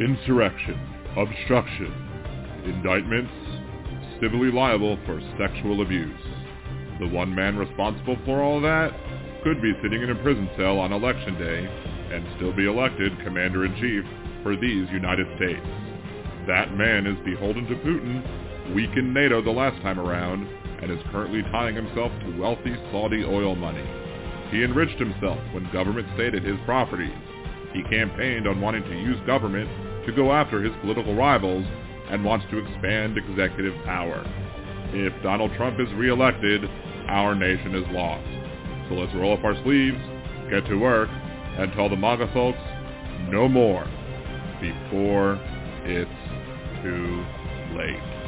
insurrection, obstruction, indictments, civilly liable for sexual abuse. The one man responsible for all that could be sitting in a prison cell on election day and still be elected commander-in-chief for these United States. That man is beholden to Putin, weakened NATO the last time around, and is currently tying himself to wealthy Saudi oil money. He enriched himself when government stated his properties. He campaigned on wanting to use government to go after his political rivals and wants to expand executive power. If Donald Trump is reelected, our nation is lost. So let's roll up our sleeves, get to work, and tell the MAGA folks no more before it's too late.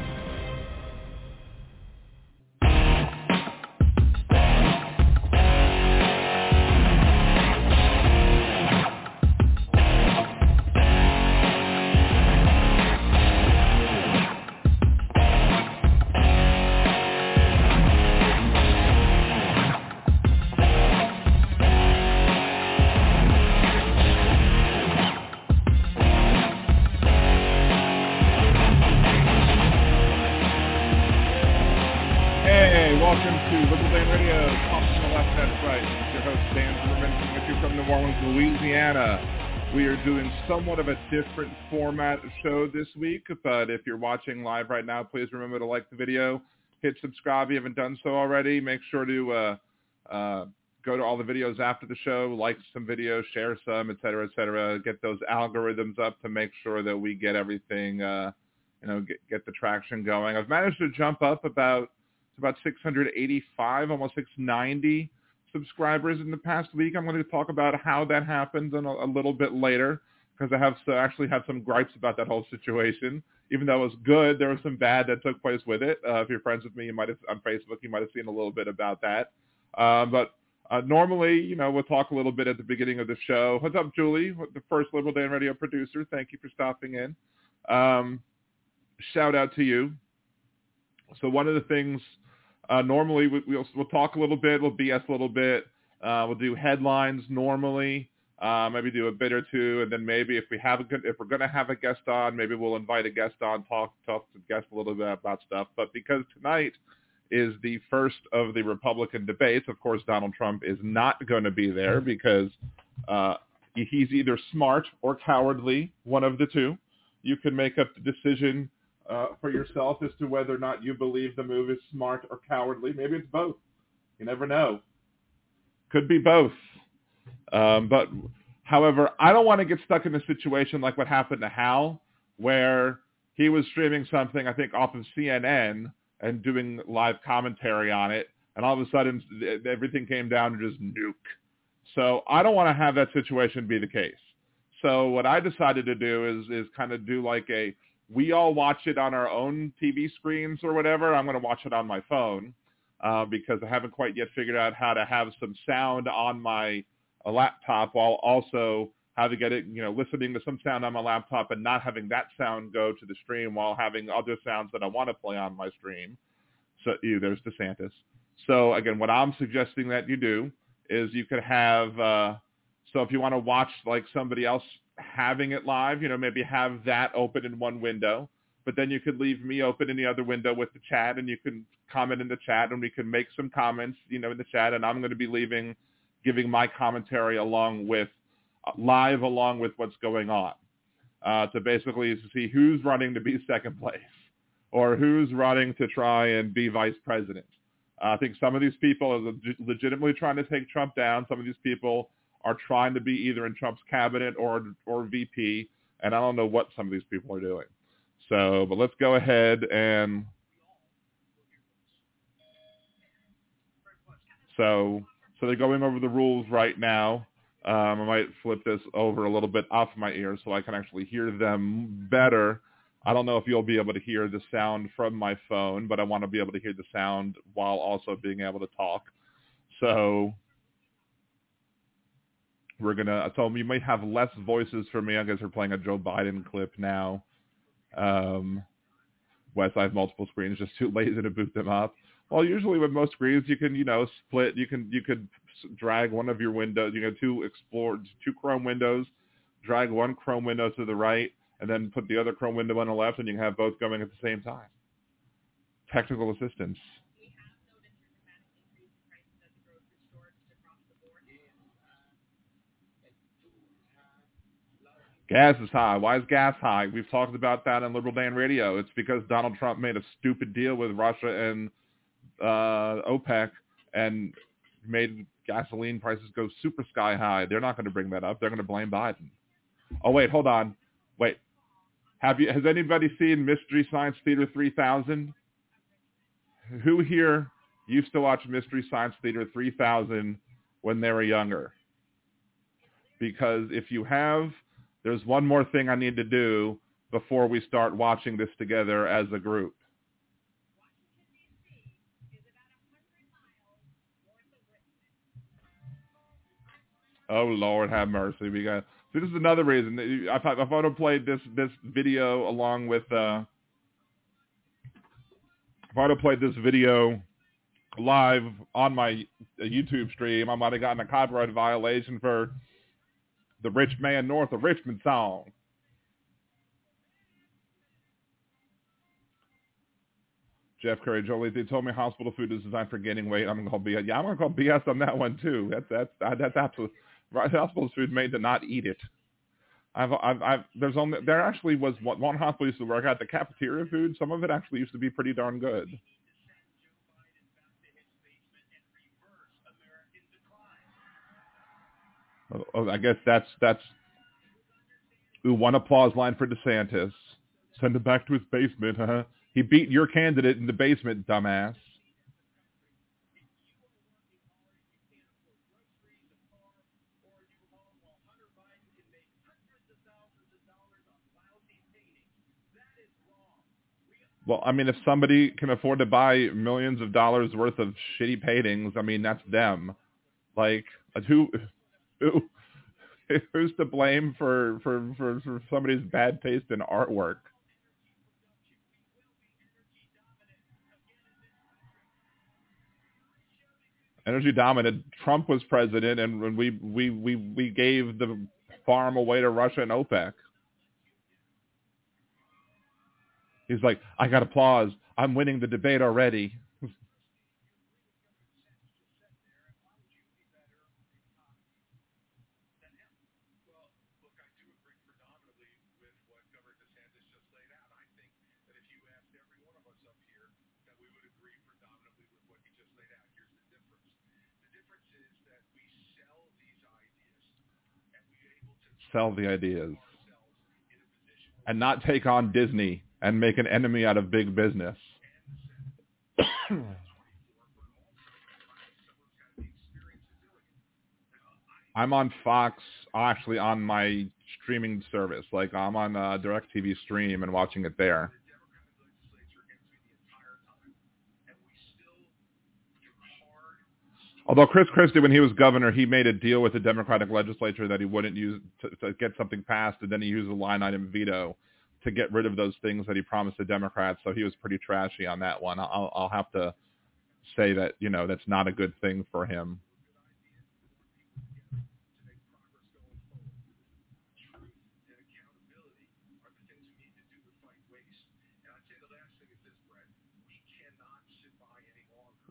Doing somewhat of a different format show this week, but if you're watching live right now, please remember to like the video, hit subscribe if you haven't done so already. Make sure to uh, uh, go to all the videos after the show, like some videos, share some, et cetera, et cetera. Get those algorithms up to make sure that we get everything, uh, you know, get, get the traction going. I've managed to jump up about it's about 685, almost 690 subscribers in the past week. I'm going to talk about how that happened in a, a little bit later because I have to actually have some gripes about that whole situation. Even though it was good, there was some bad that took place with it. Uh, if you're friends with me, you might have on Facebook, you might have seen a little bit about that. Um, but uh, normally, you know, we'll talk a little bit at the beginning of the show. What's up, Julie? The first Liberal Dan Radio producer. Thank you for stopping in. Um, shout out to you. So one of the things uh, normally we, we'll, we'll talk a little bit, we'll BS a little bit, uh, we'll do headlines normally, uh, maybe do a bit or two, and then maybe if we have a good, if we're going to have a guest on, maybe we'll invite a guest on, talk talk to guests a little bit about stuff. But because tonight is the first of the Republican debates, of course Donald Trump is not going to be there because uh, he's either smart or cowardly, one of the two. You can make up the decision uh, for yourself as to whether or not you believe the move is smart or cowardly. Maybe it's both. You never know. Could be both. Um, but however, I don't want to get stuck in a situation like what happened to Hal, where he was streaming something, I think, off of CNN and doing live commentary on it, and all of a sudden everything came down to just nuke. So I don't want to have that situation be the case. So what I decided to do is is kind of do like a we all watch it on our own TV screens or whatever. I'm going to watch it on my phone uh, because I haven't quite yet figured out how to have some sound on my laptop while also having to get it, you know, listening to some sound on my laptop and not having that sound go to the stream while having other sounds that I want to play on my stream. So, ew, there's DeSantis. So again, what I'm suggesting that you do is you could have, uh, so if you want to watch like somebody else having it live, you know, maybe have that open in one window, but then you could leave me open in the other window with the chat and you can comment in the chat and we can make some comments, you know, in the chat and I'm going to be leaving, giving my commentary along with, live along with what's going on. Uh, to basically see who's running to be second place or who's running to try and be vice president. Uh, I think some of these people are legitimately trying to take Trump down. Some of these people are trying to be either in Trump's cabinet or or VP, and I don't know what some of these people are doing. So, but let's go ahead and so so they're going over the rules right now. Um, I might flip this over a little bit off my ear so I can actually hear them better. I don't know if you'll be able to hear the sound from my phone, but I want to be able to hear the sound while also being able to talk. So we're gonna. I told them you might have less voices for me. I guess we're playing a Joe Biden clip now. Um, Wes, I have multiple screens, just too lazy to boot them up. Well, usually with most screens, you can you know split. You can you could drag one of your windows. You know, two explore two Chrome windows, drag one Chrome window to the right, and then put the other Chrome window on the left, and you can have both going at the same time. Technical assistance. Gas is high. Why is gas high? We've talked about that on Liberal Dan Radio. It's because Donald Trump made a stupid deal with Russia and uh, OPEC and made gasoline prices go super sky high. They're not going to bring that up. They're going to blame Biden. Oh wait, hold on. Wait. Have you has anybody seen Mystery Science Theater 3000? Who here used to watch Mystery Science Theater 3000 when they were younger? Because if you have there's one more thing I need to do before we start watching this together as a group. Oh Lord, have mercy. We got. See, this is another reason. I, if I would have played this this video along with, uh, if I would have played this video live on my YouTube stream, I might have gotten a copyright violation for the Rich Man North of Richmond song. Jeff Curry, Jolie, they told me hospital food is designed for gaining weight. I'm gonna BS. Yeah, I'm gonna call BS on that one too. That's that's that's absolute. Hospital food made to not eat it. I've, I've, I've, there's only there actually was one, one hospital used to work at the cafeteria food. Some of it actually used to be pretty darn good. Oh, I guess that's that's ooh, one applause line for DeSantis. Send him back to his basement, huh? He beat your candidate in the basement, dumbass. Well, I mean, if somebody can afford to buy millions of dollars worth of shitty paintings, I mean, that's them. Like, uh, who who who's to blame for, for, for, for somebody's bad taste in artwork? Energy dominant. Trump was president, and we we we we gave the farm away to Russia and OPEC. He's like, I got applause. I'm winning the debate already. Sell the ideas and not take on Disney and make an enemy out of big business. I'm on Fox, actually on my streaming service. Like I'm on uh, DirecTV Stream and watching it there. Although Chris Christie, when he was governor, he made a deal with the Democratic legislature that he wouldn't use to, to get something passed, and then he used a line item veto to get rid of those things that he promised the Democrats. So he was pretty trashy on that one. I'll, I'll have to say that you know that's not a good thing for him.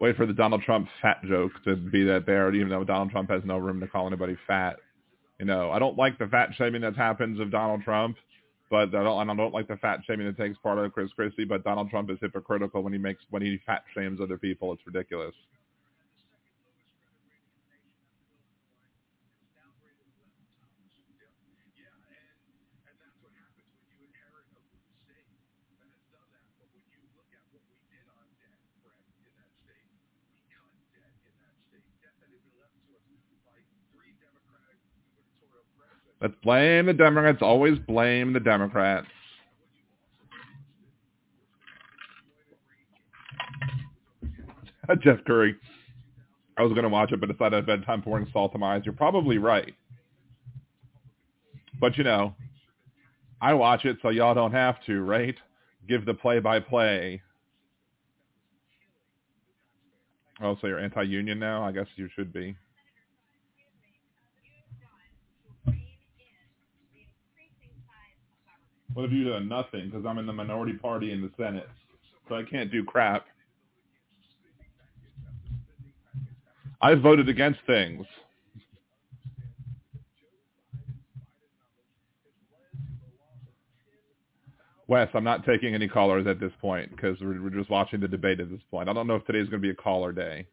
Wait for the Donald Trump fat joke to be that there, even though Donald Trump has no room to call anybody fat. You know, I don't like the fat shaming that happens of Donald Trump, but I don't, I don't like the fat shaming that takes part of Chris Christie. But Donald Trump is hypocritical when he makes when he fat shames other people. It's ridiculous. Let's blame the Democrats. Always blame the Democrats. Jeff Curry. I was going to watch it, but decided I'd bedtime pouring salt to my eyes. You're probably right. But, you know, I watch it so y'all don't have to, right? Give the play-by-play. Oh, so you're anti-union now? I guess you should be. What have you done? Nothing, because I'm in the minority party in the Senate, so I can't do crap. I voted against things. Wes, I'm not taking any callers at this point because we're, we're just watching the debate at this point. I don't know if today's going to be a caller day.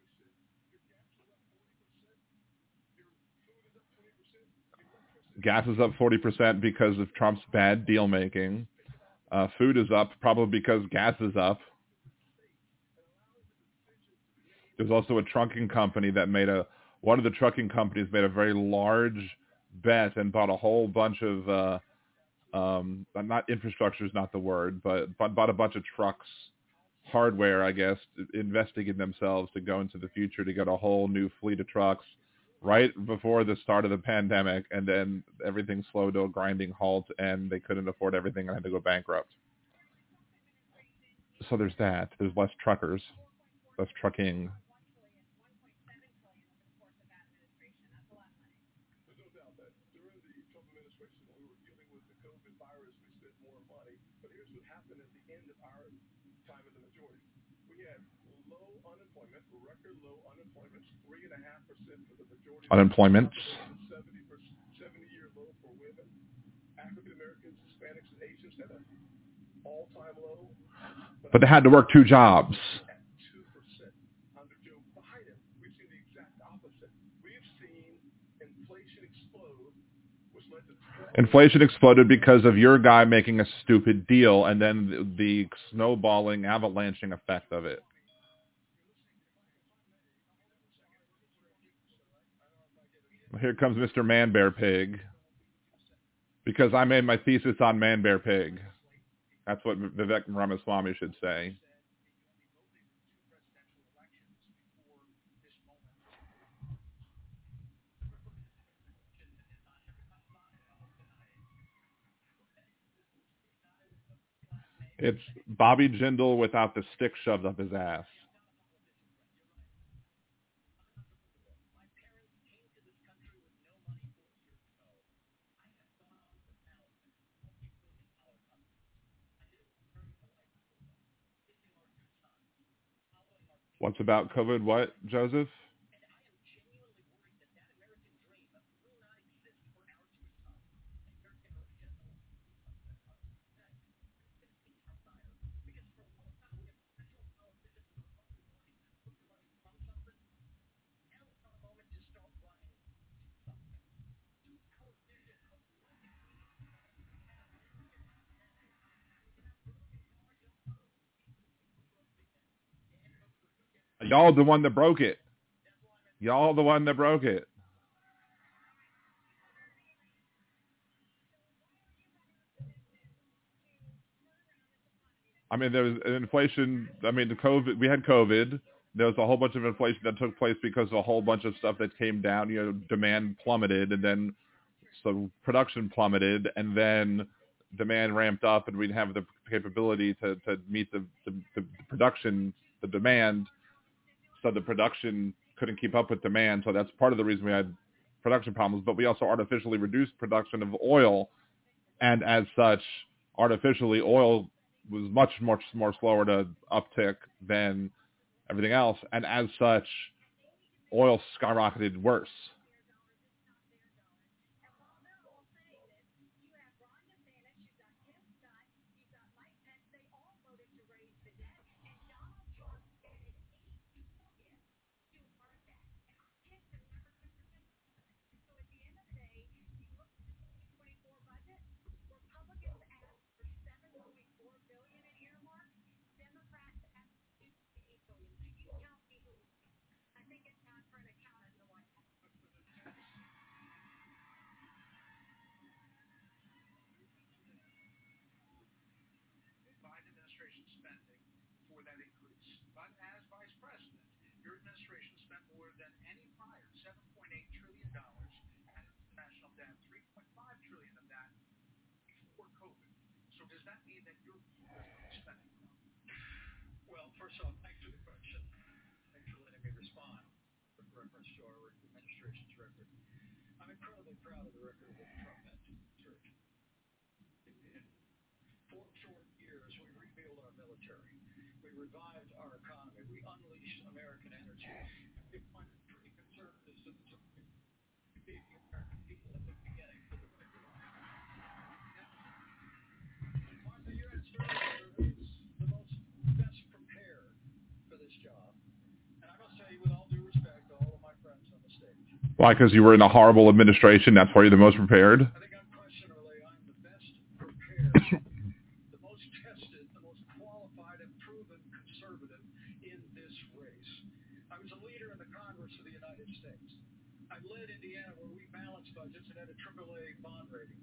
Gas is up 40% because of Trump's bad deal making. Uh, food is up probably because gas is up. There's also a trucking company that made a one of the trucking companies made a very large bet and bought a whole bunch of uh, um, not infrastructure is not the word, but, but bought a bunch of trucks, hardware, I guess, investing in themselves to go into the future to get a whole new fleet of trucks right before the start of the pandemic, and then everything slowed to a grinding halt, and they couldn't afford everything and had to go bankrupt. So there's that. There's less truckers, less trucking. Unemployment. But they had to work two jobs. Inflation exploded because of your guy making a stupid deal and then the snowballing, avalanching effect of it. Here comes Mr. Man Bear Pig. Because I made my thesis on Man Bear Pig. That's what Vivek Ramaswamy should say. It's Bobby Jindal without the stick shoved up his ass. What's about COVID? What, Joseph? Y'all the one that broke it. Y'all the one that broke it. I mean, there was inflation. I mean, the COVID. We had COVID. There was a whole bunch of inflation that took place because a whole bunch of stuff that came down. You know, demand plummeted, and then so production plummeted, and then demand ramped up, and we'd have the capability to to meet the the, the production, the demand so the production couldn't keep up with demand. So that's part of the reason we had production problems. But we also artificially reduced production of oil, and as such, artificially oil was much much more slower to uptick than everything else, and as such, oil skyrocketed worse. Sean, thanks for the question. Thanks for letting me respond with reference to our administration's record. I'm incredibly proud of the record of the Trump has. In four short years, we rebuilt our military. We revived our economy. We unleashed American energy. Why? Because you were in a horrible administration. That's why you're the most prepared. I think unquestionably I'm the best prepared, the most tested, the most qualified and proven conservative in this race. I was a leader in the Congress of the United States. I led Indiana where we balanced budgets and had a AAA bond rating.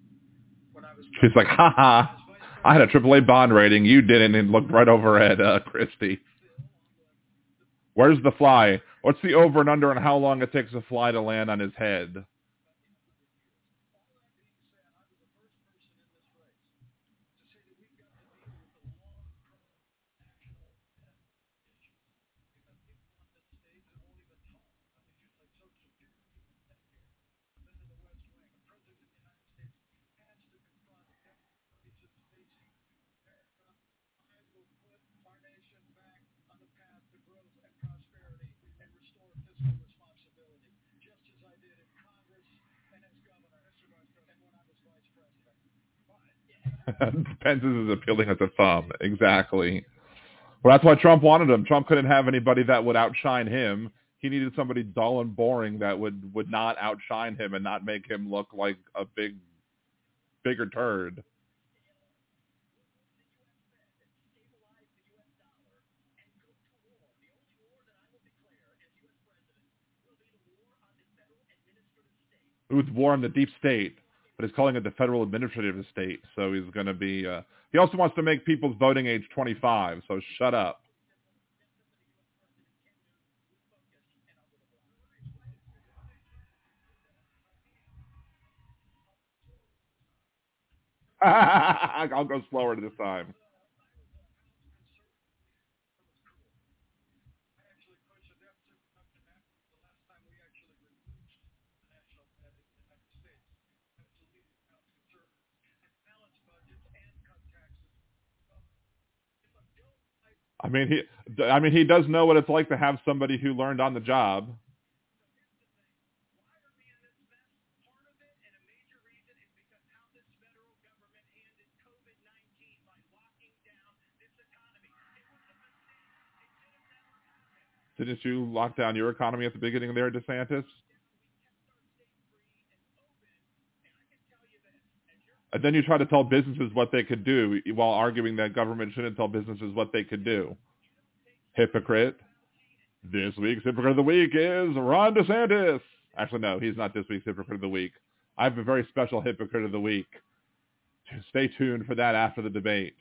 When I was She's like, ha ha. I had a AAA bond rating. You didn't, and looked right over at uh, Christie. Where's the fly? What's the over and under on how long it takes a fly to land on his head? Pence is appealing as a thumb. Exactly. Well, that's why Trump wanted him. Trump couldn't have anybody that would outshine him. He needed somebody dull and boring that would would not outshine him and not make him look like a big, bigger turd. It was war on the deep state but he's calling it the federal administrative state. So he's going to be. Uh, he also wants to make people's voting age 25. So shut up. I'll go slower this time. I mean, he, I mean, he does know what it's like to have somebody who learned on the job. Didn't you lock down your economy at the beginning there, DeSantis? And then you try to tell businesses what they could do while arguing that government shouldn't tell businesses what they could do. Hypocrite. This week's Hypocrite of the Week is Ron DeSantis. Actually, no, he's not this week's Hypocrite of the Week. I have a very special Hypocrite of the Week. Stay tuned for that after the debate.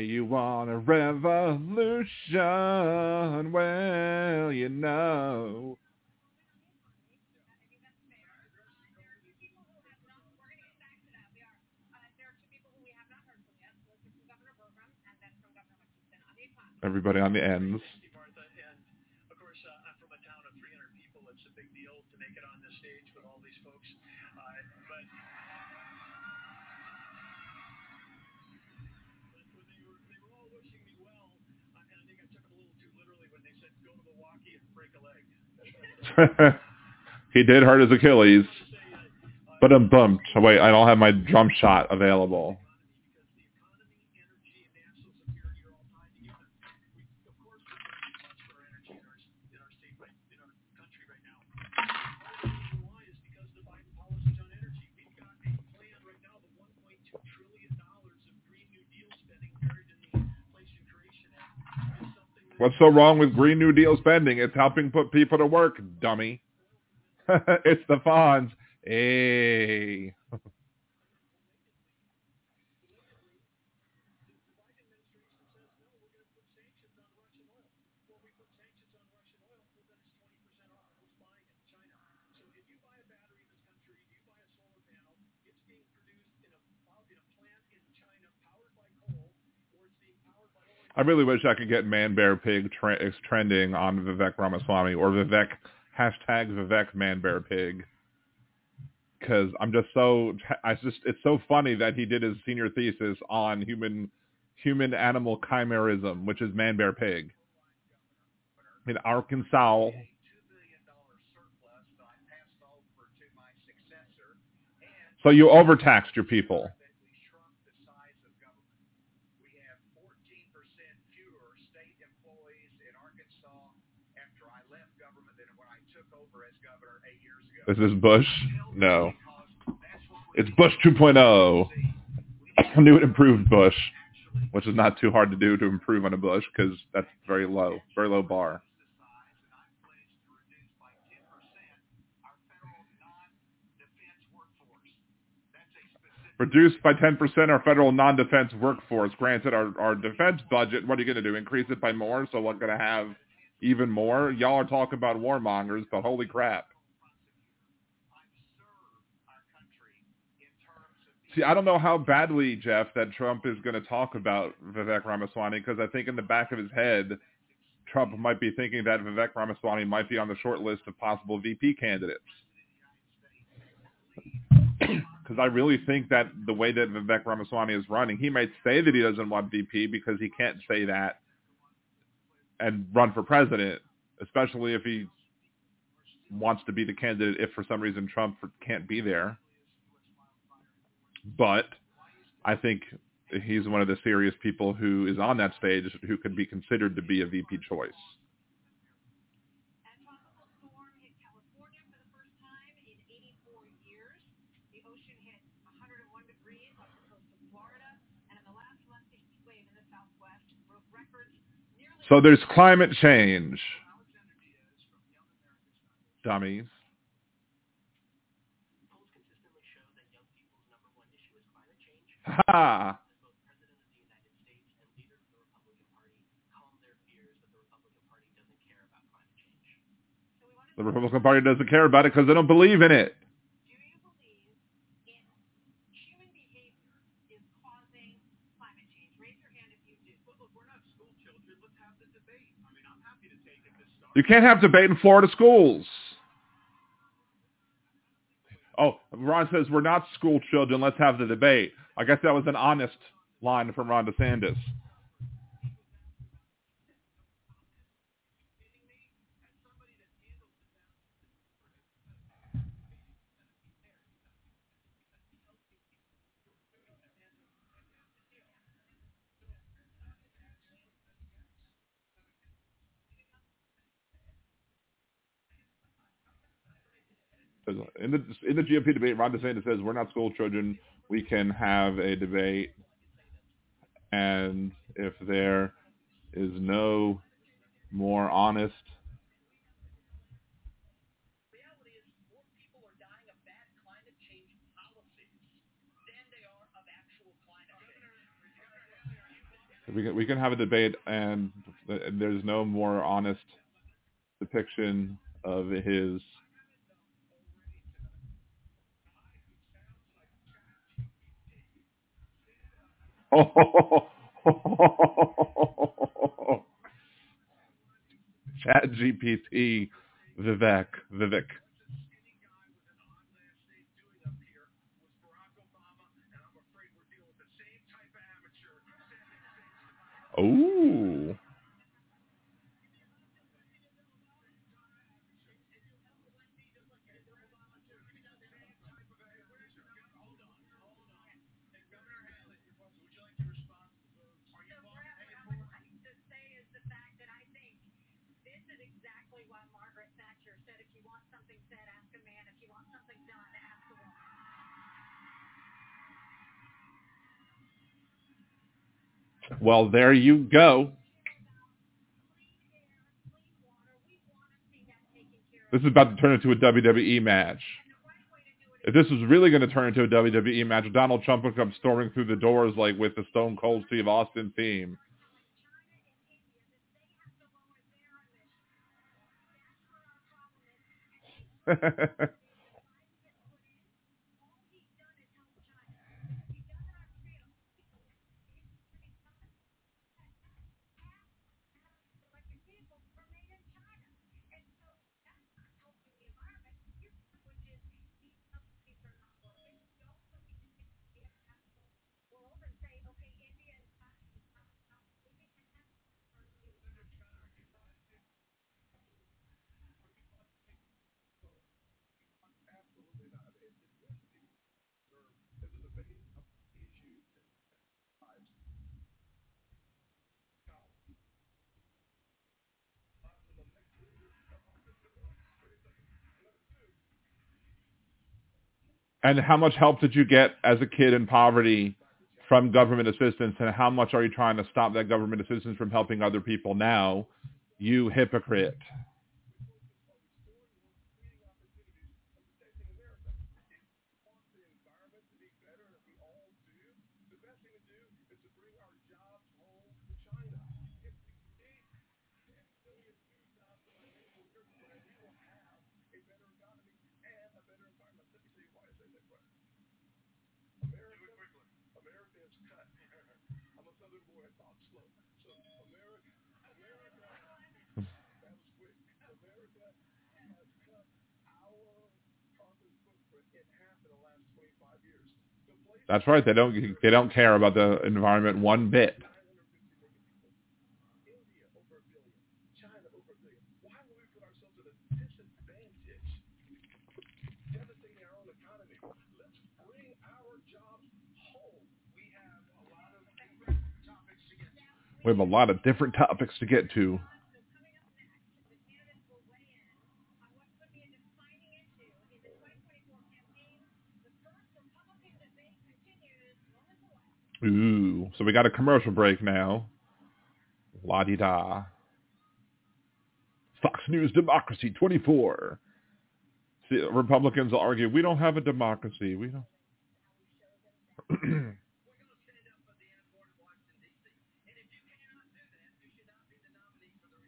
You want a revolution? Well, you know. Everybody on the ends. he did hurt his Achilles. But I'm bumped. Wait, I don't have my drum shot available. What's so wrong with Green New Deal spending? It's helping put people to work, dummy. it's the Fonz. Hey. I really wish I could get Man Bear Pig tre- trending on Vivek Ramaswamy or Vivek hashtag Vivek Man Bear Pig because I'm just so I just it's so funny that he did his senior thesis on human human animal chimerism, which is man bear pig in Arkansas. So you overtaxed your people. Is this Bush? No. It's Bush 2.0. New and improved Bush, which is not too hard to do to improve on a Bush because that's very low, very low bar. Reduced by 10% our federal non-defense workforce. Granted, our, our defense budget, what are you going to do? Increase it by more? So we're going to have even more? Y'all are talking about warmongers, but holy crap. See, I don't know how badly, Jeff, that Trump is going to talk about Vivek Ramaswamy because I think in the back of his head, Trump might be thinking that Vivek Ramaswamy might be on the short list of possible VP candidates. Because I really think that the way that Vivek Ramaswamy is running, he might say that he doesn't want VP because he can't say that and run for president, especially if he wants to be the candidate if for some reason Trump can't be there but I think he's one of the serious people who is on that stage who could be considered to be a VP choice. So there's climate change. Dummies. Ha! The Republican Party doesn't care about it because they don't believe in it. You can't have debate in Florida schools. Oh, Ron says we're not school children. Let's have the debate. I guess that was an honest line from Ron DeSantis. In the in the GOP debate, Ron DeSantis says we're not school children. We can have a debate, and if there is no more honest we can we can have a debate and there's no more honest depiction of his Chat GPT, Vivek, Vivek. Oh. Well, there you go. This is about to turn into a WWE match. If this was really going to turn into a WWE match, Donald Trump would come storming through the doors like with the Stone Cold Steve Austin theme. And how much help did you get as a kid in poverty from government assistance, and how much are you trying to stop that government assistance from helping other people now? You hypocrite. That's right. They don't they don't care about the environment one bit. We have a lot of different topics to get to. Ooh, so we got a commercial break now. La di da. Fox News Democracy 24. See, Republicans will argue we don't have a democracy. We don't.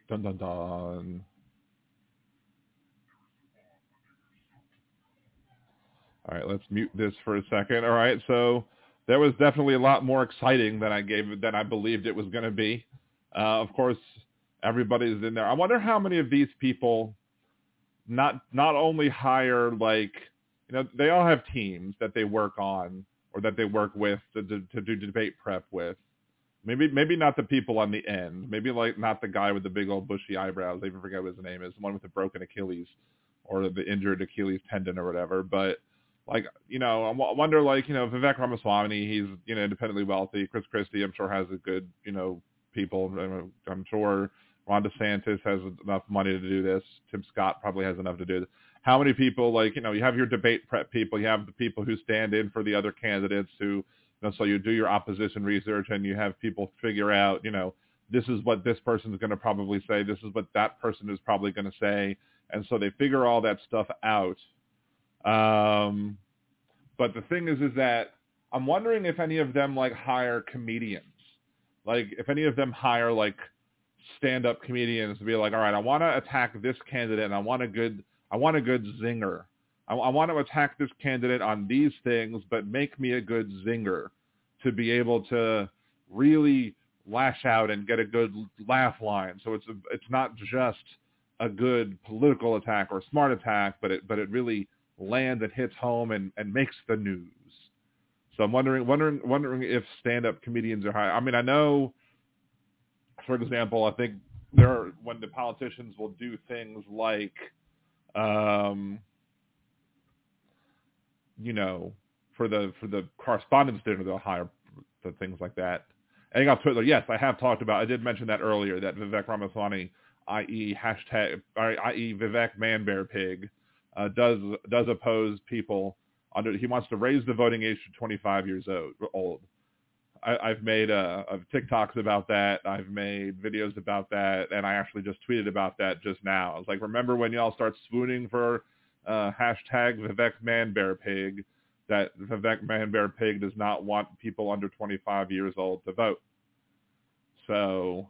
dun dun dun. All right, let's mute this for a second. All right, so there was definitely a lot more exciting than I gave than I believed it was going to be. Uh, of course, everybody's in there. I wonder how many of these people not not only hire like you know they all have teams that they work on or that they work with to, to, to do debate prep with. Maybe maybe not the people on the end. Maybe like not the guy with the big old bushy eyebrows. I even forget what his name is. The one with the broken Achilles or the injured Achilles tendon or whatever. But like you know, I wonder like you know Vivek Ramaswamy, he's you know independently wealthy. Chris Christie, I'm sure has a good you know people. I'm sure Ron DeSantis has enough money to do this. Tim Scott probably has enough to do this. How many people like you know you have your debate prep people, you have the people who stand in for the other candidates who you know so you do your opposition research and you have people figure out you know this is what this person is going to probably say, this is what that person is probably going to say, and so they figure all that stuff out um, but the thing is, is that I'm wondering if any of them like hire comedians, like if any of them hire like stand-up comedians to be like, all right, I want to attack this candidate, and I want a good, I want a good zinger. I, I want to attack this candidate on these things, but make me a good zinger to be able to really lash out and get a good laugh line. So it's a, it's not just a good political attack or smart attack, but it but it really lands and hits home and, and makes the news. So I'm wondering wondering wondering if stand-up comedians are high. I mean, I know, for example, I think there are when the politicians will do things like, um, you know, for the for the correspondence dinner, they'll hire the things like that. And on Twitter, yes, I have talked about. I did mention that earlier that Vivek Ramaswamy, i.e. hashtag, i.e. Vivek Man Bear Pig, uh, does does oppose people under. He wants to raise the voting age to 25 years old. I, I've made uh, TikToks about that. I've made videos about that, and I actually just tweeted about that just now. I was like, remember when y'all start swooning for uh, hashtag Vivek Manbear That Vivek Manbear does not want people under 25 years old to vote. So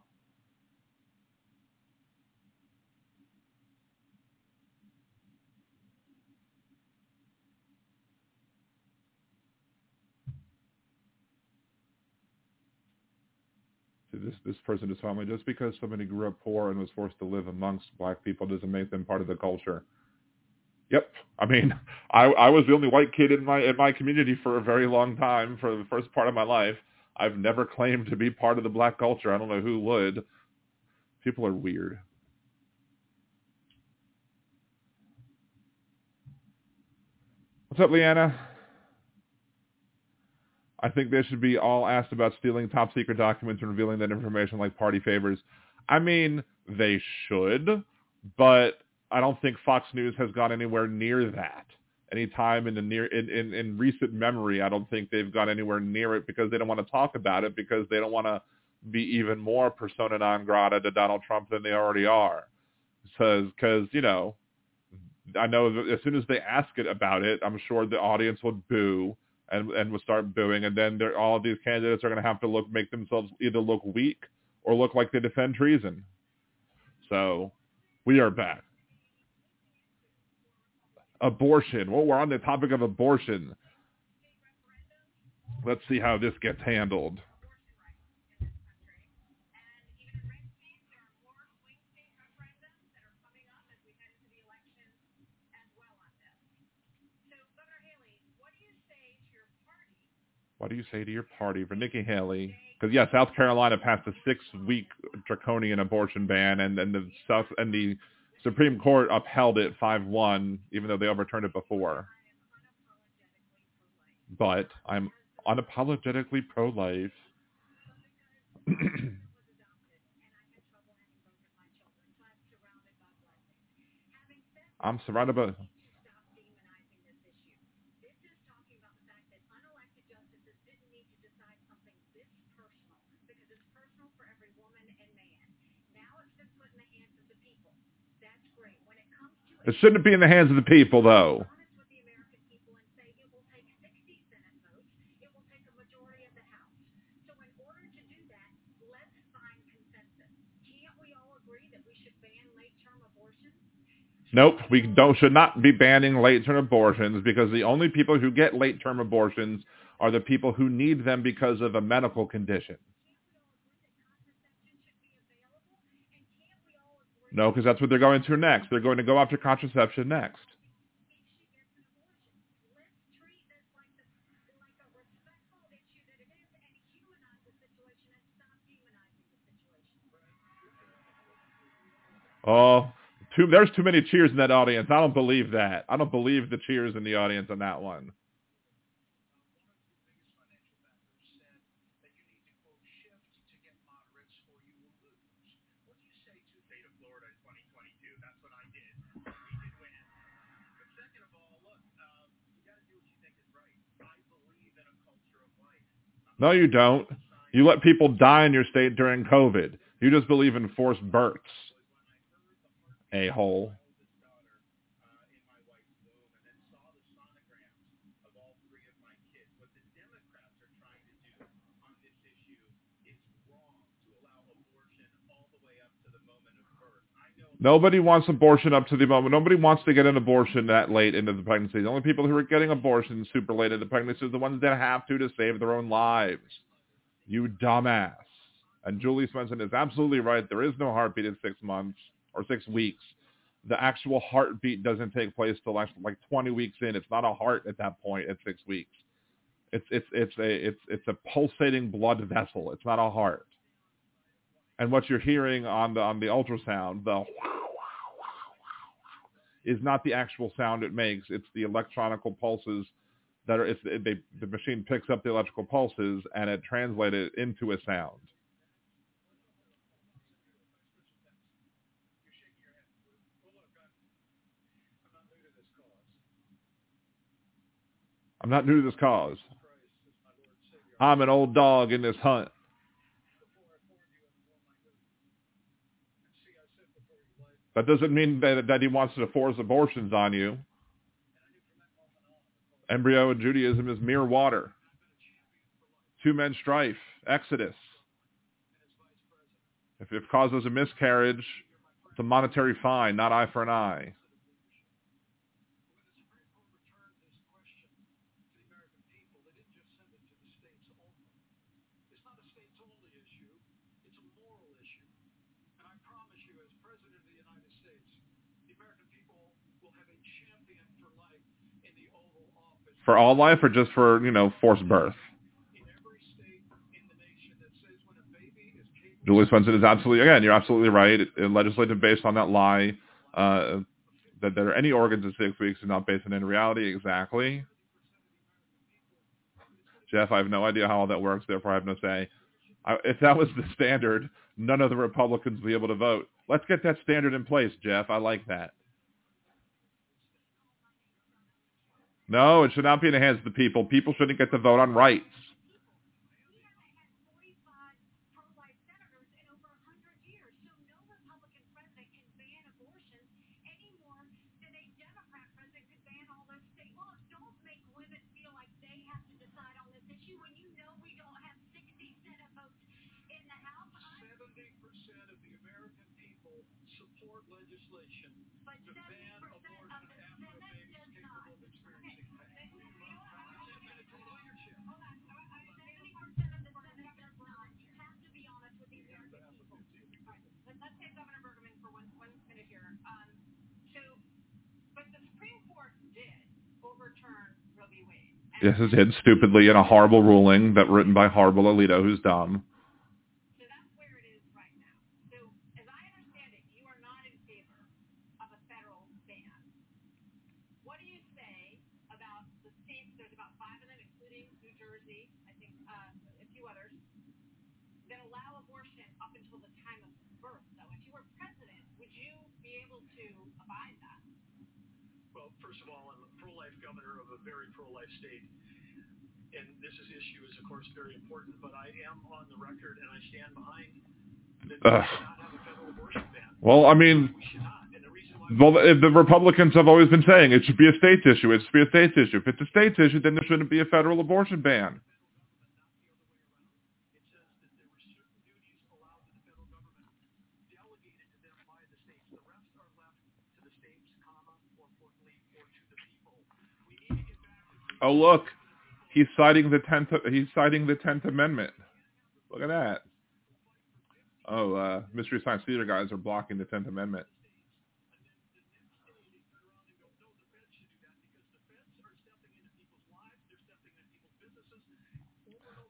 this this person is me just because somebody grew up poor and was forced to live amongst black people doesn't make them part of the culture. Yep. I mean, I I was the only white kid in my in my community for a very long time for the first part of my life. I've never claimed to be part of the black culture. I don't know who would. People are weird. What's up, Leanna? I think they should be all asked about stealing top secret documents and revealing that information like party favors. I mean, they should, but I don't think Fox News has gone anywhere near that. Any time in the near in, in, in recent memory, I don't think they've gone anywhere near it because they don't want to talk about it because they don't want to be even more persona non grata to Donald Trump than they already are. Because, because you know, I know as soon as they ask it about it, I'm sure the audience would boo and and will start booing, and then all these candidates are going to have to look make themselves either look weak or look like they defend treason. So we are back. Abortion. Well, we're on the topic of abortion. Let's see how this gets handled. What do you say to your party for Nikki Haley? Because yeah, South Carolina passed a six-week draconian abortion ban, and then the South and the Supreme Court upheld it five-one, even though they overturned it before. But I'm unapologetically pro-life. I'm surrounded by It shouldn't be in the hands of the people, though. Nope, we don't should not be banning late-term abortions because the only people who get late-term abortions are the people who need them because of a medical condition. No, because that's what they're going to next. They're going to go after contraception next. Oh, too, there's too many cheers in that audience. I don't believe that. I don't believe the cheers in the audience on that one. No, you don't. You let people die in your state during COVID. You just believe in forced births. A-hole. Nobody wants abortion up to the moment. Nobody wants to get an abortion that late into the pregnancy. The only people who are getting abortions super late into the pregnancy are the ones that have to to save their own lives. You dumbass. And Julie Swenson is absolutely right. There is no heartbeat in six months or six weeks. The actual heartbeat doesn't take place till like 20 weeks in. It's not a heart at that point at six weeks. It's it's it's a it's it's a pulsating blood vessel. It's not a heart and what you're hearing on the on the ultrasound, the is not the actual sound it makes. It's the electronical pulses that are. It's, they, the machine picks up the electrical pulses and it translates it into a sound. I'm not new to this cause. I'm an old dog in this hunt. That doesn't mean that, that he wants to force abortions on you. Embryo in Judaism is mere water. Two men strife, Exodus. If it causes a miscarriage, it's a monetary fine, not eye for an eye. For all life or just for, you know, forced birth? Julie Swenson is absolutely, again, you're absolutely right. Legislative based on that lie uh, that there are any organs in six weeks is not based on any reality. Exactly. Jeff, I have no idea how all that works. Therefore, I have no say. I, if that was the standard, none of the Republicans would be able to vote. Let's get that standard in place, Jeff. I like that. No, it should not be in the hands of the people. People shouldn't get to vote on rights. Yes, it stupidly in a horrible ruling that written by horrible Alito, who's dumb. Well, I mean, well, the Republicans have always been saying it should be a states issue. It should be a states issue. If it's a states issue, then there shouldn't be a federal abortion ban. Oh look, he's citing the tenth. He's citing the Tenth Amendment. Look at that. Oh, uh, Mystery Science Theater guys are blocking the Tenth Amendment.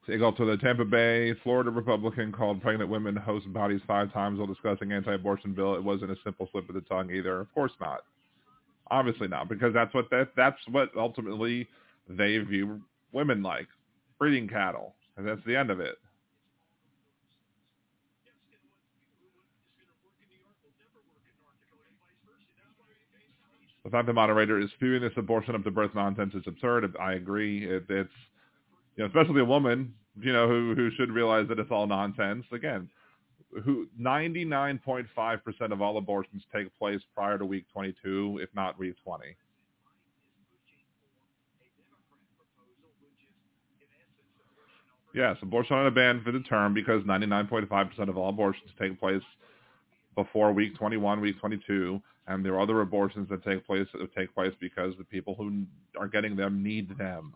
They go to the Tampa Bay, Florida Republican called pregnant women host bodies five times while discussing anti-abortion bill. It wasn't a simple slip of the tongue either. Of course not. Obviously not, because that's what that that's what ultimately they view women like breeding cattle, and that's the end of it. The fact the moderator is spewing this abortion up to birth nonsense is absurd. I agree. It, it's, you know, especially a woman, you know, who who should realize that it's all nonsense. Again, who 99.5% of all abortions take place prior to week 22, if not week 20. Yes, abortion on a ban for the term because 99.5% of all abortions take place before week 21, week 22, and there are other abortions that take place that take place because the people who are getting them need them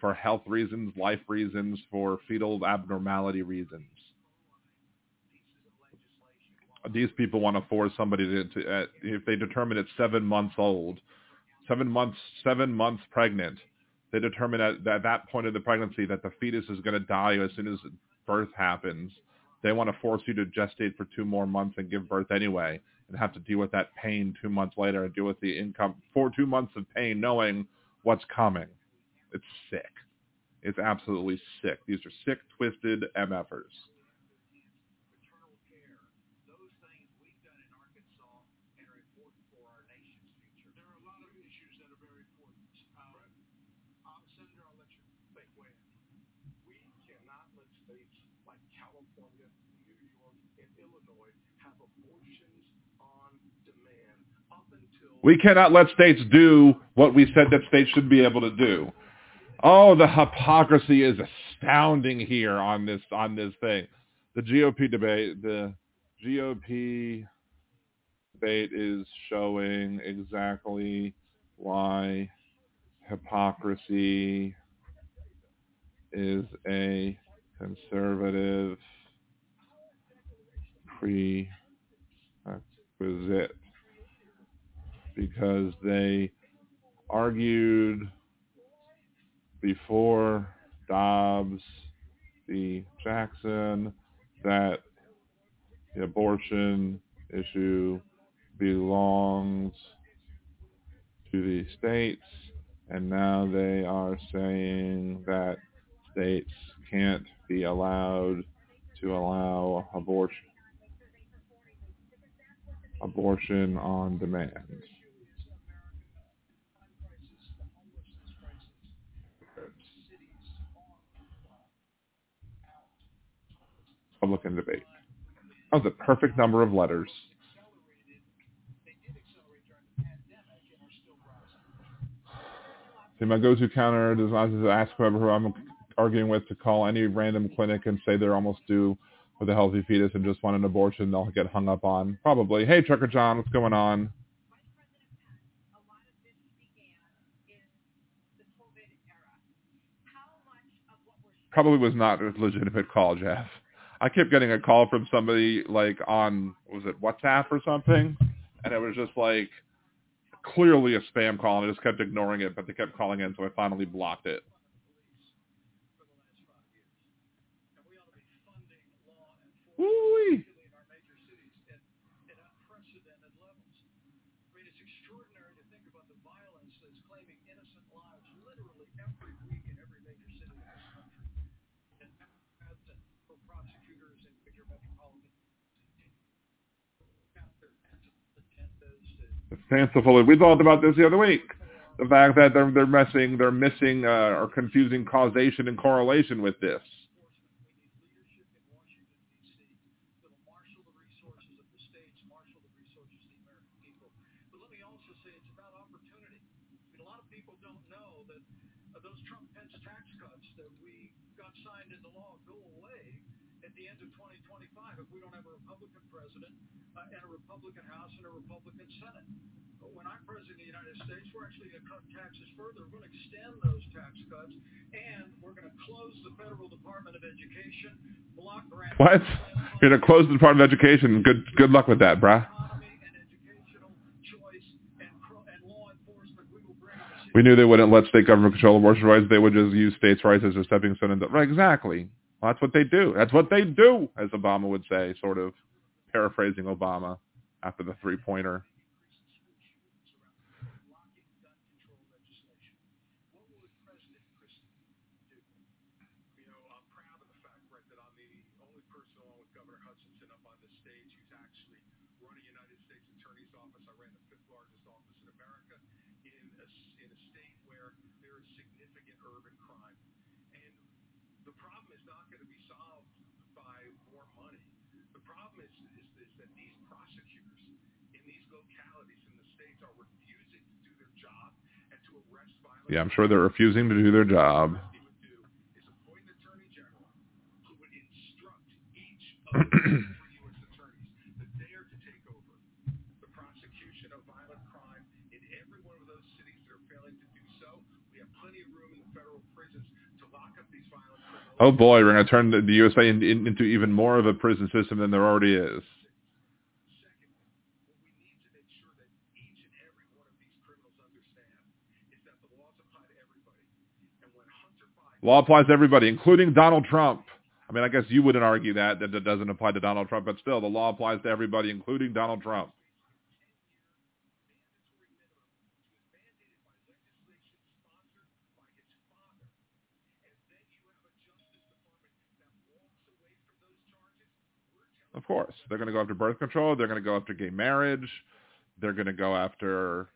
for health reasons, life reasons, for fetal abnormality reasons. These people want to force somebody to, to uh, if they determine it's seven months old, seven months, seven months pregnant, they determine at, at that point of the pregnancy that the fetus is going to die as soon as birth happens. They want to force you to gestate for two more months and give birth anyway and have to deal with that pain two months later and deal with the income for two months of pain knowing what's coming. It's sick. It's absolutely sick. These are sick, twisted MFers. states like California, New York, and Illinois have abortions on demand up until We cannot let states do what we said that states should be able to do. Oh, the hypocrisy is astounding here on this on this thing. The GOP debate, the GOP debate is showing exactly why hypocrisy is a conservative prerequisite because they argued before Dobbs v. Jackson that the abortion issue belongs to the states, and now they are saying that states can't be allowed to allow abortion abortion on demand. Republican debate. That was a perfect number of letters. See, my go-to counter is to ask whoever I'm arguing with to call any random clinic and say they're almost due with a healthy fetus and just want an abortion. They'll get hung up on. Probably. Hey, Trucker John, what's going on? Probably was not a legitimate call, Jeff. I kept getting a call from somebody like on was it WhatsApp or something, and it was just like clearly a spam call, and I just kept ignoring it, but they kept calling in, so I finally blocked it. for the last five years. And we ought to be funding law enforcement, Woo-wee. particularly in our major cities, at, at unprecedented levels. I mean, it's extraordinary to think about the violence that's claiming innocent lives literally every week in every major city in this country. And that's for prosecutors in major metropolitan cities. Got their agendas to fanciful. We talked about this the other week. The fact that they're they're messing, they're missing uh, or confusing causation and correlation with this. enforcement. We need leadership in Washington, D.C. that will marshal the resources of the states, marshal the resources of the American people. But let me also say it's about opportunity. I mean, a lot of people don't know that uh, those Trump-Pence tax cuts that we got signed into law go away at the end of 2025 if we don't have a Republican president uh, and a Republican House and a Republican Senate. But when I'm president of the United States, we're actually going to cut taxes further. We're going to extend those tax cuts, and we're going to close the federal Department of Education, block grants. What? You're gonna close the Department of Education. Good good luck with that, bruh. Economy choice and, cro- and law enforcement. We will bring the We knew they wouldn't let state government control abortion rights. They would just use states' rights as a stepping stone. Into, right, exactly. Well, that's what they do. That's what they do, as Obama would say, sort of paraphrasing Obama after the three-pointer. blocking gun control legislation. What would President Christie do? You know, I'm proud of the fact, Brett, that I'm the only person along with Governor Hutchinson up on this stage who's actually running United States Attorney's Office. I ran the fifth largest office in America in a, s- in a state where there is significant urban crime. And the problem is not going to be solved by more money. The problem is, is, is that these prosecutors in these localities in the states are refusing to do their job and to arrest violent Yeah, I'm sure they're refusing to do their job. he would do is appoint an attorney general who would instruct each of the three U.S. attorneys that they are to take over the prosecution of violent crime in every one of those cities that are failing to do so. We have plenty of room in the sure they're refusing to do their job. Oh boy, we're going to turn the, the USA in, in, into even more of a prison system than there already is. Secondly, what we need to make sure that each and every one of these criminals understand is that the laws apply to everybody. And when Hunter Biden Law applies to everybody, including Donald Trump. I mean, I guess you wouldn't argue that that it doesn't apply to Donald Trump, but still, the law applies to everybody, including Donald Trump. Of course, they're going to go after birth control. They're going to go after gay marriage. They're going to go after.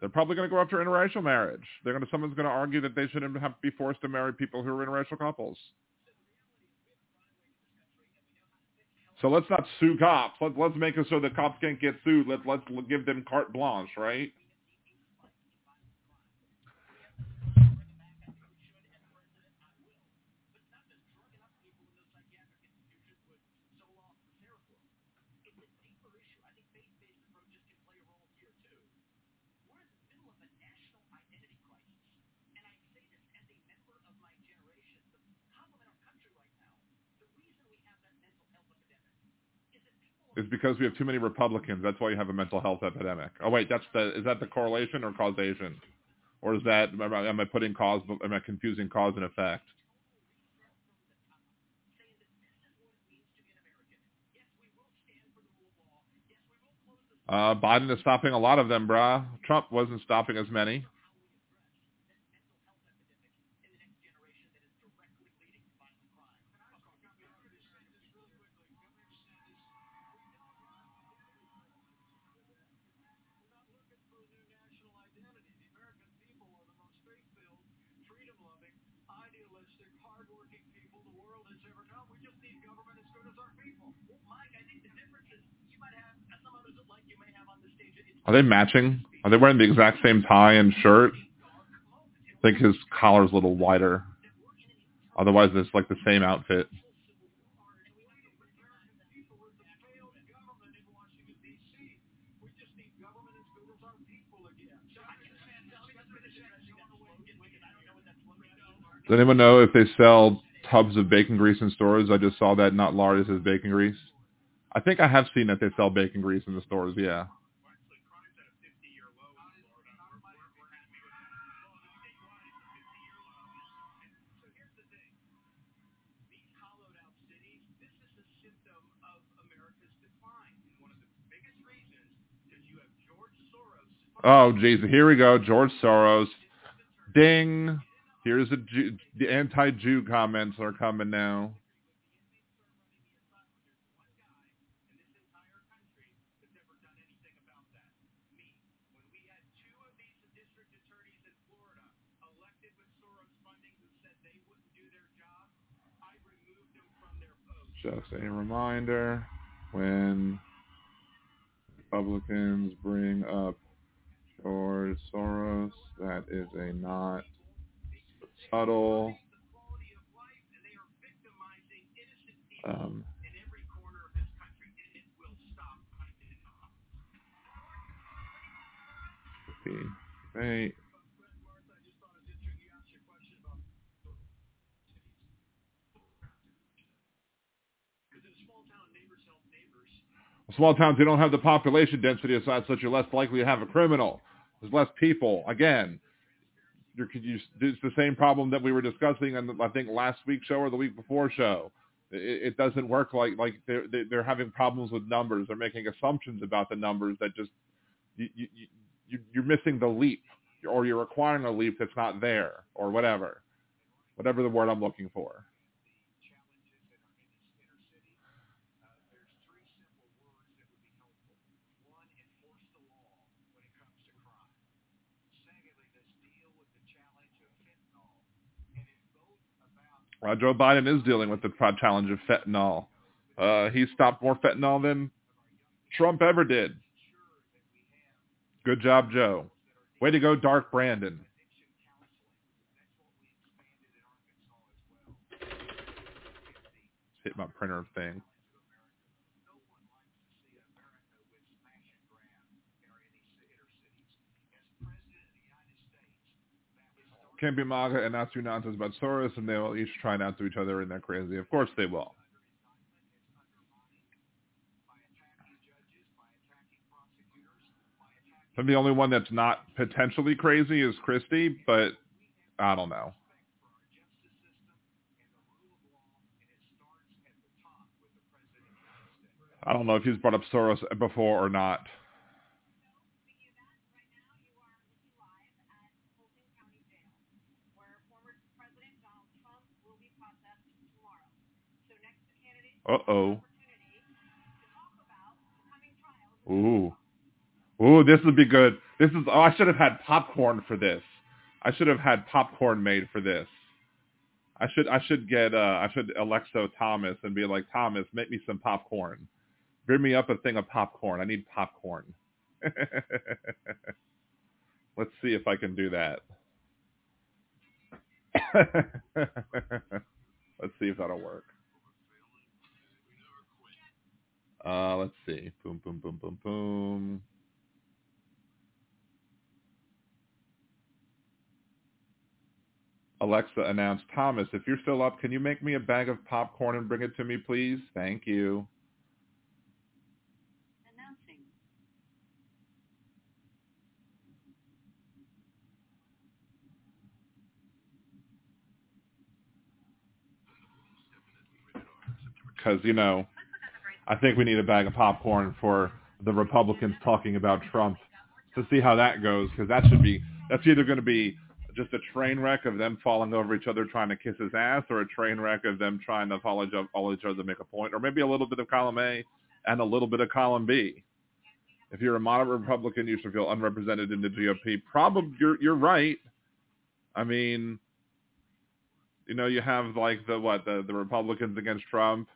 They're probably going to go after interracial marriage. They're going to someone's going to argue that they shouldn't have to be forced to marry people who are interracial couples. So let's not sue cops. Let, let's make it so the cops can't get sued. Let, let's give them carte blanche, right? Because we have too many Republicans. That's why you have a mental health epidemic. Oh wait, that's the is that the correlation or causation, or is that am I, am I putting cause? Am I confusing cause and effect? Uh, Biden is stopping a lot of them, brah. Trump wasn't stopping as many. Are they matching? Are they wearing the exact same tie and shirt? I think his collar's a little wider. Otherwise, it's like the same outfit. Does anyone know if they sell tubs of bacon grease in stores? I just saw that not lard, says bacon grease. I think I have seen that they sell bacon grease in the stores, yeah. Oh, jeez. Here we go. George Soros. Ding. Here's the, Jew, the anti-Jew comments are coming now. Just a reminder, when Republicans bring up George Soros. That is a not subtle. Um, debate. Small towns, they don't have the population density aside, such you're less likely to have a criminal. There's less people. Again, you, it's the same problem that we were discussing on I think last week's show or the week before show. It, it doesn't work like like they're they're having problems with numbers. They're making assumptions about the numbers that just you, you, you you're missing the leap, or you're requiring a leap that's not there, or whatever, whatever the word I'm looking for. Joe Biden is dealing with the challenge of fentanyl. Uh, he stopped more fentanyl than Trump ever did. Good job, Joe. Way to go, Dark Brandon. Hit my printer thing. Can't be MAGA and do nonsense about Soros, and they will each try not to each other, and they're crazy. Of course they will. I'm the only one that's not potentially crazy is Christie, but I don't know. I don't know if he's brought up Soros before or not. Uh-oh. Ooh. Ooh, this would be good. This is, oh, I should have had popcorn for this. I should have had popcorn made for this. I should I should get uh I should Alexa Thomas and be like Thomas, make me some popcorn. Bring me up a thing of popcorn. I need popcorn. Let's see if I can do that. let's see if that'll work. Uh, let's see. Boom, boom, boom, boom, boom. Alexa announced, Thomas, if you're still up, can you make me a bag of popcorn and bring it to me, please? Thank you. Announcing. Because, you know, I think we need a bag of popcorn for the Republicans talking about Trump to see how that goes, because that should be, that's either going to be just a train wreck of them falling over each other trying to kiss his ass, or a train wreck of them trying to follow other, each other to make a point, or maybe a little bit of column A and a little bit of column B. If you're a moderate Republican, you should feel unrepresented in the GOP. Probably, you're you're right. I mean, you know, you have like the what the the Republicans against Trump,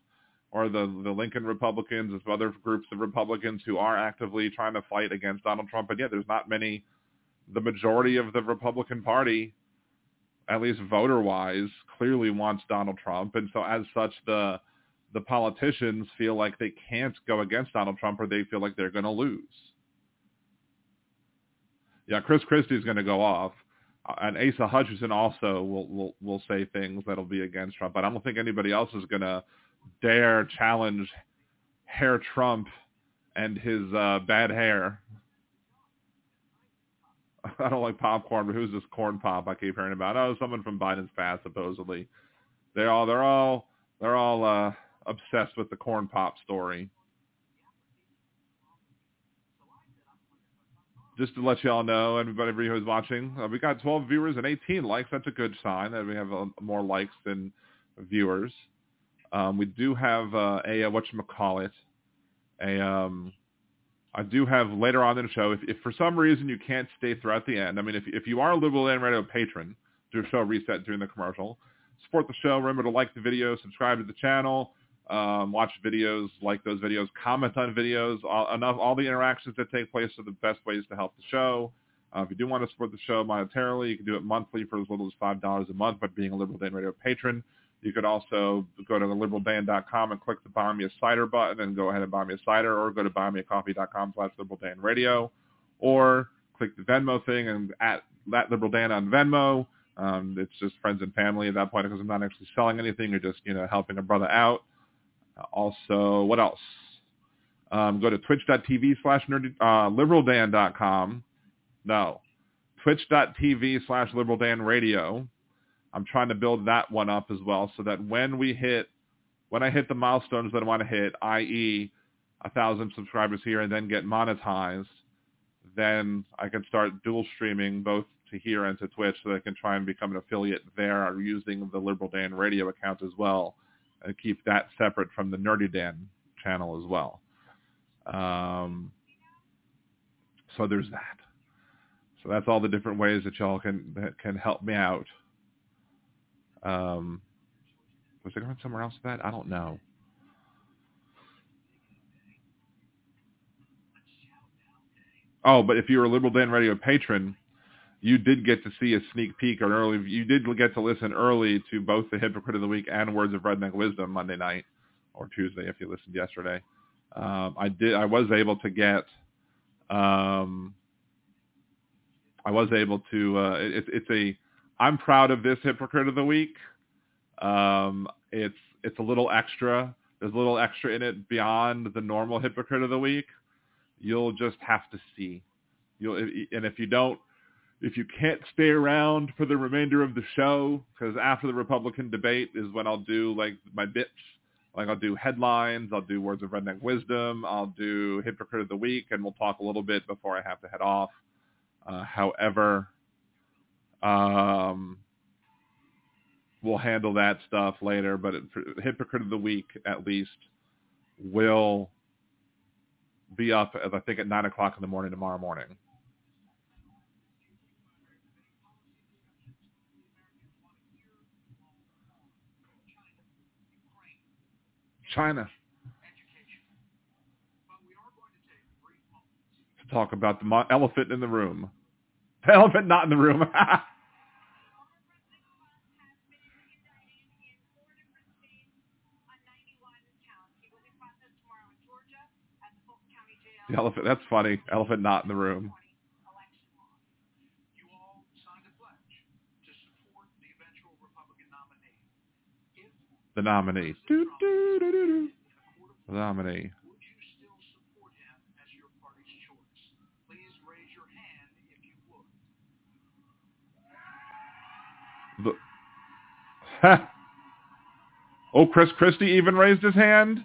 or the the Lincoln Republicans, there's other groups of Republicans who are actively trying to fight against Donald Trump, and yet there's not many the majority of the Republican Party, at least voter-wise, clearly wants Donald Trump, and so as such, the the politicians feel like they can't go against Donald Trump, or they feel like they're going to lose. Yeah, Chris Christie is going to go off, uh, and Asa Hutchinson also will will will say things that'll be against Trump, but I don't think anybody else is going to dare challenge Hair Trump and his uh, bad hair. I don't like popcorn, but who's this corn pop I keep hearing about? Oh, someone from Biden's past, supposedly. They're all they're all they're all uh, obsessed with the corn pop story. Just to let you all know, everybody who's watching, uh, we got 12 viewers and 18 likes. That's a good sign that we have uh, more likes than viewers. Um, we do have uh, a, a what you call it, a um, I do have later on in the show, if, if for some reason you can't stay throughout the end, I mean, if, if you are a Liberal Dan Radio patron, do a show reset during the commercial, support the show. Remember to like the video, subscribe to the channel, um, watch videos, like those videos, comment on videos. All, enough, all the interactions that take place are the best ways to help the show. Uh, if you do want to support the show monetarily, you can do it monthly for as little as $5 a month by being a Liberal Dan Radio patron. You could also go to liberaldan.com and click the buy me a cider button and go ahead and buy me a cider or go to buymeacoffee.com slash liberaldanradio or click the Venmo thing and at that liberaldan on Venmo. Um, it's just friends and family at that point because I'm not actually selling anything. You're just, you know, helping a brother out. Also, what else? Um, go to twitch.tv slash uh, liberaldan.com. No. Twitch.tv slash liberaldanradio I'm trying to build that one up as well so that when we hit, when I hit the milestones that I want to hit, i.e. a thousand subscribers here and then get monetized, then I can start dual streaming both to here and to Twitch so that I can try and become an affiliate there using the Liberal Dan radio account as well and keep that separate from the Nerdy Dan channel as well. Um, so there's that. So that's all the different ways that y'all can that can help me out. Um, was there going somewhere else with that? I don't know. Oh, but if you're a Liberal Dan Radio patron, you did get to see a sneak peek or an early. You did get to listen early to both the Hypocrite of the Week and Words of Redneck Wisdom Monday night or Tuesday if you listened yesterday. Um, I did. I was able to get. Um, I was able to. Uh, it, it's a I'm proud of this hypocrite of the week. Um, it's it's a little extra. There's a little extra in it beyond the normal hypocrite of the week. You'll just have to see. You'll and if you don't, if you can't stay around for the remainder of the show, because after the Republican debate is when I'll do like my bits. Like I'll do headlines, I'll do words of redneck wisdom, I'll do hypocrite of the week, and we'll talk a little bit before I have to head off. Uh, however, um, we'll handle that stuff later, but it, hypocrite of the week at least will be up as I think at nine o'clock in the morning tomorrow morning. China. To talk about the elephant in the room. The elephant not in the room. The elephant. That's funny. Elephant not in the room. The nominee. Do, do, do, the nominee. The, oh, Chris Christie even raised his hand?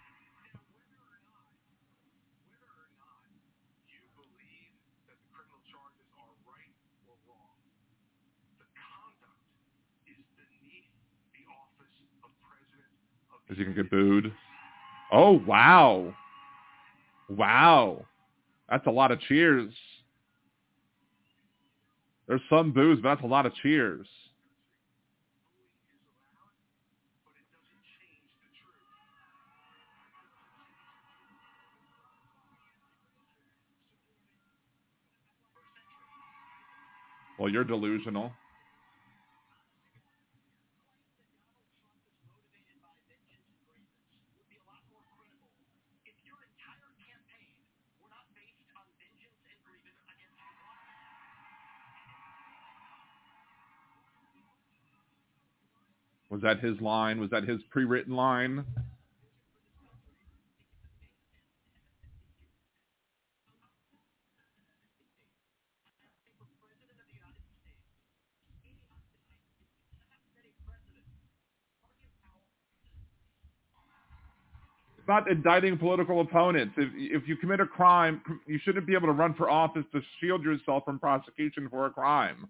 Is he gonna get booed? Oh wow, wow, that's a lot of cheers. There's some boos, but that's a lot of cheers. Well, you're delusional. Was that his line? Was that his pre-written line? It's not indicting political opponents. If, if you commit a crime, you shouldn't be able to run for office to shield yourself from prosecution for a crime.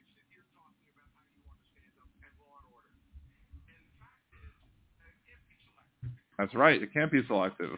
That's right. It can't be selective.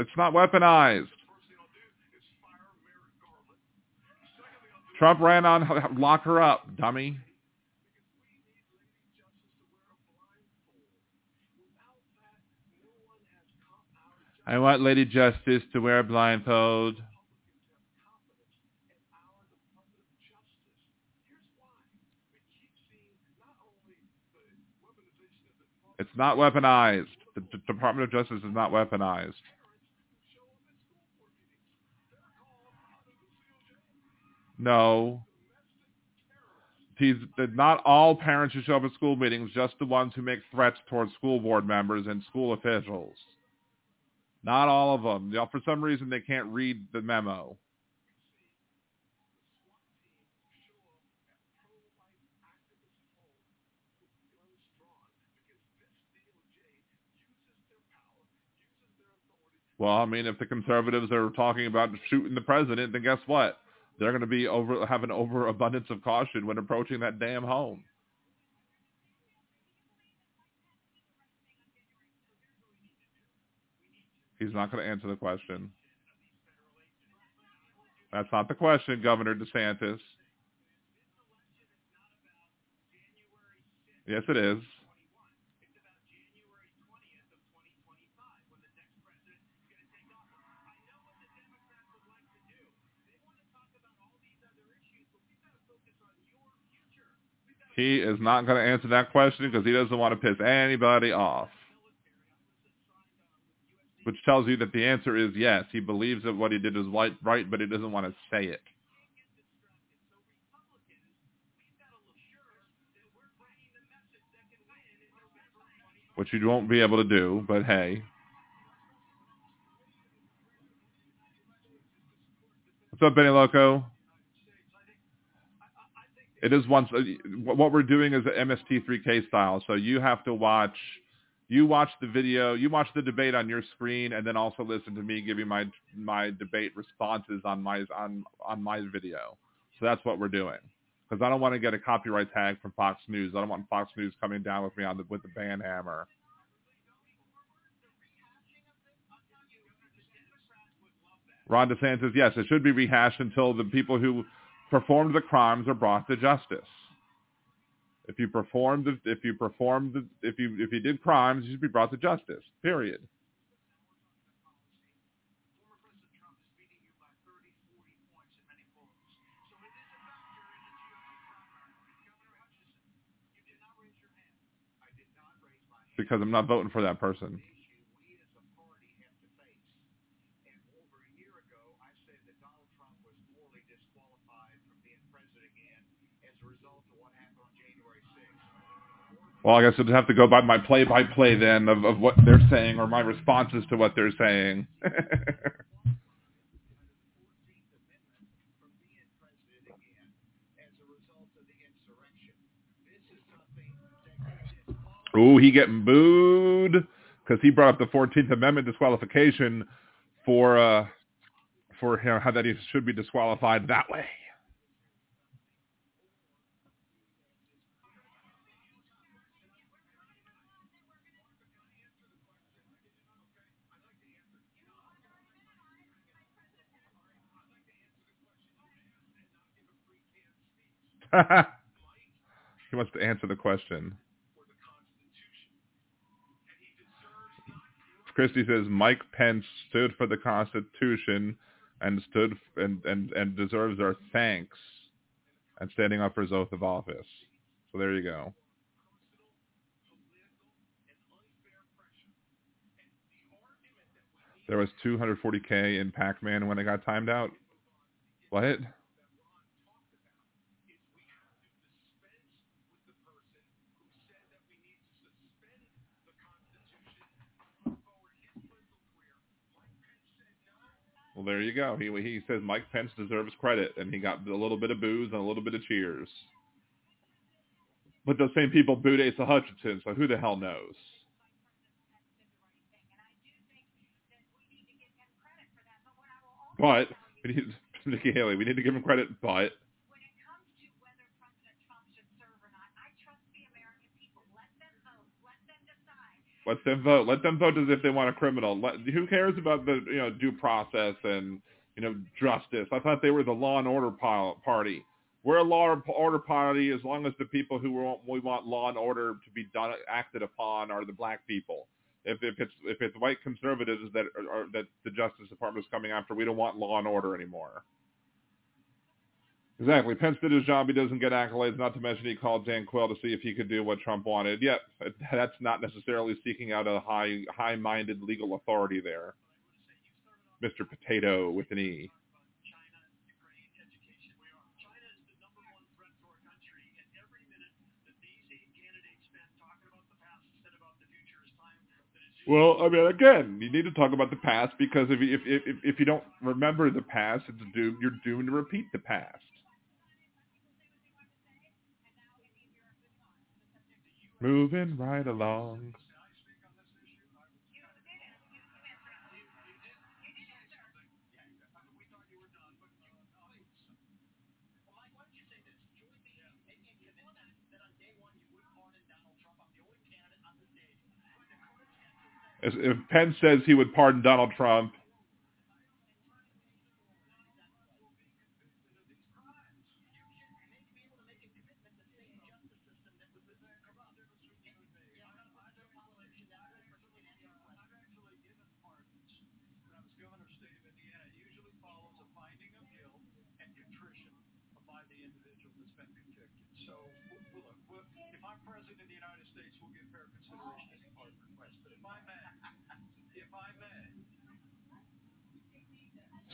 Secondly, not weaponized. Trump ran on lock her up, dummy. I want Lady Justice to wear a blindfold. It's not weaponized. The D- Department of Justice is not weaponized. No. He's, not all parents who show up at school meetings, just the ones who make threats towards school board members and school officials. Not all of them. For some reason, they can't read the memo. Well, I mean, if the conservatives are talking about shooting the president, then guess what? They're going to be over have an overabundance of caution when approaching that damn home. He's not going to answer the question. That's not the question, Governor DeSantis. Yes, it is. He is not going to answer that question because he doesn't want to piss anybody off. Which tells you that the answer is yes. He believes that what he did is right, but he doesn't want to say it. Which you won't be able to do, but hey. What's up, Benny Loco? It is once uh, what we're doing is MST3K style. So you have to watch, you watch the video, you watch the debate on your screen, and then also listen to me giving my my debate responses on my on on my video. So that's what we're doing. Because I don't want to get a copyright tag from Fox News. I don't want Fox News coming down with me on the with the ban hammer. Ron DeSantis, yes, it should be rehashed until the people who performed the crimes are brought to justice. If you performed, the, if you performed, the, if you if you did crimes, you should be brought to justice. Period. because I'm not voting for that by 30, 40 points in many polls. So it is a factor in the GOP primary. Governor Hutchinson, you did not raise your hand. I did not raise my hand. Because I'm not voting for that person. issue we as a party have to face. And over a year ago, I said that Donald Trump was morally disqualified from being president again as a result of what happened on January 6th. Well, I guess I'd have to go by my play-by-play then of, of what they're saying or my responses to what they're saying. Ooh, he getting booed because he brought up the Fourteenth Amendment disqualification for uh for him how that he should be disqualified that way. he wants to answer the question. Christie says Mike Pence stood for the Constitution and stood and, and, and deserves our thanks and standing up for his oath of office. So there you go. There was 240k in Pac-Man when it got timed out. What? Well, there you go. He he says Mike Pence deserves credit, and he got a little bit of booze and a little bit of cheers. But those same people booed Asa Hutchinson, so who the hell knows? But Nikki Haley. We need to give him credit, but When it comes to whether President Trump should serve or not, I trust the American people. Let them vote. Let them. Vote as if they want a criminal. Let, who cares about the you know due process and you know justice? I thought they were the law and order party. We're a law and order party as long as the people who want, we want law and order to be done acted upon are the black people. If, if it's if it's white conservatives that are, that the Justice Department is coming after, we don't want law and order anymore. Exactly. Pence did his job. He doesn't get accolades. Not to mention he called Dan Quayle to see if he could do what Trump wanted. Yep, that's not necessarily seeking out a high high-minded legal authority there. Mr. Potato with an E. Well, I mean, again, you need to talk about the past because if if if if you don't remember the past, it's doomed. You're doomed to repeat the past. Moving right along. If Pence says he would pardon Donald Trump,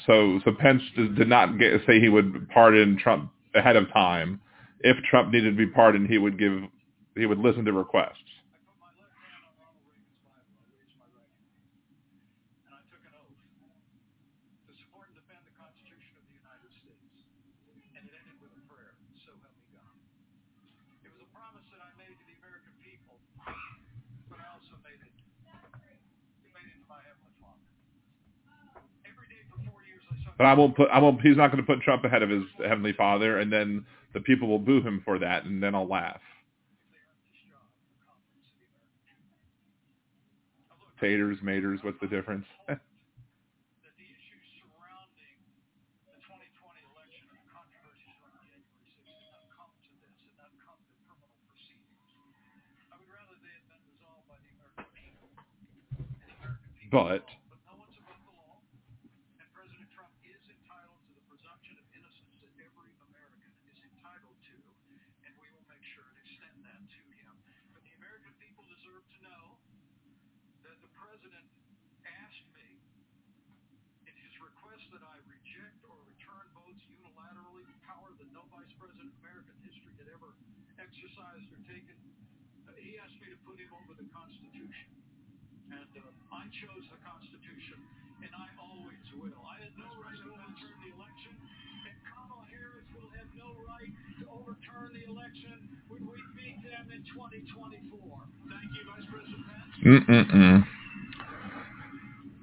So so Pence did not get, say he would pardon Trump ahead of time. If Trump needed to be pardoned, he would give he would listen to requests. But I won't put I won't he's not going to put Trump ahead of his heavenly Father, and then the people will boo him for that, and then I'll laugh. Taters, maters, what's the difference? but exercised or taken, he asked me to put him over the Constitution. And uh, I chose the Constitution, and I always will. I had no right to overturn the election, and Kamala Harris will have no right to overturn the election when we beat them in 2024. Thank you, Vice President Pence. Mm-mm-mm.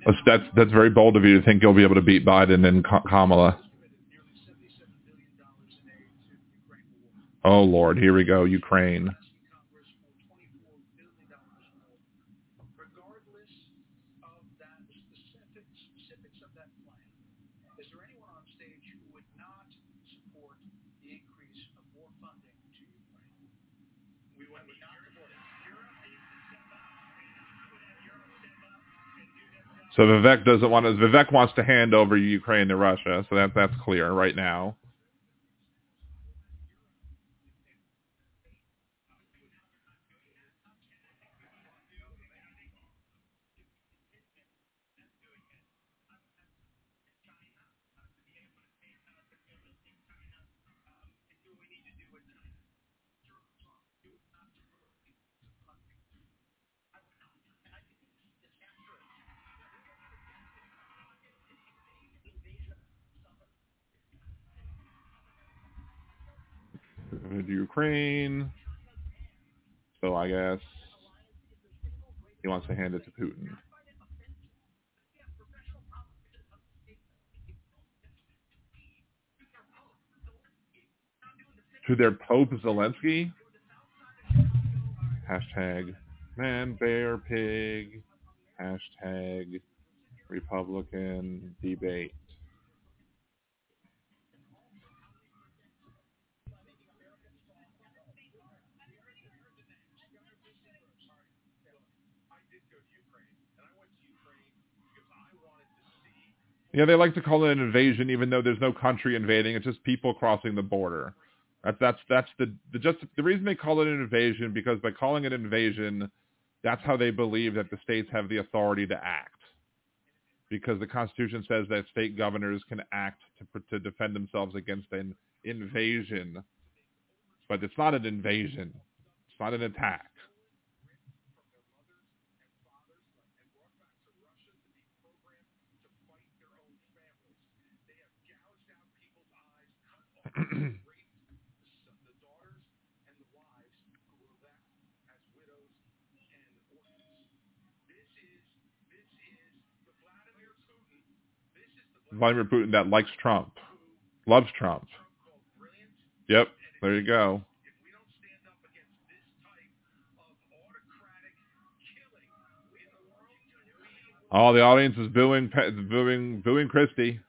That's, that's that's very bold of you to think you'll be able to beat Biden and Kamala. Oh Lord, here we go, Ukraine. So Vivek doesn't want to. Vivek wants to hand over Ukraine to Russia, so that that's clear right now. Ukraine. So I guess he wants to hand it to Putin. To their Pope Zelensky? Hashtag Man, bear, pig, hashtag Republican debate. Yeah, they like to call it an invasion, even though there's no country invading. It's just people crossing the border. That's that's that's the the just the reason they call it an invasion because by calling it an invasion, that's how they believe that the states have the authority to act. Because the Constitution says that state governors can act to to defend themselves against an invasion, but it's not an invasion. It's not an attack. Vladimir Putin that likes Trump, loves Trump. Yep, there you go. Oh, the audience is booing, booing, booing Christie.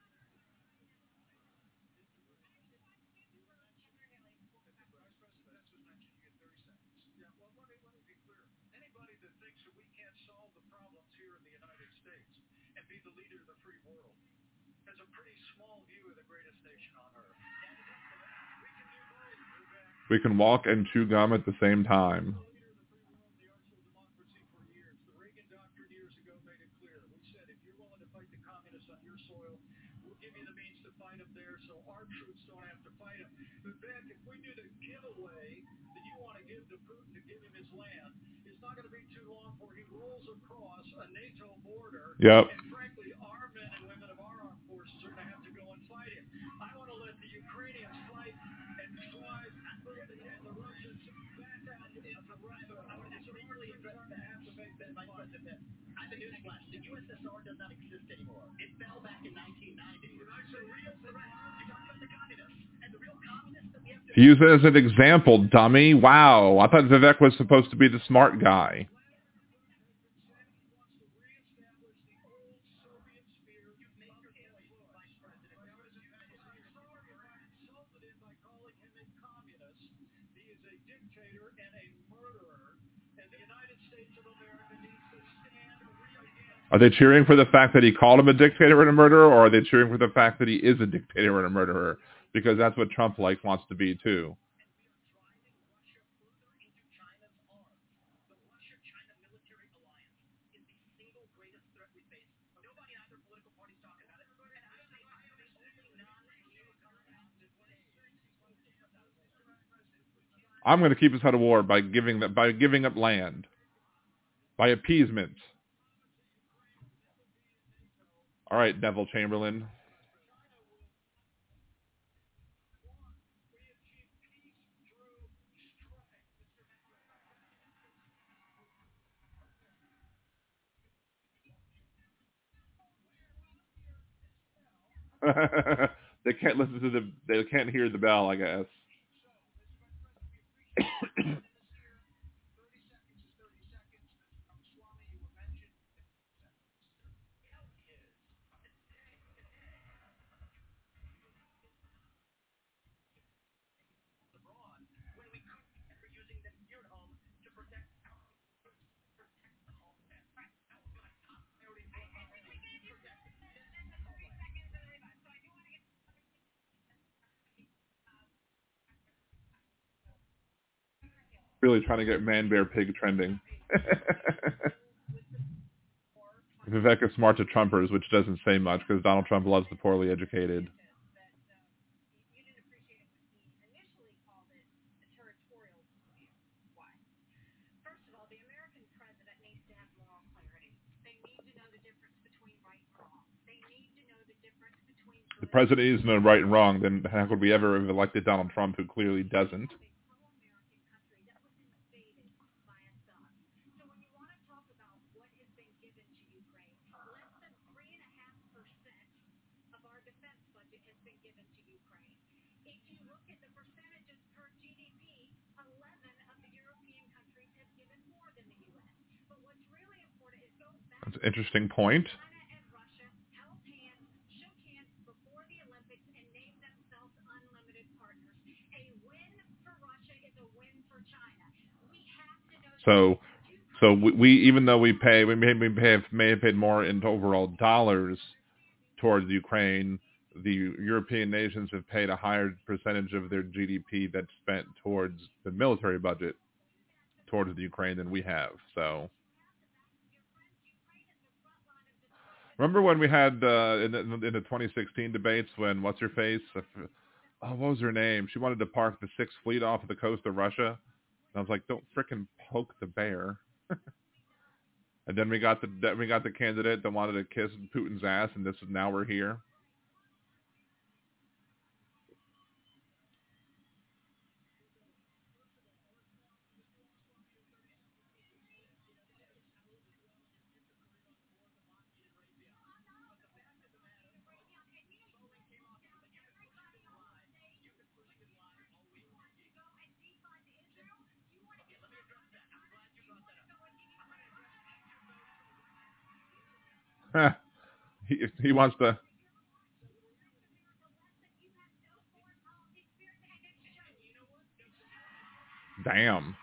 We can walk and chew gum at the same time. Yep. USSR does not exist anymore. It fell back in 1990. So real threat. You talk about the communists. And the real communists that we have to... Use it as an example, dummy. Wow. I thought Vivek was supposed to be the smart guy. Are they cheering for the fact that he called him a dictator and a murderer, or are they cheering for the fact that he is a dictator and a murderer? Because that's what Trump like wants to be too. I'm going to keep us out of war by giving by giving up land, by appeasement. All right, Neville Chamberlain. they can't listen to the they can't hear the bell, I guess. Really trying to get man bear pig trending. Vivek is smart to Trumpers, which doesn't say much because Donald Trump loves the poorly educated. The president know right and wrong, then how could we ever have elected Donald Trump who clearly doesn't? interesting point. China and Russia held hands, shook hands before the Olympics, and named themselves unlimited partners. A win for Russia is a win for China. We have to point. So, so we, we even though we pay, we may, we may have may have paid more in overall dollars towards Ukraine. The European nations have paid a higher percentage of their GDP that's spent towards the military budget towards the Ukraine than we have. So, remember when we had uh, in, the, in the 2016 debates when what's her face? Oh, what was her name? She wanted to park the Sixth Fleet off of the coast of Russia. And I was like, don't frickin' poke the bear. and then we got the then we got the candidate that wanted to kiss Putin's ass, and this is now we're here. he he wants to. Damn.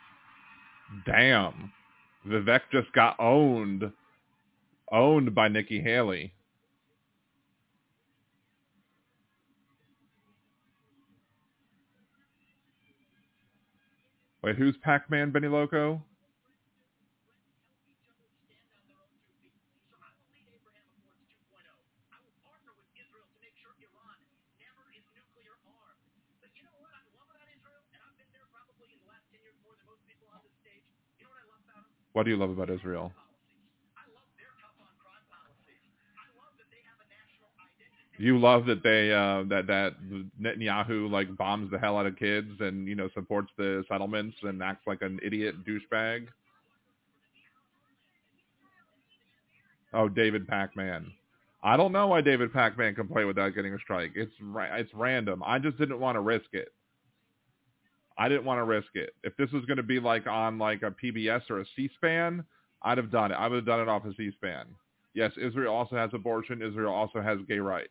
Damn. Vivek just got owned. Owned by Nikki Haley. Wait, who's Pac-Man Benny Loco? What do you love about Israel? You love that they uh, that that Netanyahu like bombs the hell out of kids and you know supports the settlements and acts like an idiot douchebag. Oh, David Pac-Man. I don't know why David Pac-Man can play without getting a strike. It's it's random. I just didn't want to risk it. I didn't want to risk it. If this was going to be like on like a PBS or a C-SPAN, I'd have done it. I would have done it off of C-SPAN. Yes, Israel also has abortion. Israel also has gay rights.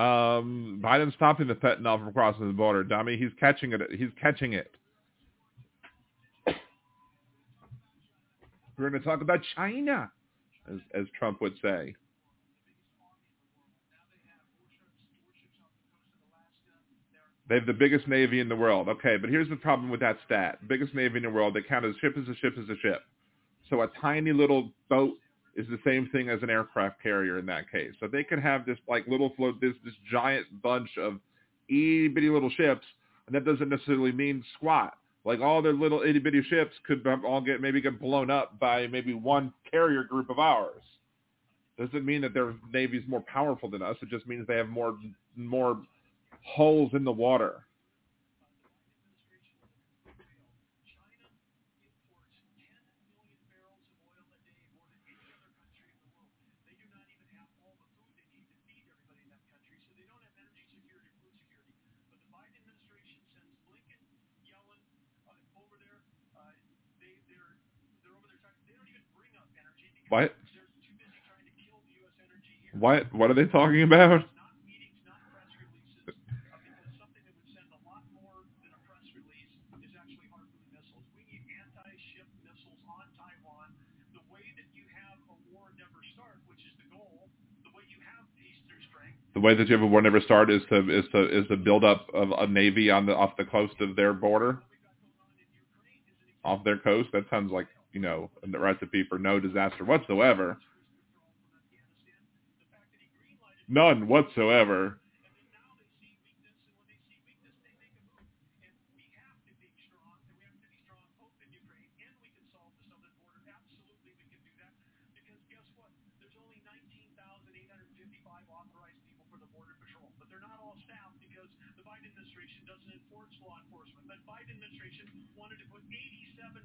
Um, Biden's stopping the fentanyl from crossing the border. Dummy, he's catching it. He's catching it. We're going to talk about China, as, as Trump would say. They have the biggest navy in the world. Okay, but here's the problem with that stat. Biggest navy in the world. They count as ship as a ship as a ship. So a tiny little boat is the same thing as an aircraft carrier in that case. So they could have this like little float, this this giant bunch of itty bitty little ships, and that doesn't necessarily mean squat. Like all their little itty bitty ships could all get maybe get blown up by maybe one carrier group of ours. Doesn't mean that their navy's more powerful than us. It just means they have more more holes in the water. What? What? What are they talking about? The way that you have a war never start is to is to is to build up of a navy on the off the coast of their border, off their coast. That sounds like you know the recipe for no disaster whatsoever. None whatsoever. they're not all staffed because the Biden administration doesn't enforce law enforcement. The Biden administration wanted to put 87,000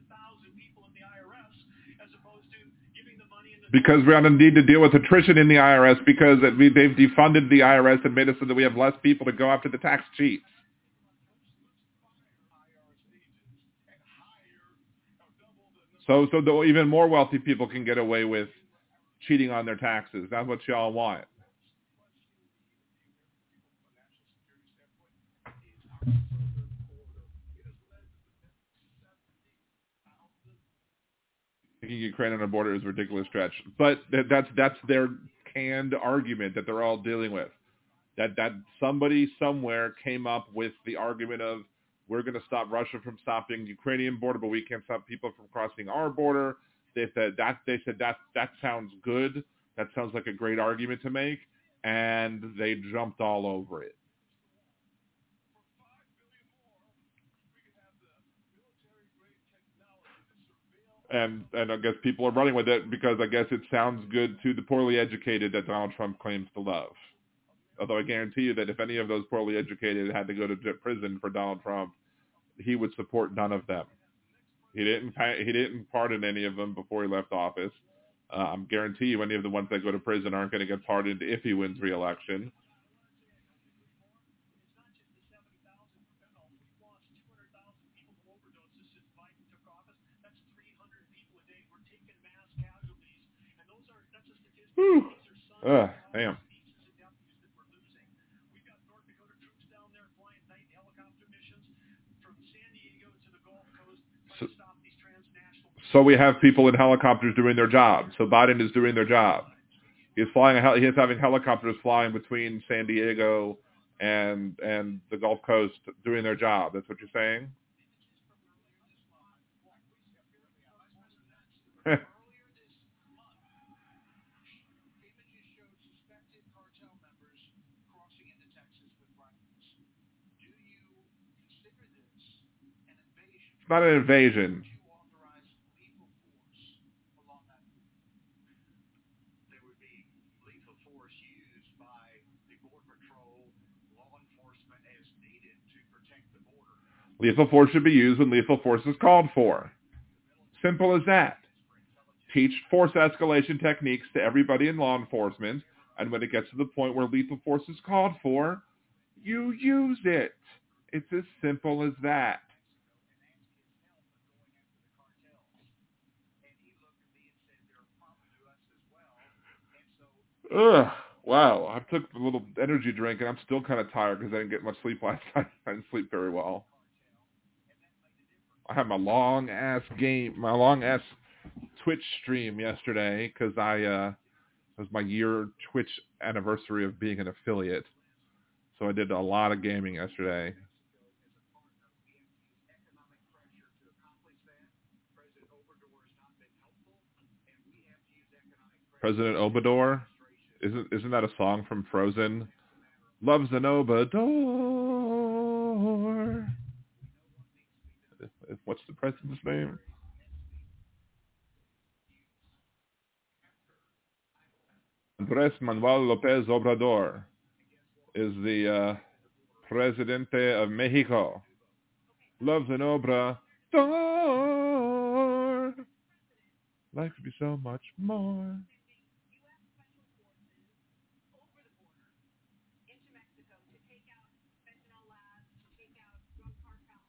people in the IRS as opposed to giving the money in the Because we're on a need to deal with attrition in the IRS because we, they've defunded the IRS and made it so that we have less people to go after the tax cheats. So, so the even more wealthy people can get away with cheating on their taxes. That's what y'all want. Ukraine on a border is a ridiculous stretch, but that, that's that's their canned argument that they're all dealing with. That that somebody somewhere came up with the argument of we're going to stop Russia from stopping Ukrainian border, but we can't stop people from crossing our border. They said that they said that that sounds good. That sounds like a great argument to make, and they jumped all over it. And and I guess people are running with it because I guess it sounds good to the poorly educated that Donald Trump claims to love. Although I guarantee you that if any of those poorly educated had to go to prison for Donald Trump, he would support none of them. He didn't he didn't pardon any of them before he left office. Uh, I'm guarantee you any of the ones that go to prison aren't going to get pardoned if he wins re-election. Ugh, damn. So, so we have people in helicopters doing their job. So Biden is doing their job. He's flying. A hel- he's having helicopters flying between San Diego and and the Gulf Coast doing their job. That's what you're saying. It's not an invasion. Lethal force should be used when lethal force is called for. Simple as that. Teach force escalation techniques to everybody in law enforcement, and when it gets to the point where lethal force is called for, you use it. It's as simple as that. Ugh. Wow. I took a little energy drink and I'm still kind of tired because I didn't get much sleep last night. I didn't sleep very well. I had my long ass game, my long ass Twitch stream yesterday because I uh, it was my year Twitch anniversary of being an affiliate. So I did a lot of gaming yesterday. President Obador, isn't isn't that a song from Frozen? Loves an Obador. What's the president's name? Andres Manuel Lopez Obrador is the uh, Presidente of Mexico. Loves an Obrador. Life could be so much more. into Mexico to take out fentanyl labs, to take out drug cartels.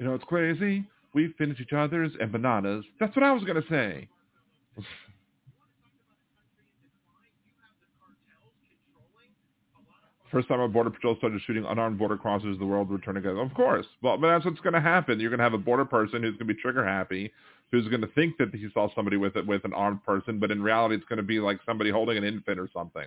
You know, it's crazy. We finish each other's and bananas. That's what I was going to say. First time a border patrol started shooting unarmed border crossers, the world would turn together. Of course. Well, but that's what's going to happen. You're going to have a border person who's going to be trigger happy, who's going to think that he saw somebody with it with an armed person, but in reality, it's going to be like somebody holding an infant or something.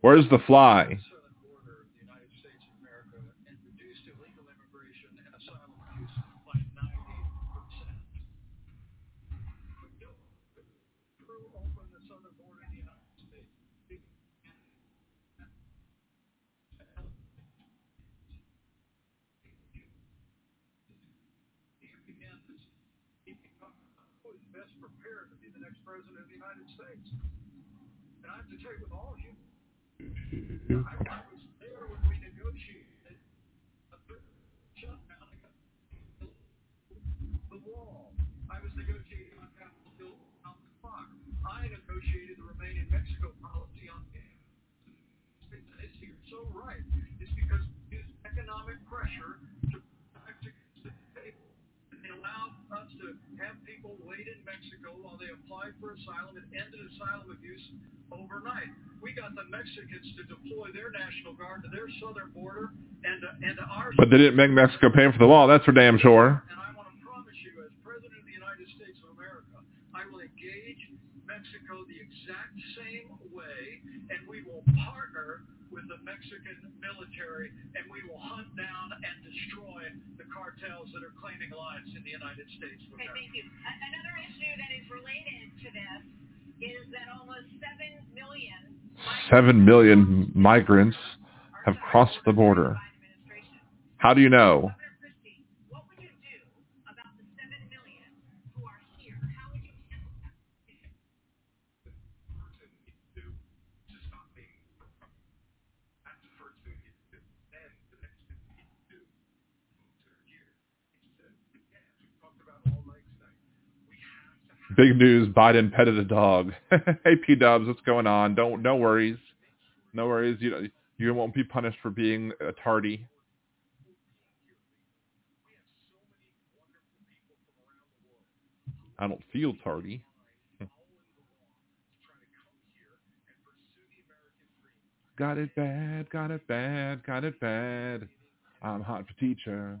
Where's the fly? President of the United States. And I have to tell you, with all so right. It's because it's economic pressure to and allow us to have people wait in Mexico while they apply for asylum and ended asylum abuse overnight. We got the Mexicans to deploy their National Guard to their southern border and to, and to our. But they didn't make Mexico pay for the wall. That's for damn sure. And I want to promise you, as President of the United States of America, I will engage Mexico the exact same way, and we will partner the Mexican military, and we will hunt down and destroy the cartels that are claiming lives in the United States Okay, America. thank you. Another issue that is related to this is that almost 7 million Seven million migrants have crossed the border. How do you know? Governor Christie, what would you do about the 7 million who are here? How would you handle that? person needs to do to stop being that's the first thing you do. Then the next thing you need to do folks that are here is to yeah, as we talked about all night tonight. We have to have Big news, Biden petted a dog. hey P Dubs, what's going on? Don't no worries. No worries. You you won't be punished for being a tardy. I don't feel tardy. Got it bad, got it bad, got it bad. I'm hot for teacher.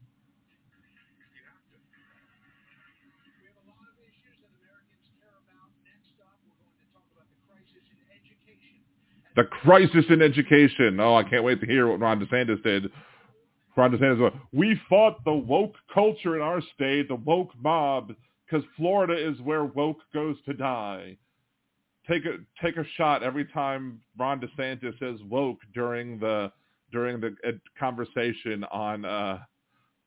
The crisis in education. Oh, I can't wait to hear what Ron DeSantis did. Ron DeSantis we fought the woke culture in our state, the woke mob, because Florida is where woke goes to die. Take a take a shot every time Ron DeSantis says woke during the during the ed- conversation on uh,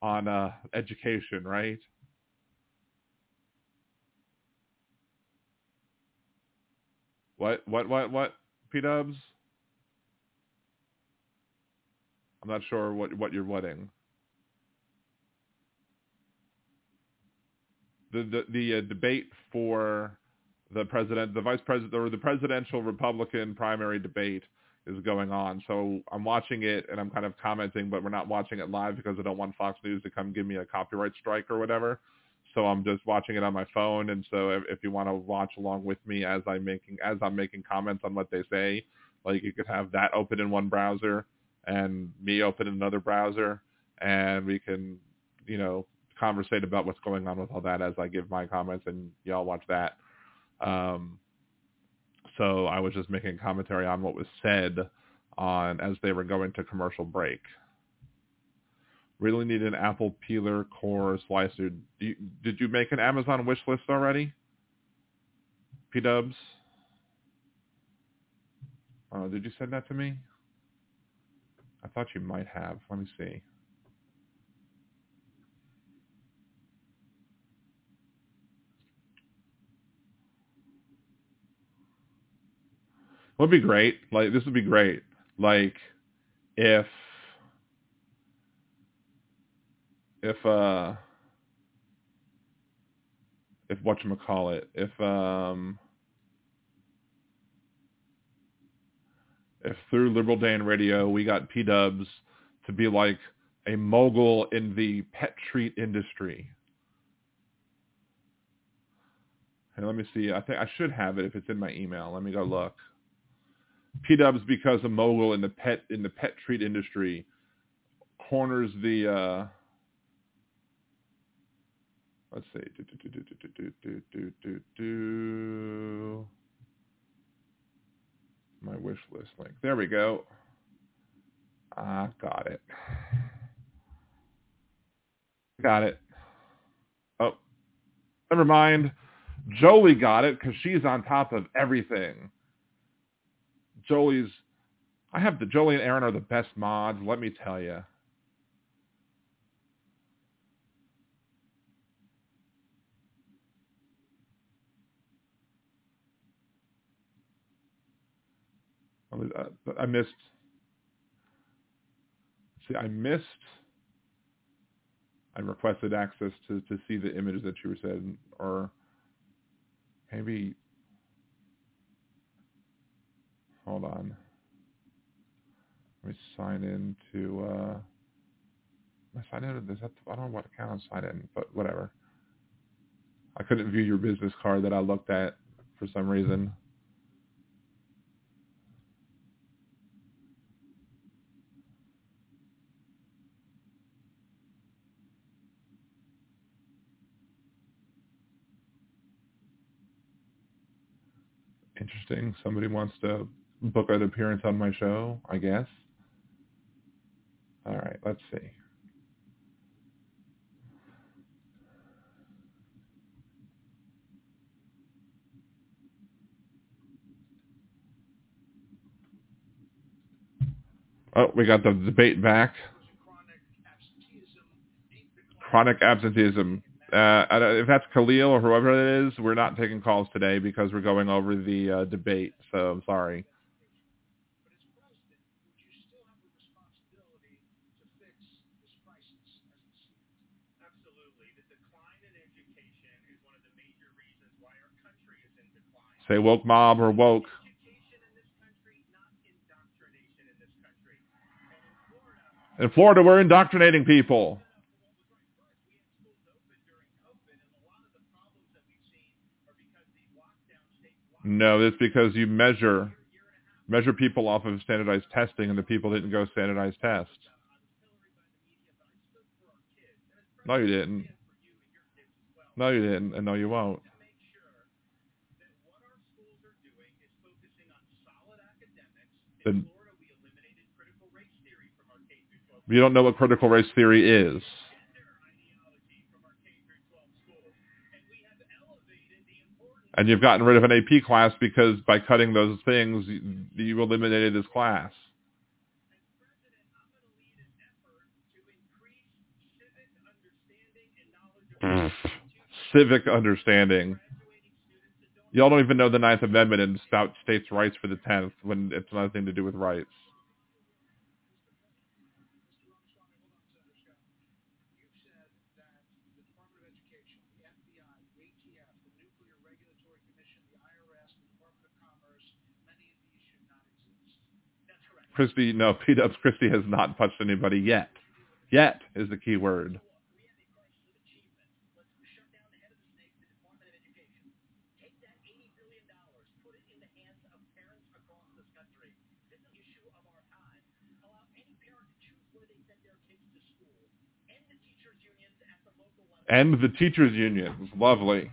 on uh, education, right? What what what what? P Dubs? I'm not sure what what you're wedding. The the the uh, debate for the president, the vice president, or the presidential Republican primary debate is going on. So I'm watching it and I'm kind of commenting, but we're not watching it live because I don't want Fox News to come give me a copyright strike or whatever. So I'm just watching it on my phone. And so if, if you want to watch along with me as I'm making as I'm making comments on what they say, like you could have that open in one browser and me open in another browser, and we can, you know, conversate about what's going on with all that as I give my comments, and y'all watch that. Um, so I was just making commentary on what was said on as they were going to commercial break. Really need an apple peeler core slicer. You, did you make an Amazon wish list already? P Dubs. Uh, did you send that to me? I thought you might have. Let me see. would be great. Like this would be great. Like if if uh if whatchamacallit, if um if through Liberal Dan Radio we got P Dubs to be like a mogul in the pet treat industry. And let me see. I think I should have it if it's in my email. Let me go look. P Dubs because a mogul in the pet in the pet treat industry corners the uh Let's see. Do, do, do, My wish list link. There we go. I got it. Got it. Oh, never mind. Jolie got it because she's on top of everything. Jolie's, I have the, Jolie and Aaron are the best mods, let me tell you. I missed see I missed I requested access to, to see the images that you were said or maybe hold on. Let me sign in to, uh, I sign in, is that, I don't know what account I signed in, but whatever. I couldn't view your business card that I looked at for some reason. Interesting. Somebody wants to book an appearance on my show, I guess. All right, let's see. Oh, we got the debate back. Chronic absenteeism. Uh, if that's Khalil or whoever it is, we're not taking calls today because we're going over the uh, debate. So I'm sorry. Say woke mob or woke. In Florida, we're indoctrinating people. No, it's because you measure measure people off of standardized testing, and the people didn't go standardized test. No, you didn't. No, you didn't, and no, you won't. Then you don't know what critical race theory is. And you've gotten rid of an AP class because by cutting those things, you eliminated this class. civic understanding. Y'all don't even know the Ninth Amendment and stout states' rights for the Tenth when it's nothing to do with rights. Christie, no, P-Dubs Christie has not touched anybody yet. Yet is the key word. And the teachers unions. Lovely.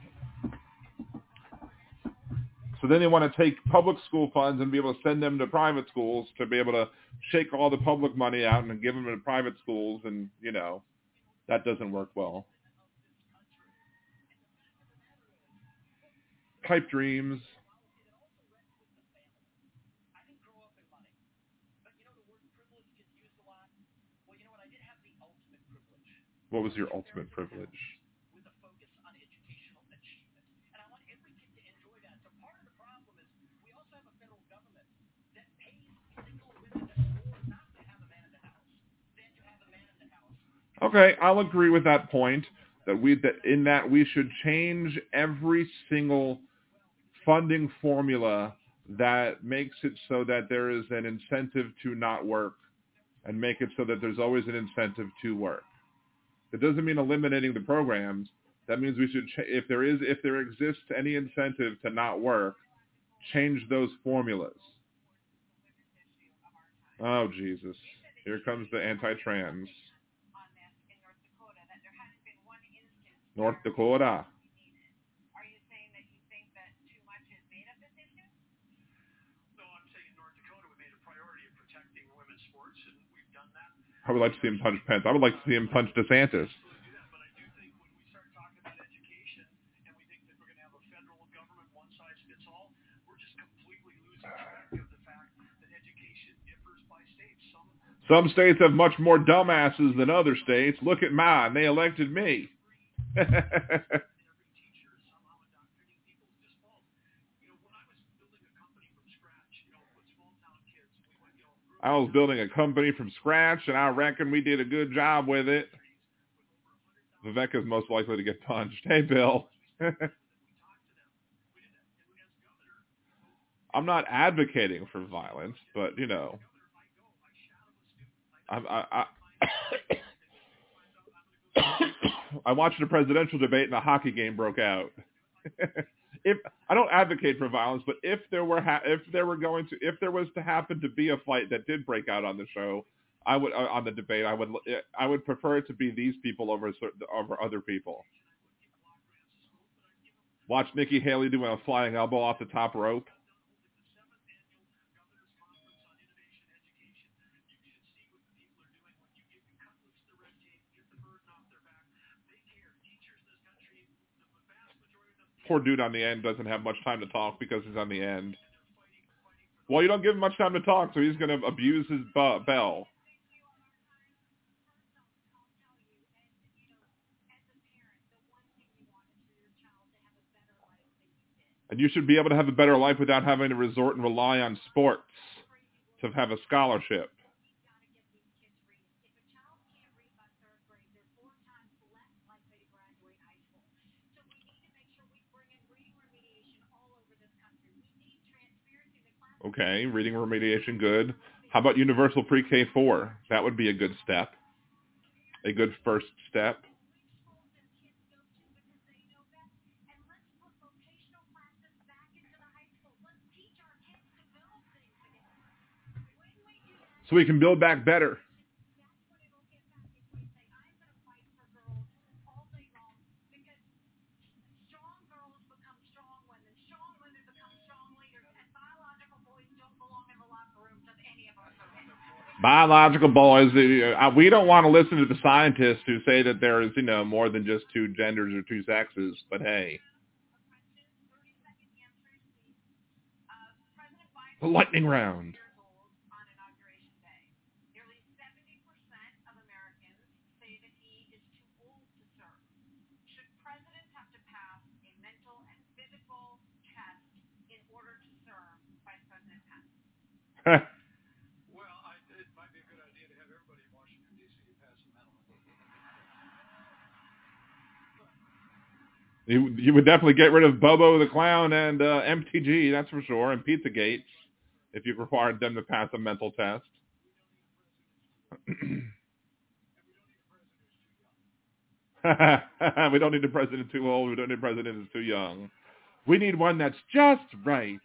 So then they want to take public school funds and be able to send them to private schools to be able to shake all the public money out and give them to private schools, and you know that doesn't work well. Pipe dreams. What was your ultimate in money. But you know the word privilege gets used a lot? Well, you know what? I did have the ultimate privilege. What was your ultimate privilege? With a focus on educational achievement. And I want every kid to enjoy that. So part of the problem is we also have a federal government that pays single women more not to have a man in the house than to have a man in the house. Okay, I'll agree with that point. That we that in that we should change every single funding formula that makes it so that there is an incentive to not work and make it so that there's always an incentive to work. That doesn't mean eliminating the programs. That means we should, ch- if there is, if there exists any incentive to not work, change those formulas. Oh Jesus! Here comes the anti-trans. on this in North Dakota that there hasn't been one instance North Dakota. Are you saying that you think that too much is made of this issue? No, I'm saying North Dakota we made a priority of protecting women's sports, and we've done that. I would like to see him punch Pence. I would like to see him punch DeSantis. Absolutely but I do think when we start talking about education and we think that we're going to have a federal government one size fits all, we're just completely losing track of the fact that education differs by state. Some Some states have much more dumbasses than other states. Look at mine. They elected me. I was building a company from scratch, you know, with small town kids, we went, you know, I was building a company from scratch, and I reckon we did a good job with it. Vivek is most likely to get punched. Hey, Bill. I'm not advocating for violence, but you know, I'm, I, I, I watched a presidential debate and a hockey game broke out. if I don't advocate for violence, but if there were ha- if there were going to if there was to happen to be a fight that did break out on the show, I would uh, on the debate I would I would prefer it to be these people over over other people. Watch Nikki Haley doing a flying elbow off the top rope. Poor dude on the end doesn't have much time to talk because he's on the end. Well, you don't give him much time to talk, so he's going to abuse his bu- bell. And you should be able to have a better life without having to resort and rely on sports to have a scholarship. Okay, reading remediation, good. How about universal pre-K four? That would be a good step. A good first step. So we can build back better. Biological boys, we don't want to listen to the scientists who say that there is, you know, more than just two genders or two sexes. But hey, the lightning round. on inauguration day. Nearly 70% of Americans say that he is too old to serve. Should presidents have to pass a mental and physical test in order to serve Vice President Pence? Well, I, it might be a good idea to have everybody in Washington D.C. pass a mental. You, you would definitely get rid of Bobo the Clown and uh, MTG, that's for sure, and Pizzagate, if you required them to pass a mental test. we don't need a president too old. We don't need a president who's too young. We need one that's just right.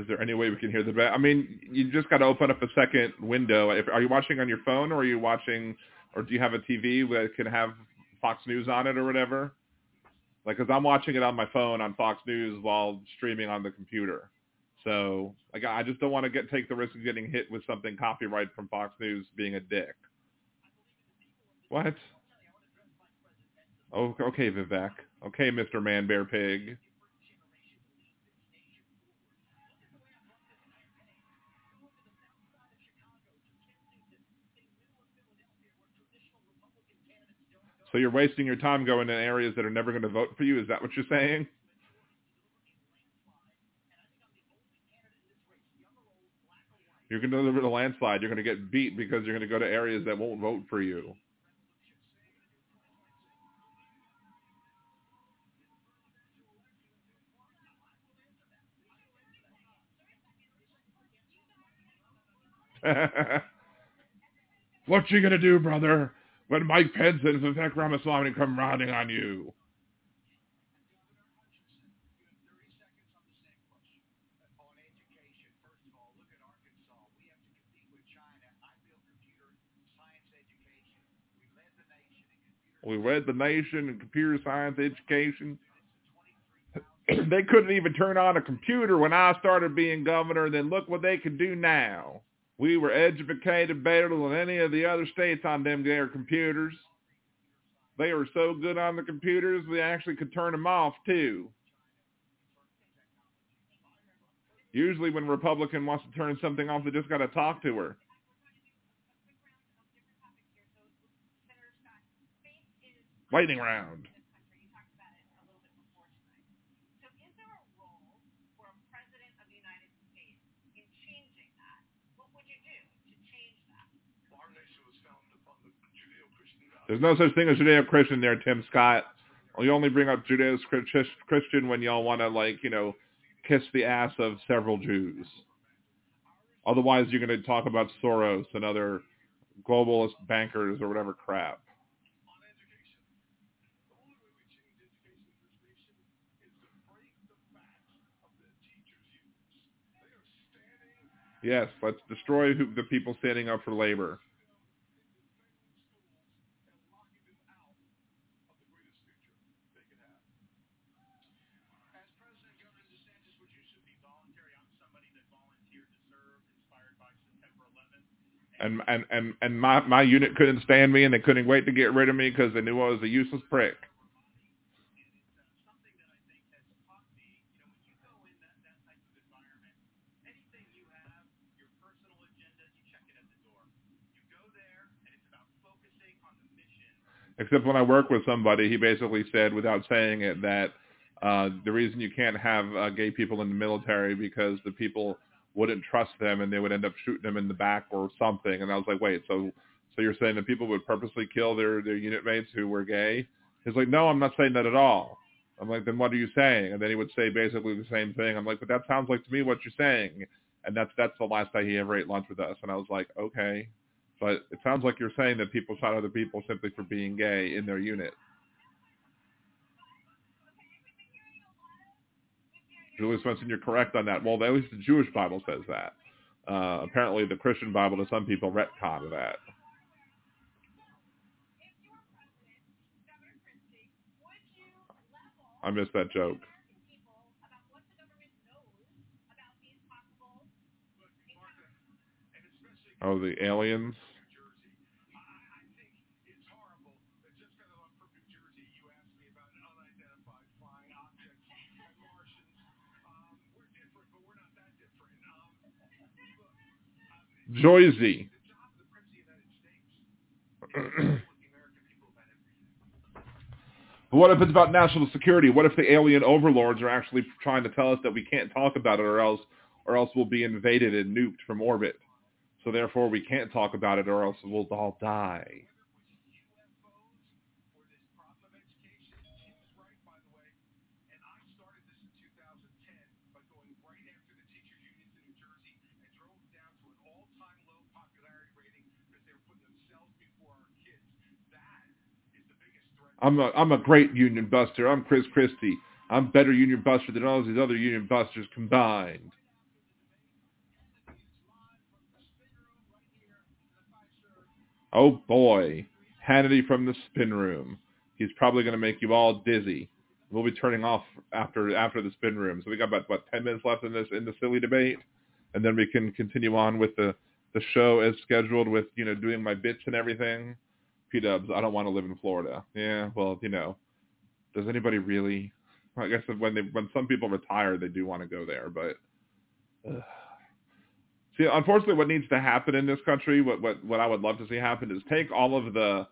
Is there any way we can hear the back? I mean, you just got to open up a second window. If, are you watching on your phone, or are you watching, or do you have a TV that can have Fox News on it or whatever? Like, because I'm watching it on my phone on Fox News while streaming on the computer. So, like, I just don't want to get take the risk of getting hit with something copyright from Fox News being a dick. What? Oh, okay, Vivek. Okay, Mr. Man Bear Pig. So you're wasting your time going to areas that are never going to vote for you? Is that what you're saying? You're going to deliver the landslide. You're going to get beat because you're going to go to areas that won't vote for you. what you gonna do, brother, when Mike Pence and Vivek Ramaswamy come rounding on you? We led the nation in computer science education. they couldn't even turn on a computer when I started being governor, then look what they can do now. We were educated better than any of the other states on them their computers. They were so good on the computers, we actually could turn them off too. Usually when a Republican wants to turn something off, they just got to talk to her. Lightning round. There's no such thing as Judeo-Christian there, Tim Scott. You only bring up Judeo-Christian when y'all want to, like, you know, kiss the ass of several Jews. Otherwise, you're going to talk about Soros and other globalist bankers or whatever crap. Yes, let's destroy the people standing up for labor. And and and and my my unit couldn't stand me, and they couldn't wait to get rid of me because they knew I was a useless prick. Except when I work with somebody, he basically said, without saying it, that uh, the reason you can't have uh, gay people in the military because the people wouldn't trust them and they would end up shooting them in the back or something. And I was like, wait, so so you're saying that people would purposely kill their their unit mates who were gay? He's like, no, I'm not saying that at all. I'm like, then what are you saying? And then he would say basically the same thing. I'm like, but that sounds like to me what you're saying. And that's that's the last time he ever ate lunch with us. And I was like, okay, but it sounds like you're saying that people shot other people simply for being gay in their unit. Julie Swenson, you're correct on that. Well, at least the Jewish Bible says that. Uh, apparently, the Christian Bible to some people retcon that. I missed that joke. Oh, the aliens. Joyzy. But what if it's about national security? What if the alien overlords are actually trying to tell us that we can't talk about it or else or else we'll be invaded and nuked from orbit? So therefore we can't talk about it or else we'll all die. I'm a, I'm a great union buster. I'm Chris Christie. I'm better union buster than all these other union busters combined. Oh boy, Hannity from the spin room. He's probably going to make you all dizzy. We'll be turning off after after the spin room. So we got about what ten minutes left in this in the silly debate, and then we can continue on with the the show as scheduled with you know doing my bits and everything. P Dubs, I don't want to live in Florida. Yeah, well you know, does anybody really? I guess when they when some people retire, they do want to go there, but. See, unfortunately, what needs to happen in this country, what what what I would love to see happen, is take all of the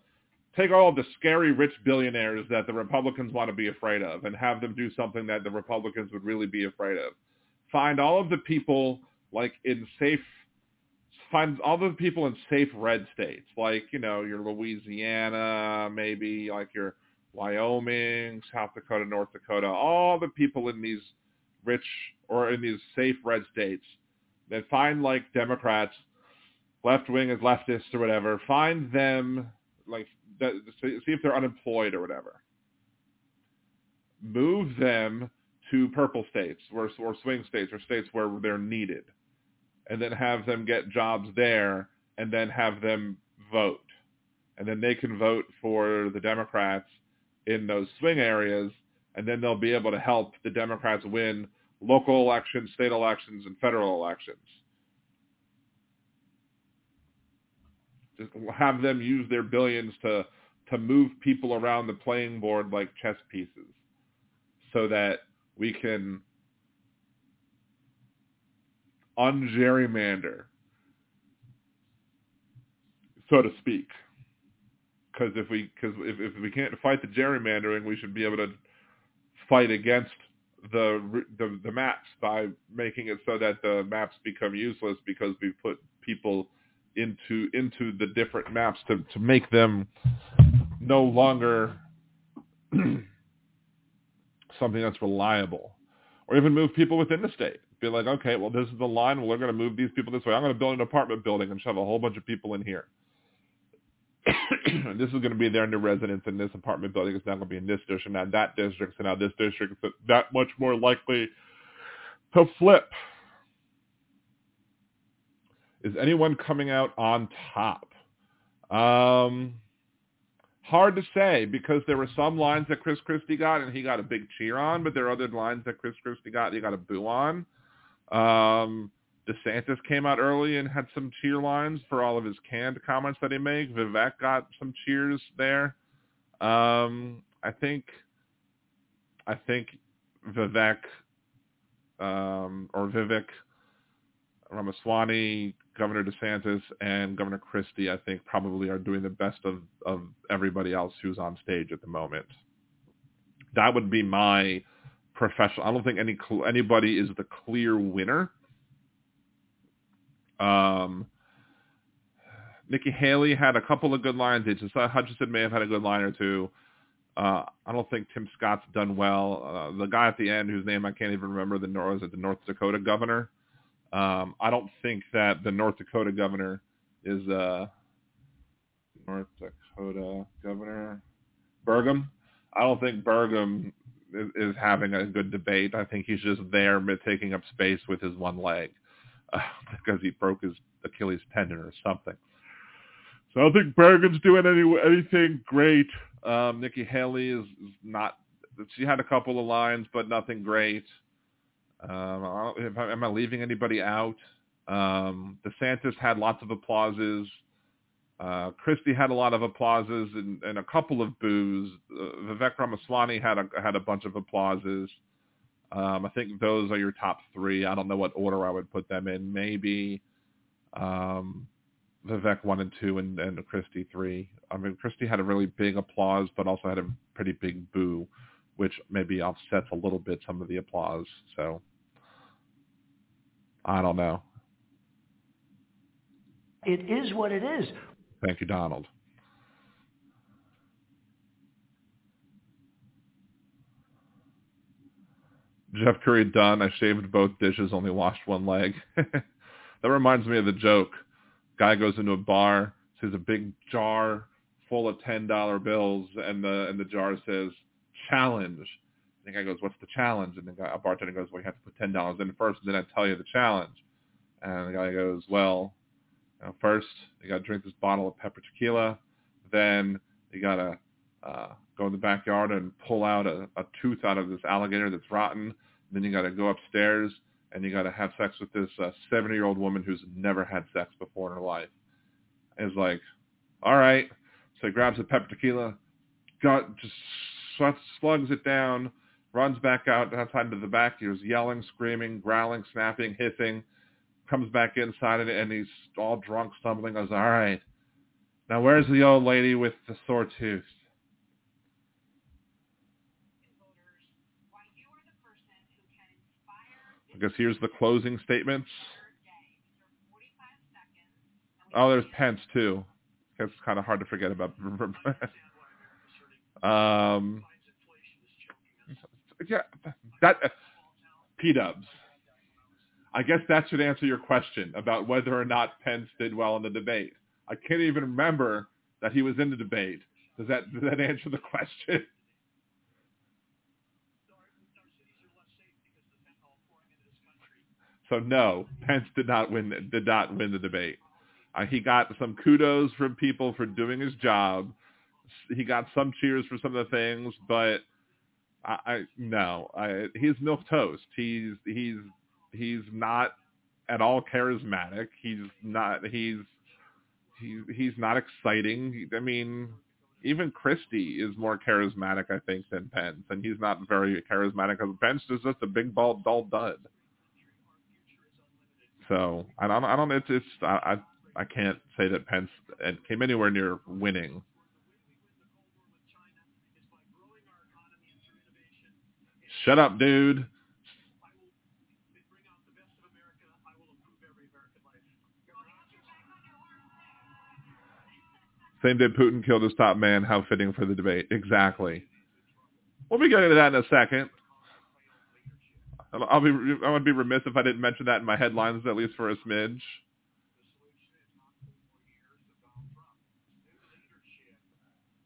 take all of the scary rich billionaires that the Republicans want to be afraid of, and have them do something that the Republicans would really be afraid of. Find all of the people like in safe, find all the people in safe red states, like you know your Louisiana, maybe like your Wyoming, South Dakota, North Dakota, all the people in these rich or in these safe red states that find like Democrats, left wing as leftists or whatever, find them like see if they're unemployed or whatever. Move them to purple states or, or swing states or states where they're needed, and then have them get jobs there, and then have them vote, and then they can vote for the Democrats in those swing areas, and then they'll be able to help the Democrats win local elections, state elections, and federal elections. Just have them use their billions to to move people around the playing board like chess pieces so that we can ungerrymander, so to speak. Because if we because if, if we can't fight the gerrymandering, we should be able to fight against the, the the maps by making it so that the maps become useless because we put people into into the different maps to to make them no longer something that's reliable or even move people within the state be like okay well this is the line we're going to move these people this way i'm going to build an apartment building and shove a whole bunch of people in here this is going to be their new residence in this apartment building. It's not going to be in this district, not that district. So now this district is that much more likely to flip. Is anyone coming out on top? Um, hard to say because there were some lines that Chris Christie got and he got a big cheer on, but there are other lines that Chris Christie got and he got a boo on. Um, DeSantis came out early and had some cheer lines for all of his canned comments that he made. Vivek got some cheers there. Um, I think, I think Vivek um, or Vivek Ramaswamy, Governor DeSantis, and Governor Christie, I think probably are doing the best of, of everybody else who's on stage at the moment. That would be my professional. I don't think any anybody is the clear winner um, Nikki Haley had a couple of good lines. Just uh, Hutchinson may have had a good line or two. Uh, I don't think Tim Scott's done well. Uh, the guy at the end, whose name I can't even remember, the North, the North Dakota governor. Um, I don't think that the North Dakota governor is uh, North Dakota governor Burgum. I don't think Burgum is, having a good debate. I think he's just there taking up space with his one leg uh, because he broke his Achilles tendon or something. So I don't think Burgum's doing any anything great. Um, Nikki Haley is, not. She had a couple of lines, but nothing great. Um, am I leaving anybody out? Um, DeSantis had lots of applauses. Uh, Christie had a lot of applauses and, and a couple of boos. Uh, Vivek Ramaswamy had a had a bunch of applauses. Um, I think those are your top three. I don't know what order I would put them in. Maybe um, Vivek one and two, and, and Christie three. I mean, Christie had a really big applause, but also had a pretty big boo, which maybe offsets a little bit some of the applause. So I don't know. It is what it is. Thank you, Donald. Jeff Curry done. I shaved both dishes, only washed one leg. that reminds me of the joke. Guy goes into a bar, sees a big jar full of ten dollar bills, and the and the jar says challenge. And the guy goes, "What's the challenge?" And the guy, a bartender goes, "Well, you have to put ten dollars in first, and then I tell you the challenge." And the guy goes, "Well, Now, first, you got to drink this bottle of pepper tequila. Then you got to uh, go in the backyard and pull out a, a tooth out of this alligator that's rotten. Then you got to go upstairs and you got to have sex with this uh, 70-year-old woman who's never had sex before in her life. Is like, all right. So he grabs the pepper tequila, got just slugs it down, runs back out outside into the back. He was yelling, screaming, growling, snapping, hissing. Comes back inside and, and he's all drunk, stumbling. Goes, all right. Now where's the old lady with the sore tooth? voters why you are the person who can inspire I guess here's the closing statements. third day. These are 45 seconds. and we Oh, there's Pence too. It's kind of hard to forget about. understand why they're asserting um, finds inflation is choking us. yeah, that uh, P Dubs. I guess that should answer your question about whether or not Pence did well in the debate. I can't even remember that he was in the debate. Does that does that answer the question? So no, Pence did not win did not win the debate. Uh, he got some kudos from people for doing his job. He got some cheers for some of the things, but I, I no, I, he's milk toast. He's he's he's not at all charismatic. He's not he's he, he's not exciting. I mean, even Christie is more charismatic, I think, than Pence, and he's not very charismatic. Because Pence is just a big bald dull dud. So I don't, I don't. It's, it's I, I, I can't say that Pence uh, came anywhere near winning. Shut up, dude. Same day Putin killed his top man. How fitting for the debate. Exactly. We'll be getting to that in a second. I'll be I would be remiss if I didn't mention that in my headlines at least for a smidge.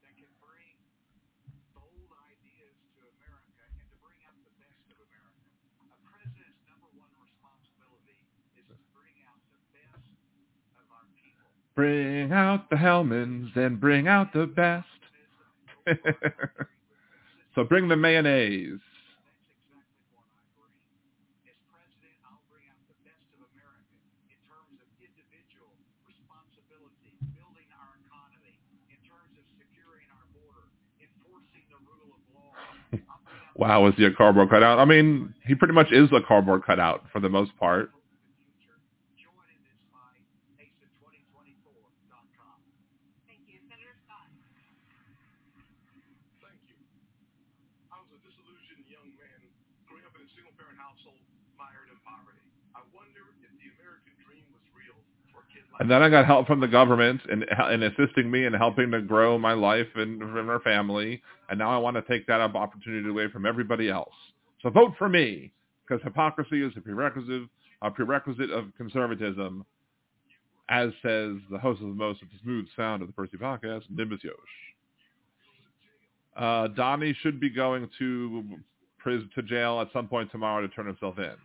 that can bring bold ideas to America and to bring out the best of America. A president's number one responsibility is to bring out the best of our people. Bring out the Hellmann's and bring out the best. so bring the mayonnaise. Wow, is he a cardboard cutout? I mean, he pretty much is a cardboard cutout for the most part. the future. Join in this fight. Asa2024.com. Thank you. Senator Scott. Thank you. I was a disillusioned young man growing up in a single-parent household mired in poverty. I wonder if the American dream was real for a kid like And then I got help from the government in, in assisting me and helping to grow my life and from our family. And now I want to take that opportunity away from everybody else. So vote for me because hypocrisy is a prerequisite, a prerequisite of conservatism, as says the host of the most smooth sound of the Percy podcast, Nimbus Yosh. Uh, Donnie should be going to pris- to jail at some point tomorrow to turn himself in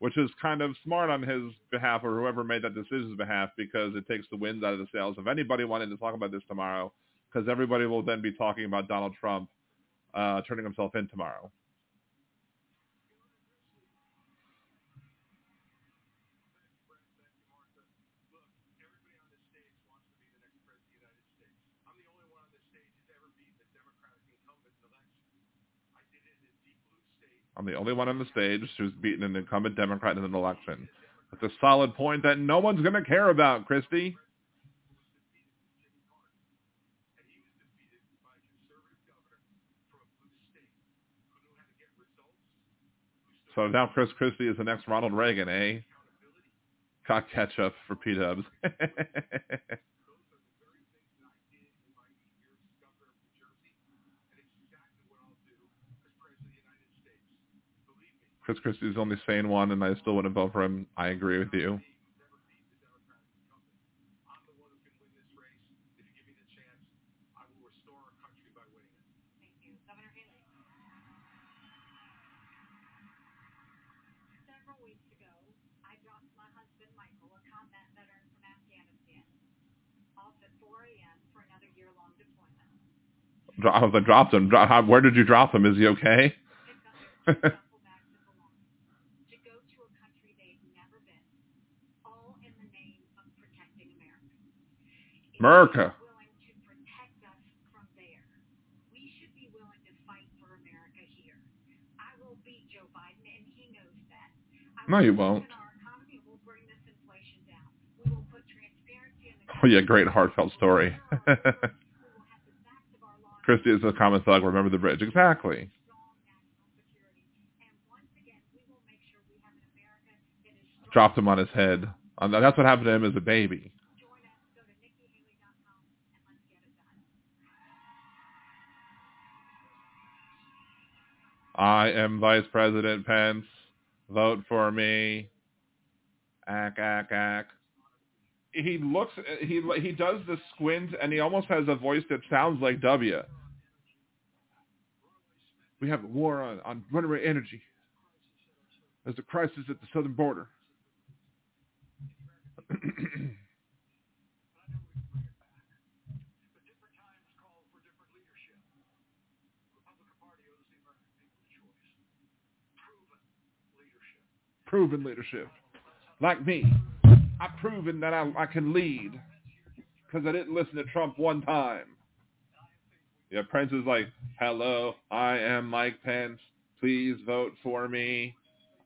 which is kind of smart on his behalf or whoever made that decision's behalf because it takes the wind out of the sails of anybody wanting to talk about this tomorrow because everybody will then be talking about Donald Trump uh, turning himself in tomorrow. Look, everybody on this stage wants to be the next president of the United States. I'm the only one on this stage who's ever beaten a Democratic incumbent in election. I did it in a deep blue state. I'm the only one on the stage who's beaten an incumbent Democrat in an election. That's a solid point that no one's going to care about, Christie. So now Chris Christie is the next Ronald Reagan, eh? Cock ketchup for P-dubs. Those are the very things that I did in my eight years as governor of New Jersey, and it's exactly what I'll do as president of the United States. Believe me, Chris Christie's the only sane one, and I still wouldn't vote for him. I agree with you. who's never beat the Democratic incumbent. I'm for another year long deployment. Dro the one who can win this story. you won't. the backs of our law Christie is a common thug. Remember the bridge. Exactly. strong national security. And once again, we will make sure we have an America that is strong. Dropped him on his head. That's what happened to him as a baby. Join us. Go to NikkiHaley.com and let's get it done. I am Vice President Pence. Vote for me. Ack, ack, ack. He looks, he he does the squint, and he almost has a voice that sounds like W. We have a war on, on runaway energy. There's a crisis at the southern border. But different times call for different leadership. The Republican Party owes the American people a choice. Proven leadership. Proven leadership. Like me. I've proven that I, I can lead because I didn't listen to Trump one time. Yeah, Pence is like, hello, I am Mike Pence. Please vote for me.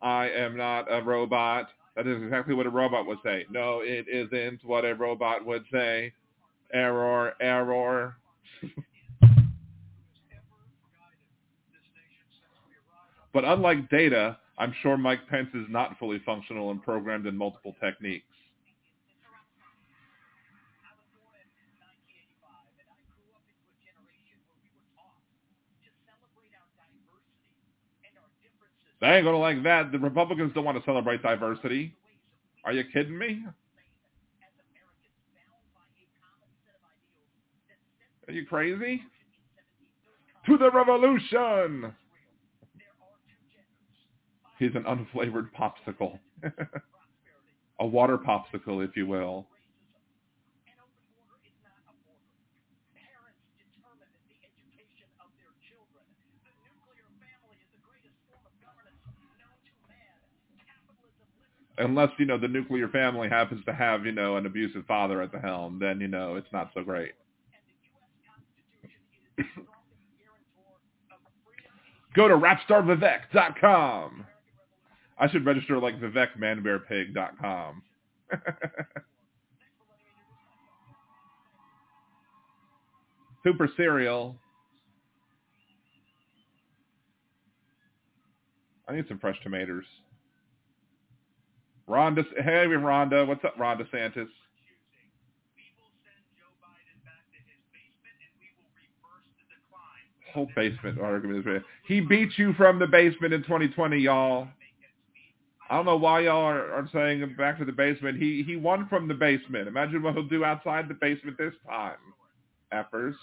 I am not a robot. That is exactly what a robot would say. No, it isn't what a robot would say. Error, error. But unlike Data, I'm sure Mike Pence is not fully functional and programmed in multiple techniques. I was born in 1985, and I grew up into a generation where we were taught to celebrate our diversity and our differences. They ain't gonna like that. The Republicans don't want to celebrate diversity. Are you kidding me? Are you crazy? To the revolution! there are two genders. He's an unflavored popsicle. A water popsicle, if you will. Unless, you know, the nuclear family happens to have, you know, an abusive father at the helm, then, you know, it's not so great. Go to rapstarvivek.com. I should register like vivekmanbearpig.com. Super cereal. I need some fresh tomatoes. Rhonda, hey Rhonda, what's up, Rhonda Santis? Whole basement argument is. He beat you from the basement in 2020, y'all. I don't know why y'all are, are saying back to the basement. He he won from the basement. Imagine what he'll do outside the basement this time. Effers.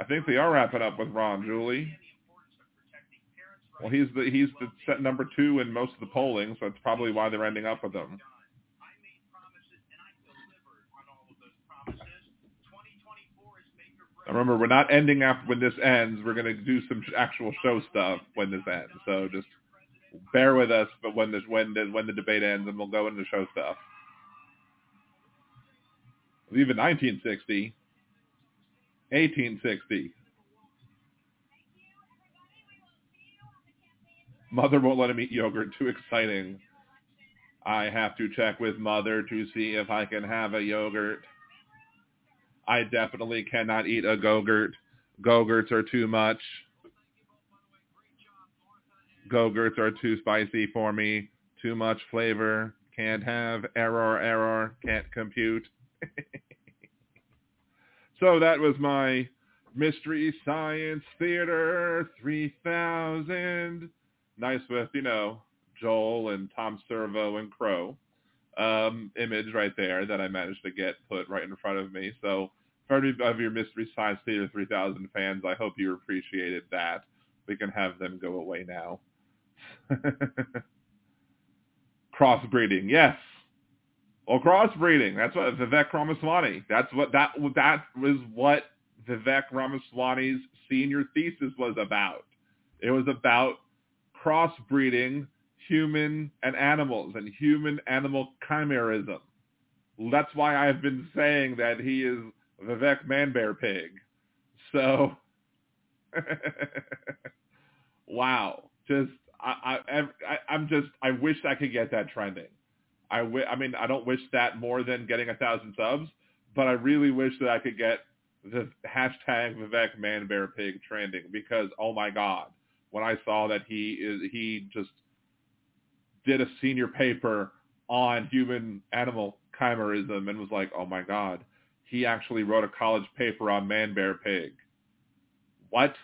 I think they are wrapping up with Ron, Julie. Well, he's the he's the set number two in most of the polling, so that's probably why they're ending up with him. I made promises and I delivered on all of those promises. 2024 is make or break. Now remember, we're not ending after when this ends. We're gonna do some actual show stuff when this ends. So just bear with us. But when this when the when the debate ends, and we'll go into show stuff. Even 1960, 1860. Mother won't let him eat yogurt. Too exciting. I have to check with mother to see if I can have a yogurt. I definitely cannot eat a go-gurt. Go-gurts are too much. Go-gurts are too spicy for me. Too much flavor. Can't have. Error, error. Can't compute. so that was my Mystery Science Theater 3000. Nice with, you know, Joel and Tom Servo and Crow um, image right there that I managed to get put right in front of me. So for any of your Mystery Science Theater 3000 fans, I hope you appreciated that. We can have them go away now. Crossbreeding, yes. Well, crossbreeding. That's what Vivek Ramaswamy. That's what that that was what Vivek Ramaswamy's senior thesis was about. It was about crossbreeding human and animals and human animal chimerism. That's why I've been saying that he is Vivek Man Bear Pig. So, wow, just I, I, I I'm just I wish I could get that trending. I, w- I mean I don't wish that more than getting a thousand subs, but I really wish that I could get the hashtag Vivek Man Bear Pig trending because oh my god, when I saw that he is he just did a senior paper on human animal chimerism and was like, oh my god, he actually wrote a college paper on man bear pig. What?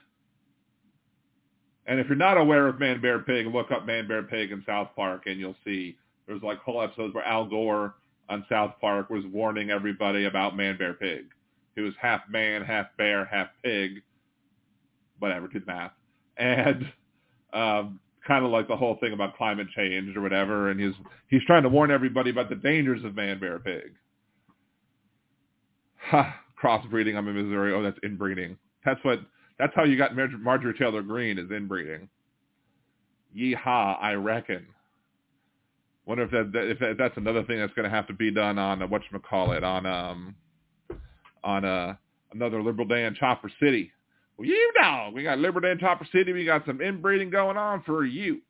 And if you're not aware of Man Bear Pig, look up Man Bear Pig in South Park and you'll see there's like whole episodes where Al Gore on South Park was warning everybody about Man Bear Pig. He was half man, half bear, half pig. Whatever, did math. And um, kind of like the whole thing about climate change or whatever. And he's he's trying to warn everybody about the dangers of Man Bear Pig. Ha, crossbreeding. I'm in Missouri. Oh, that's inbreeding. That's what that's how you got Mar- Marjorie Taylor Greene is inbreeding. Yeehaw, I reckon. Wonder if that, if that, that's another thing that's going to have to be done on uh, what you call it on um on uh another liberal day in Chopper City. You know, we got liberal day in Chopper City. We got some inbreeding going on for you.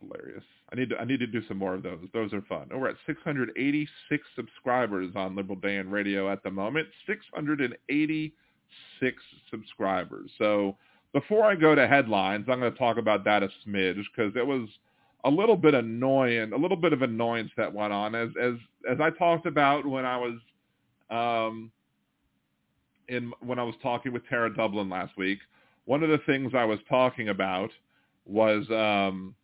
Hilarious. I need to I need to do some more of those. Those are fun. Oh, we're at 686 subscribers on Liberal Dan Radio at the moment. 686 subscribers. So before I go to headlines, I'm going to talk about that a smidge because it was a little bit annoying, a little bit of annoyance that went on as as as I talked about when I was um in when I was talking with Tara Dublin last week. One of the things I was talking about was um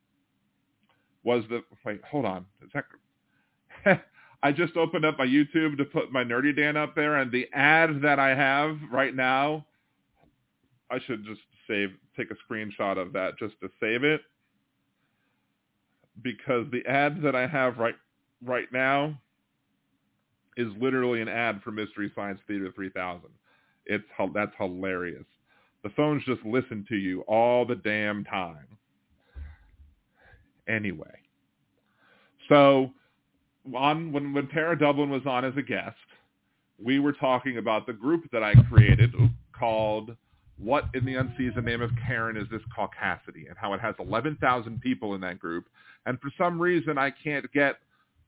was the wait, hold on. That, I just opened up my YouTube to put my Nerdy Dan up there, and the ad that I have right now, I should just save, take a screenshot of that just to save it, because the ad that I have right right now is literally an ad for Mystery Science Theater 3000. It's that's hilarious. The phones just listen to you all the damn time anyway. So on when when Tara Dublin was on as a guest, we were talking about the group that I created called What in the Unseasoned Name of Karen is this Caucasity and how it has 11,000 people in that group. And for some reason I can't get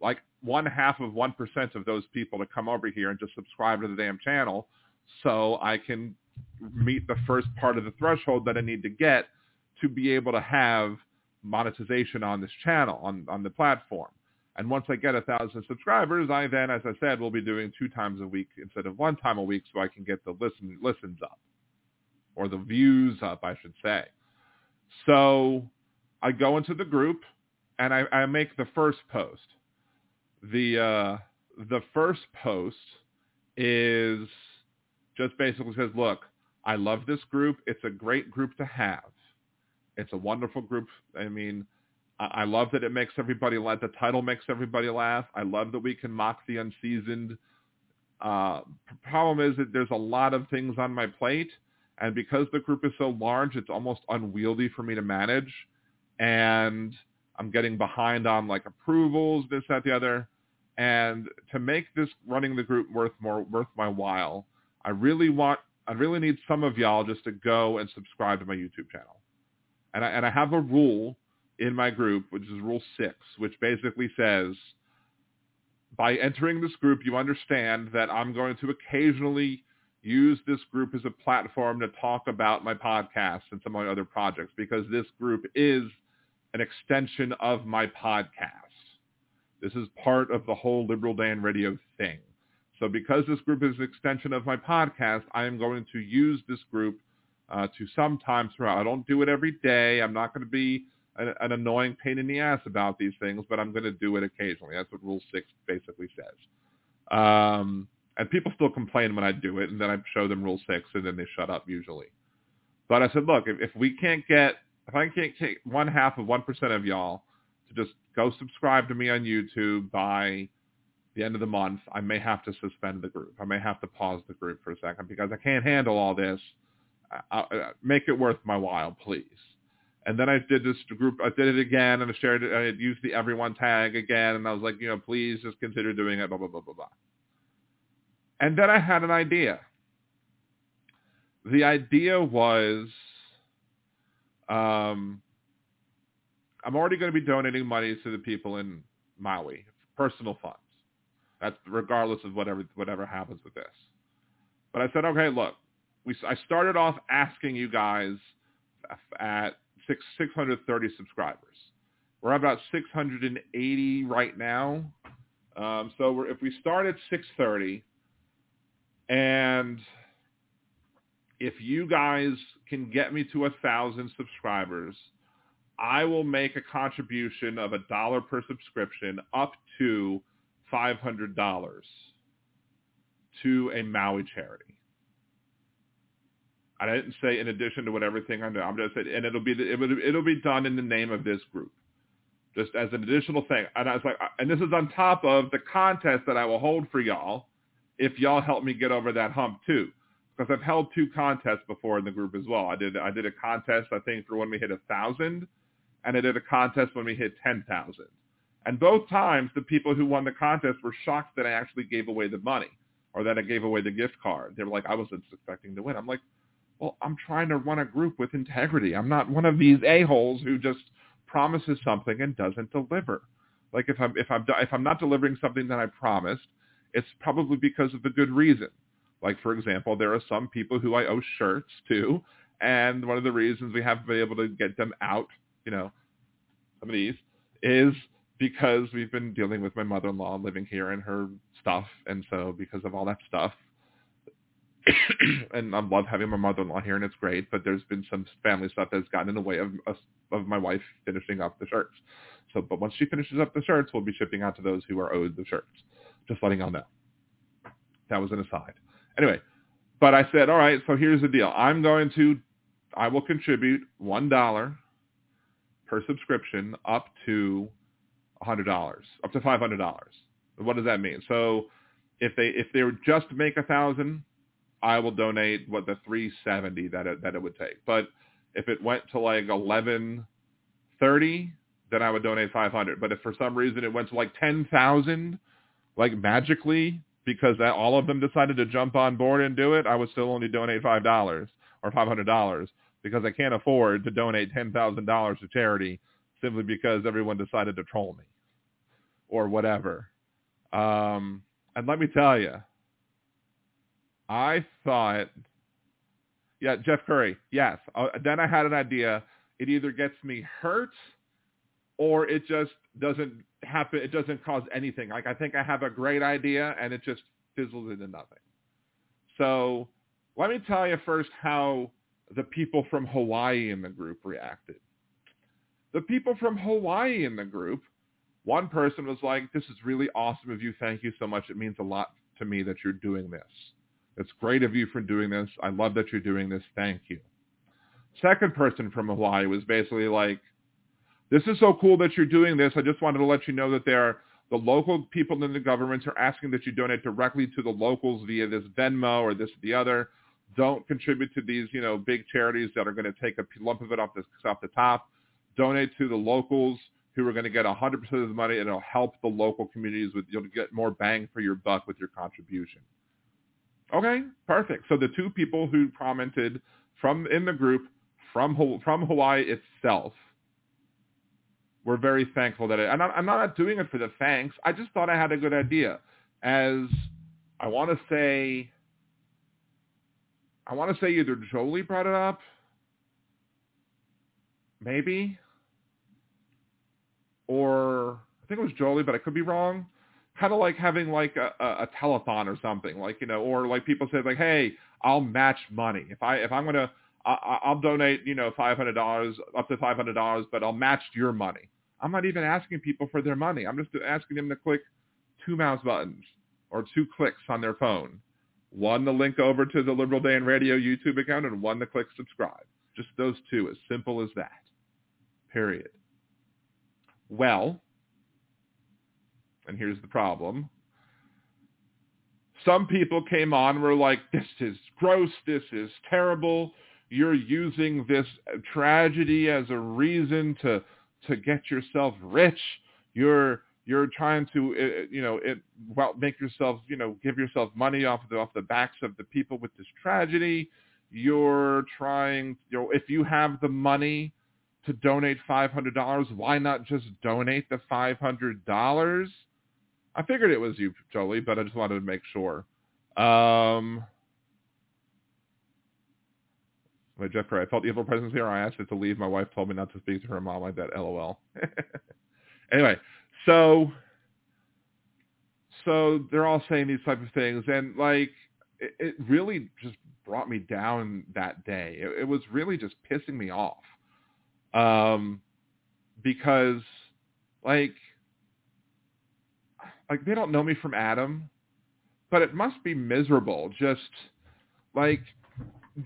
like one half of 1% of those people to come over here and just subscribe to the damn channel so I can meet the first part of the threshold that I need to get to be able to have monetization on this channel, on, on the platform. And once I get a thousand subscribers, I then, as I said, will be doing two times a week instead of one time a week so I can get the listen listens up or the views up, I should say. So I go into the group and I, I make the first post. The uh, the first post is just basically says, look, I love this group. It's a great group to have. It's a wonderful group. I mean, I, love that it makes everybody laugh. The title makes everybody laugh. I love that we can mock the unseasoned. Uh, problem is that there's a lot of things on my plate, and because the group is so large, it's almost unwieldy for me to manage, and I'm getting behind on like approvals, this, that, the other. And to make this running the group worth more worth my while, I really want I really need some of y'all just to go and subscribe to my YouTube channel and I, and I have a rule in my group, which is rule six, which basically says, by entering this group, you understand that I'm going to occasionally use this group as a platform to talk about my podcast and some of my other projects because this group is an extension of my podcast. This is part of the whole Liberal Dan Radio thing. So because this group is an extension of my podcast, I am going to use this group uh, to sometimes throughout. I don't do it every day. I'm not going to be an, an, annoying pain in the ass about these things, but I'm going to do it occasionally. That's what Rule 6 basically says. Um, and people still complain when I do it, and then I show them Rule 6, and then they shut up usually. But I said, look, if, if we can't get if I can't take one half of 1% of y'all to just go subscribe to me on YouTube by the end of the month, I may have to suspend the group. I may have to pause the group for a second because I can't handle all this. I, I, make it worth my while, please. And then I did this group. I did it again, and I shared it. I used the everyone tag again, and I was like, you know, please just consider doing it. Blah blah blah blah blah. And then I had an idea. The idea was, um, I'm already going to be donating money to the people in Maui, personal funds. That's regardless of whatever whatever happens with this. But I said, okay, look, we I started off asking you guys at six, 630 subscribers. We're about 680 right now. Um, so if we start at 630, and if you guys can get me to a thousand subscribers, I will make a contribution of a dollar per subscription up to $500 to a Maui charity. I didn't say in addition to what everything I know. I'm just saying, and it'll be it will, be done in the name of this group, just as an additional thing. And I was like, and this is on top of the contest that I will hold for y'all, if y'all help me get over that hump too, because I've held two contests before in the group as well. I did I did a contest I think for when we hit a thousand, and I did a contest when we hit ten thousand. And both times, the people who won the contest were shocked that I actually gave away the money or that I gave away the gift card. They were like, I wasn't expecting to win. I'm like, well, I'm trying to run a group with integrity. I'm not one of these a-holes who just promises something and doesn't deliver. Like if I'm if I'm if I'm not delivering something that I promised, it's probably because of a good reason. Like for example, there are some people who I owe shirts to, and one of the reasons we haven't been able to get them out, you know, some of these, is because we've been dealing with my mother-in-law living here and her stuff, and so because of all that stuff, and I love having my mother-in-law here, and it's great. But there's been some family stuff that's gotten in the way of us, of my wife finishing up the shirts. So, but once she finishes up the shirts, we'll be shipping out to those who are owed the shirts. Just letting y'all know. That was an aside. Anyway, but I said, all right. So here's the deal. I'm going to, I will contribute one dollar per subscription up to hundred dollars, up to five hundred dollars. What does that mean? So if they if they were just make a thousand, I will donate what the 370 that it, that it would take. But if it went to like 1130, then I would donate 500. But if for some reason it went to like 10,000, like magically, because all of them decided to jump on board and do it, I would still only donate $5 or $500 because I can't afford to donate $10,000 to charity simply because everyone decided to troll me or whatever. Um, and let me tell you, I thought, yeah, Jeff Curry, yes. Uh, then I had an idea. It either gets me hurt or it just doesn't happen. It doesn't cause anything. Like I think I have a great idea and it just fizzles into nothing. So let me tell you first how the people from Hawaii in the group reacted. The people from Hawaii in the group, one person was like, this is really awesome of you. Thank you so much. It means a lot to me that you're doing this. It's great of you for doing this. I love that you're doing this. Thank you. Second person from Hawaii was basically like, this is so cool that you're doing this. I just wanted to let you know that there are the local people in the government are asking that you donate directly to the locals via this Venmo or this or the other. Don't contribute to these, you know, big charities that are going to take a lump of it off the, off the top. Donate to the locals who are going to get 100% of the money and it'll help the local communities with, you'll get more bang for your buck with your contribution. Okay, perfect. So the two people who commented from in the group from from Hawaii itself were very thankful that it. And I'm not doing it for the thanks. I just thought I had a good idea. As I want to say, I want to say either Jolie brought it up, maybe, or I think it was Jolie, but I could be wrong kind of like having like a, a, a telethon or something, like you know, or like people say like, hey, I'll match money if I if I'm gonna I, I'll donate you know five hundred dollars up to five hundred dollars, but I'll match your money. I'm not even asking people for their money. I'm just asking them to click two mouse buttons or two clicks on their phone. One to link over to the Liberal Dan Radio YouTube account and one to click subscribe. Just those two, as simple as that. Period. Well, and here's the problem. Some people came on and were like, this is gross, this is terrible. You're using this tragedy as a reason to to get yourself rich. You're you're trying to uh, you know it well make yourself you know give yourself money off the off the backs of the people with this tragedy. You're trying you know if you have the money to donate $500, why not just donate the $500? I figured it was you, Jolie, but I just wanted to make sure. Um, wait, Jeff I felt evil presence here. I asked it to leave. My wife told me not to speak to her mom like that. LOL. anyway, so so they're all saying these type of things, and like it, it really just brought me down that day. It, it was really just pissing me off um, because like like they don't know me from Adam, but it must be miserable. Just like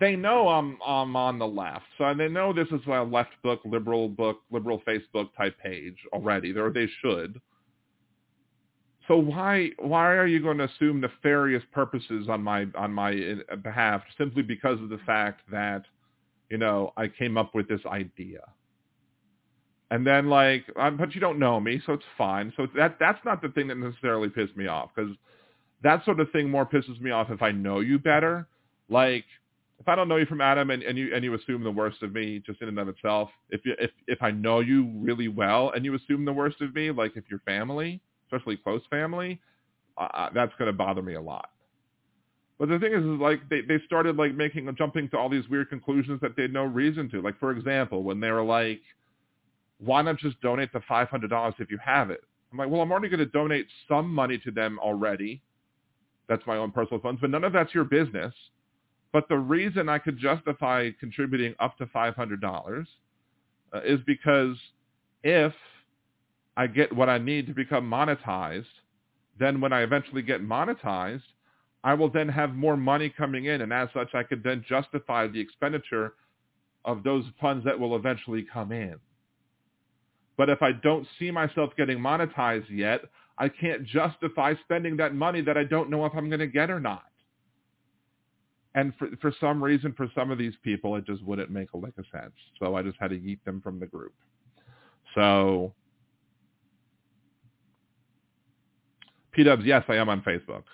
they know I'm I'm on the left, so they know this is a left book, liberal book, liberal Facebook type page already, or they should. So why why are you going to assume nefarious purposes on my on my behalf simply because of the fact that you know I came up with this idea? And then like, um, but you don't know me, so it's fine. So that that's not the thing that necessarily pissed me off because that sort of thing more pisses me off if I know you better. Like if I don't know you from Adam and, and you and you assume the worst of me just in and of itself, if you if if I know you really well and you assume the worst of me, like if you're family, especially close family, uh, that's going to bother me a lot. But the thing is, is like they, they started like making jumping to all these weird conclusions that they had no reason to. Like for example, when they were like, why not just donate the $500 if you have it? I'm like, well, I'm already going to donate some money to them already. That's my own personal funds, but none of that's your business. But the reason I could justify contributing up to $500 uh, is because if I get what I need to become monetized, then when I eventually get monetized, I will then have more money coming in. And as such, I could then justify the expenditure of those funds that will eventually come in. But if I don't see myself getting monetized yet, I can't justify spending that money that I don't know if I'm going to get or not. And for, for some reason, for some of these people, it just wouldn't make a lick of sense. So I just had to yeet them from the group. So, P-Dubs, yes, I am on Facebook.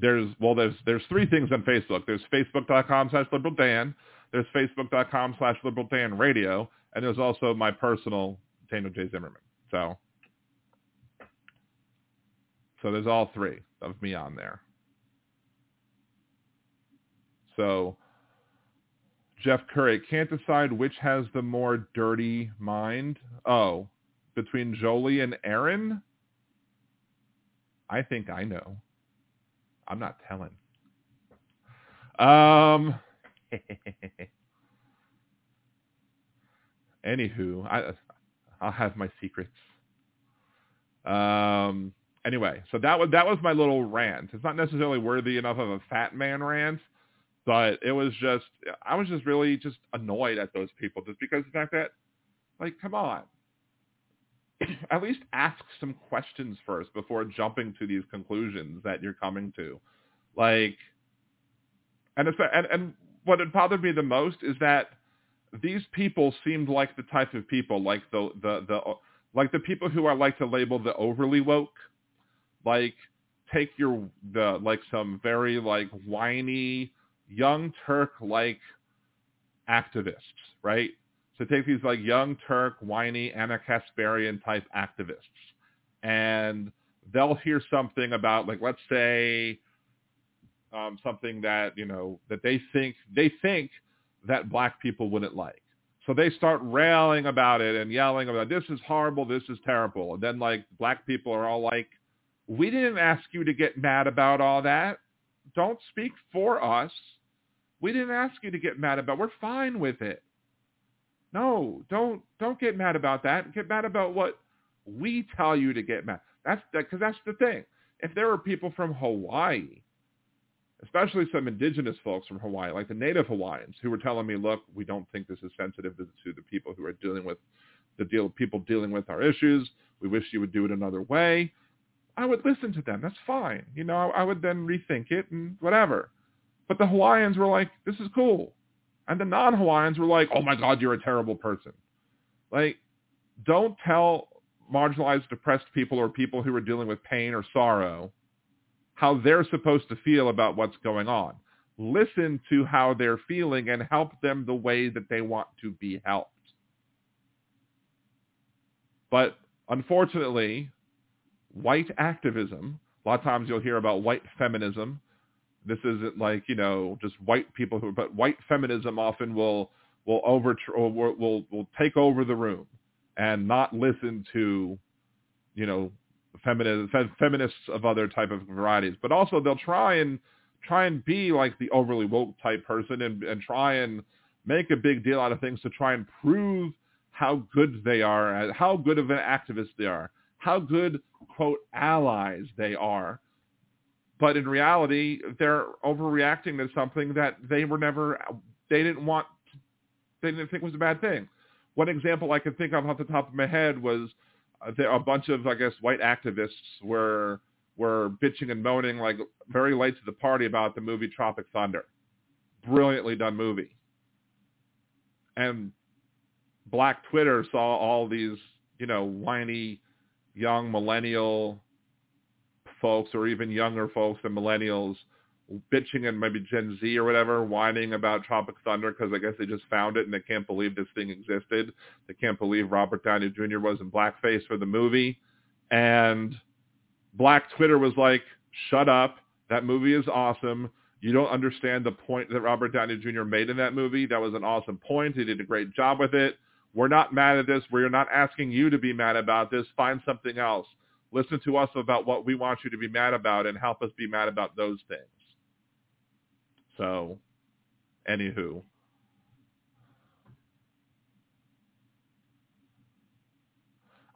There's, well, there's, there's three things on Facebook. There's facebook.com slash liberal Dan. There's facebook.com slash liberal Dan radio. And there's also my personal Daniel J. Zimmerman. So, so there's all three of me on there. So, Jeff Curry can't decide which has the more dirty mind. Oh, between Jolie and Aaron? I think I know. I'm not telling. Um. Anywho, I I'll have my secrets. Um, anyway, so that was that was my little rant. It's not necessarily worthy enough of a fat man rant, but it was just I was just really just annoyed at those people just because the fact that like come on. At least ask some questions first before jumping to these conclusions that you're coming to. Like and it's, and and what had bothered me the most is that these people seemed like the type of people like the the the like the people who I like to label the overly woke like take your the like some very like whiny young turk like activists right so take these like young turk whiny Ana Kasparian type activists and they'll hear something about like let's say um, something that you know that they think they think that black people wouldn't like. So they start railing about it and yelling about this is horrible, this is terrible. And then like black people are all like, we didn't ask you to get mad about all that. Don't speak for us. We didn't ask you to get mad about. We're fine with it. No, don't don't get mad about that. Get mad about what we tell you to get mad. That's because that's the thing. If there were people from Hawaii especially some indigenous folks from Hawaii, like the native Hawaiians, who were telling me, look, we don't think this is sensitive to, to the people who are dealing with the deal people dealing with our issues. We wish you would do it another way. I would listen to them. That's fine. You know, I, I would then rethink it and whatever. But the Hawaiians were like, this is cool. And the non-Hawaiians were like, oh my God, you're a terrible person. Like, don't tell marginalized, depressed people or people who are dealing with pain or sorrow how they're supposed to feel about what's going on. Listen to how they're feeling and help them the way that they want to be helped. But unfortunately, white activism, a lot of times you'll hear about white feminism. This isn't like, you know, just white people who, but white feminism often will, will over, will, will, will take over the room and not listen to, you know, feminist, feminists of other type of varieties. But also they'll try and try and be like the overly woke type person and, and try and make a big deal out of things to try and prove how good they are, how good of an activist they are, how good, quote, allies they are. But in reality, they're overreacting to something that they were never, they didn't want, they didn't think was a bad thing. One example I can think of off the top of my head was uh, a bunch of, I guess, white activists were were bitching and moaning like very late to the party about the movie Tropic Thunder. Brilliantly done movie. And Black Twitter saw all these, you know, whiny young millennial folks or even younger folks than millennials bitching and maybe Gen Z or whatever, whining about Tropic Thunder because I guess they just found it and they can't believe this thing existed. They can't believe Robert Downey Jr. was in blackface for the movie. And Black Twitter was like, shut up. That movie is awesome. You don't understand the point that Robert Downey Jr. made in that movie. That was an awesome point. He did a great job with it. We're not mad at this. We're not asking you to be mad about this. Find something else. Listen to us about what we want you to be mad about and help us be mad about those things. So, anywho.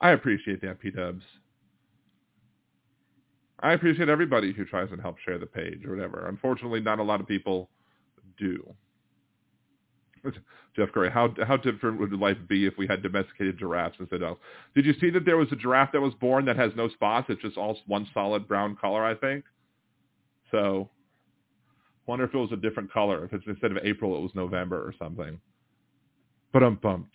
I appreciate that, P-Dubs. I appreciate everybody who tries and helps share the page or whatever. Unfortunately, not a lot of people do. Jeff Curry, how how different would life be if we had domesticated giraffes instead of? Did you see that there was a giraffe that was born that has no spots? It's just all one solid brown color, I think. So Wonder if it was a different color. If it's instead of April, it was November or something. But um bum.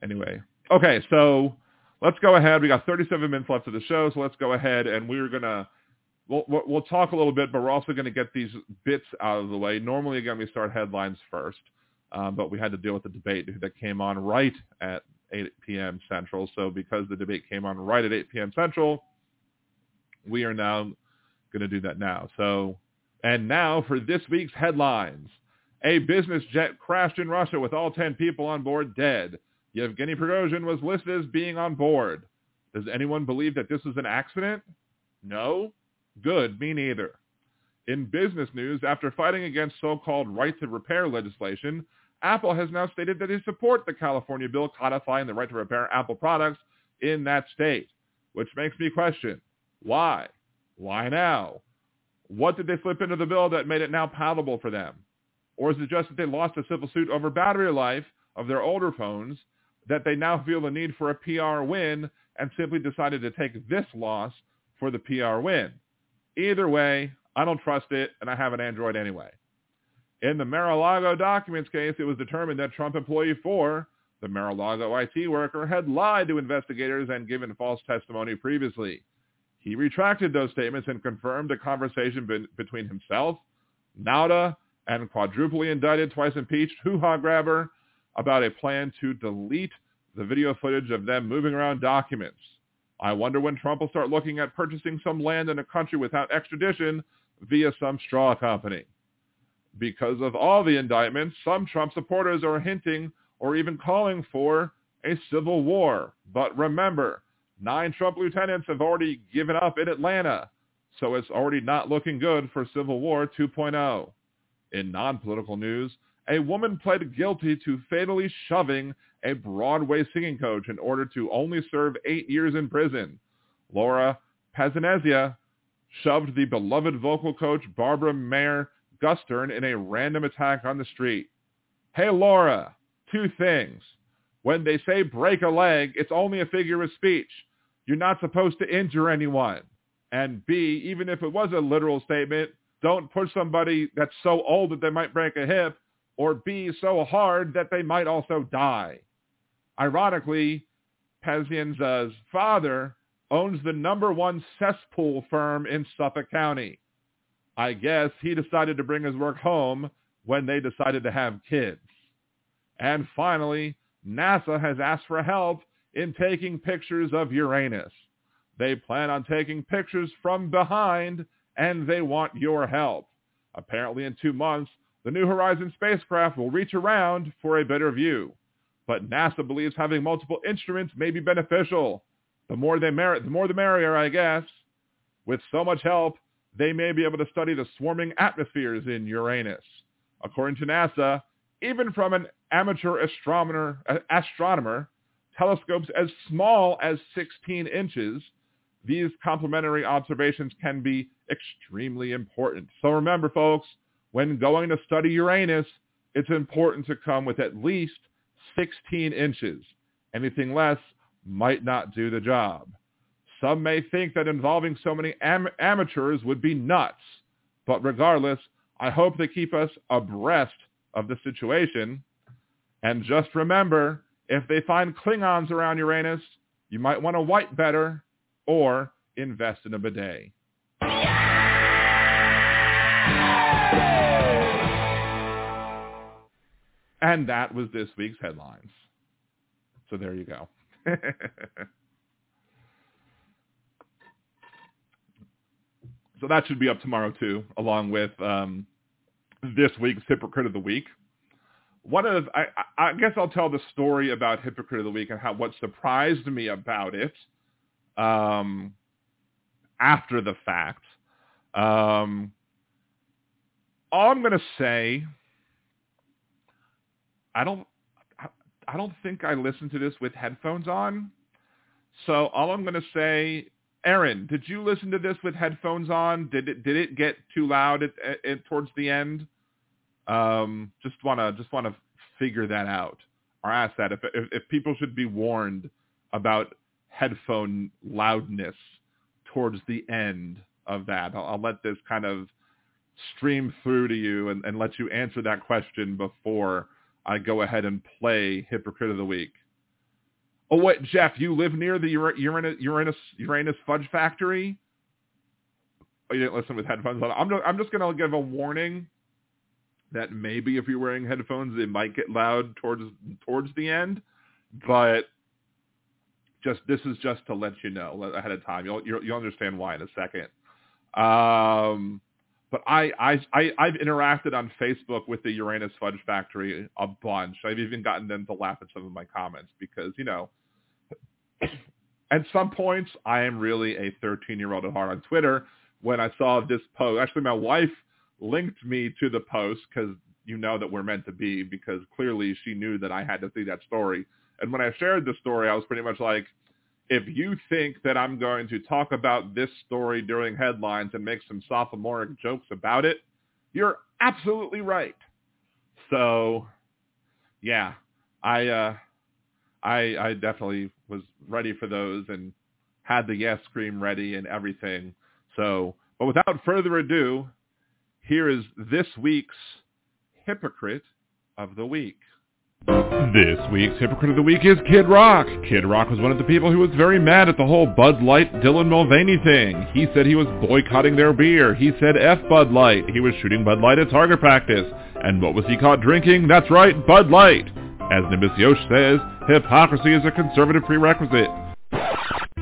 Anyway, okay, so let's go ahead. We got 37 minutes left of the show, so let's go ahead and we're gonna we'll we'll talk a little bit, but we're also going to get these bits out of the way. Normally, again, we start headlines first, um, but we had to deal with the debate that came on right at 8 p.m. Central. So because the debate came on right at 8 p.m. Central, we are now going to do that now. So and now for this week's headlines. A business jet crashed in Russia with all 10 people on board dead. Yevgeny Prigozhin was listed as being on board. Does anyone believe that this is an accident? No? Good, me neither. In business news, after fighting against so-called right to repair legislation, Apple has now stated that they support the California bill codifying the right to repair Apple products in that state, which makes me question, why? Why now? What did they slip into the bill that made it now palatable for them? Or is it just that they lost a civil suit over battery life of their older phones that they now feel the need for a PR win and simply decided to take this loss for the PR win? Either way, I don't trust it, and I have an Android anyway. In the Mar-a-Lago documents case, it was determined that Trump employee 4, the Mar-a-Lago IT worker, had lied to investigators and given false testimony previously. He retracted those statements and confirmed a conversation be- between himself, Nauta, and quadruply indicted, twice impeached hoo-ha grabber about a plan to delete the video footage of them moving around documents. I wonder when Trump will start looking at purchasing some land in a country without extradition via some straw company. Because of all the indictments, some Trump supporters are hinting or even calling for a civil war. But remember, Nine Trump lieutenants have already given up in Atlanta, so it's already not looking good for Civil War 2.0. In non-political news, a woman pled guilty to fatally shoving a Broadway singing coach in order to only serve eight years in prison. Laura Pazienza shoved the beloved vocal coach Barbara Maier Gustern in a random attack on the street. Hey, Laura, two things. when they say break a leg, it's only a figure of speech. You're not supposed to injure anyone. And B, even if it was a literal statement, don't push somebody that's so old that they might break a hip or B, so hard that they might also die. Ironically, Pazienza's father owns the number one cesspool firm in Suffolk County. I guess he decided to bring his work home when they decided to have kids. And finally, NASA has asked for help in taking pictures of Uranus. They plan on taking pictures from behind and they want your help. Apparently in two months, the New Horizons spacecraft will reach around for a better view. But NASA believes having multiple instruments may be beneficial. The more they merit, the more the merrier, I guess. With so much help, they may be able to study the swarming atmospheres in Uranus. According to NASA, even from an amateur astronomer, astronomer telescopes as small as 16 inches, these complementary observations can be extremely important. So remember, folks, when going to study Uranus, it's important to come with at least 16 inches. Anything less might not do the job. Some may think that involving so many am- amateurs would be nuts, but regardless, I hope they keep us abreast of the situation. And just remember, if they find Klingons around Uranus, you might want to wipe better or invest in a bidet. And that was this week's headlines. So there you go. so that should be up tomorrow too, along with um, this week's Hypocrite of the Week. One of I, I guess I'll tell the story about Hypocrite of the Week and how what surprised me about it um, after the fact. Um, all I'm going to say I don't I don't think I listened to this with headphones on. So all I'm going to say, Aaron, did you listen to this with headphones on? Did it did it get too loud at, at, at towards the end? Um, just wanna just wanna figure that out or ask that if, if if people should be warned about headphone loudness towards the end of that. I'll, I'll let this kind of stream through to you and, and let you answer that question before I go ahead and play Hypocrite of the Week. Oh wait, Jeff, you live near the Uranus Uranus Uranus Fudge Factory? Oh, you didn't listen with headphones on. I'm just, I'm just gonna give a warning that maybe if you're wearing headphones, it might get loud towards towards the end, but just this is just to let you know ahead of time. You'll you'll understand why in a second. Um, but I, I, I, I've interacted on Facebook with the Uranus Fudge Factory a bunch. I've even gotten them to laugh at some of my comments because, you know, at some points I am really a 13-year-old at heart on Twitter. When I saw this post, actually my wife linked me to the post because you know that we're meant to be because clearly she knew that I had to see that story. And when I shared the story, I was pretty much like, if you think that I'm going to talk about this story during headlines and make some sophomoric jokes about it, you're absolutely right. So, yeah, I uh, I I definitely was ready for those and had the yes scream ready and everything. So, but without further ado, here is this week's hypocrite of the week. This week's Hypocrite of the Week is Kid Rock. Kid Rock was one of the people who was very mad at the whole Bud Light Dylan Mulvaney thing. He said he was boycotting their beer. He said F Bud Light. He was shooting Bud Light at target practice. And what was he caught drinking? That's right, Bud Light. As Nimbus Yosh says, hypocrisy is a conservative prerequisite.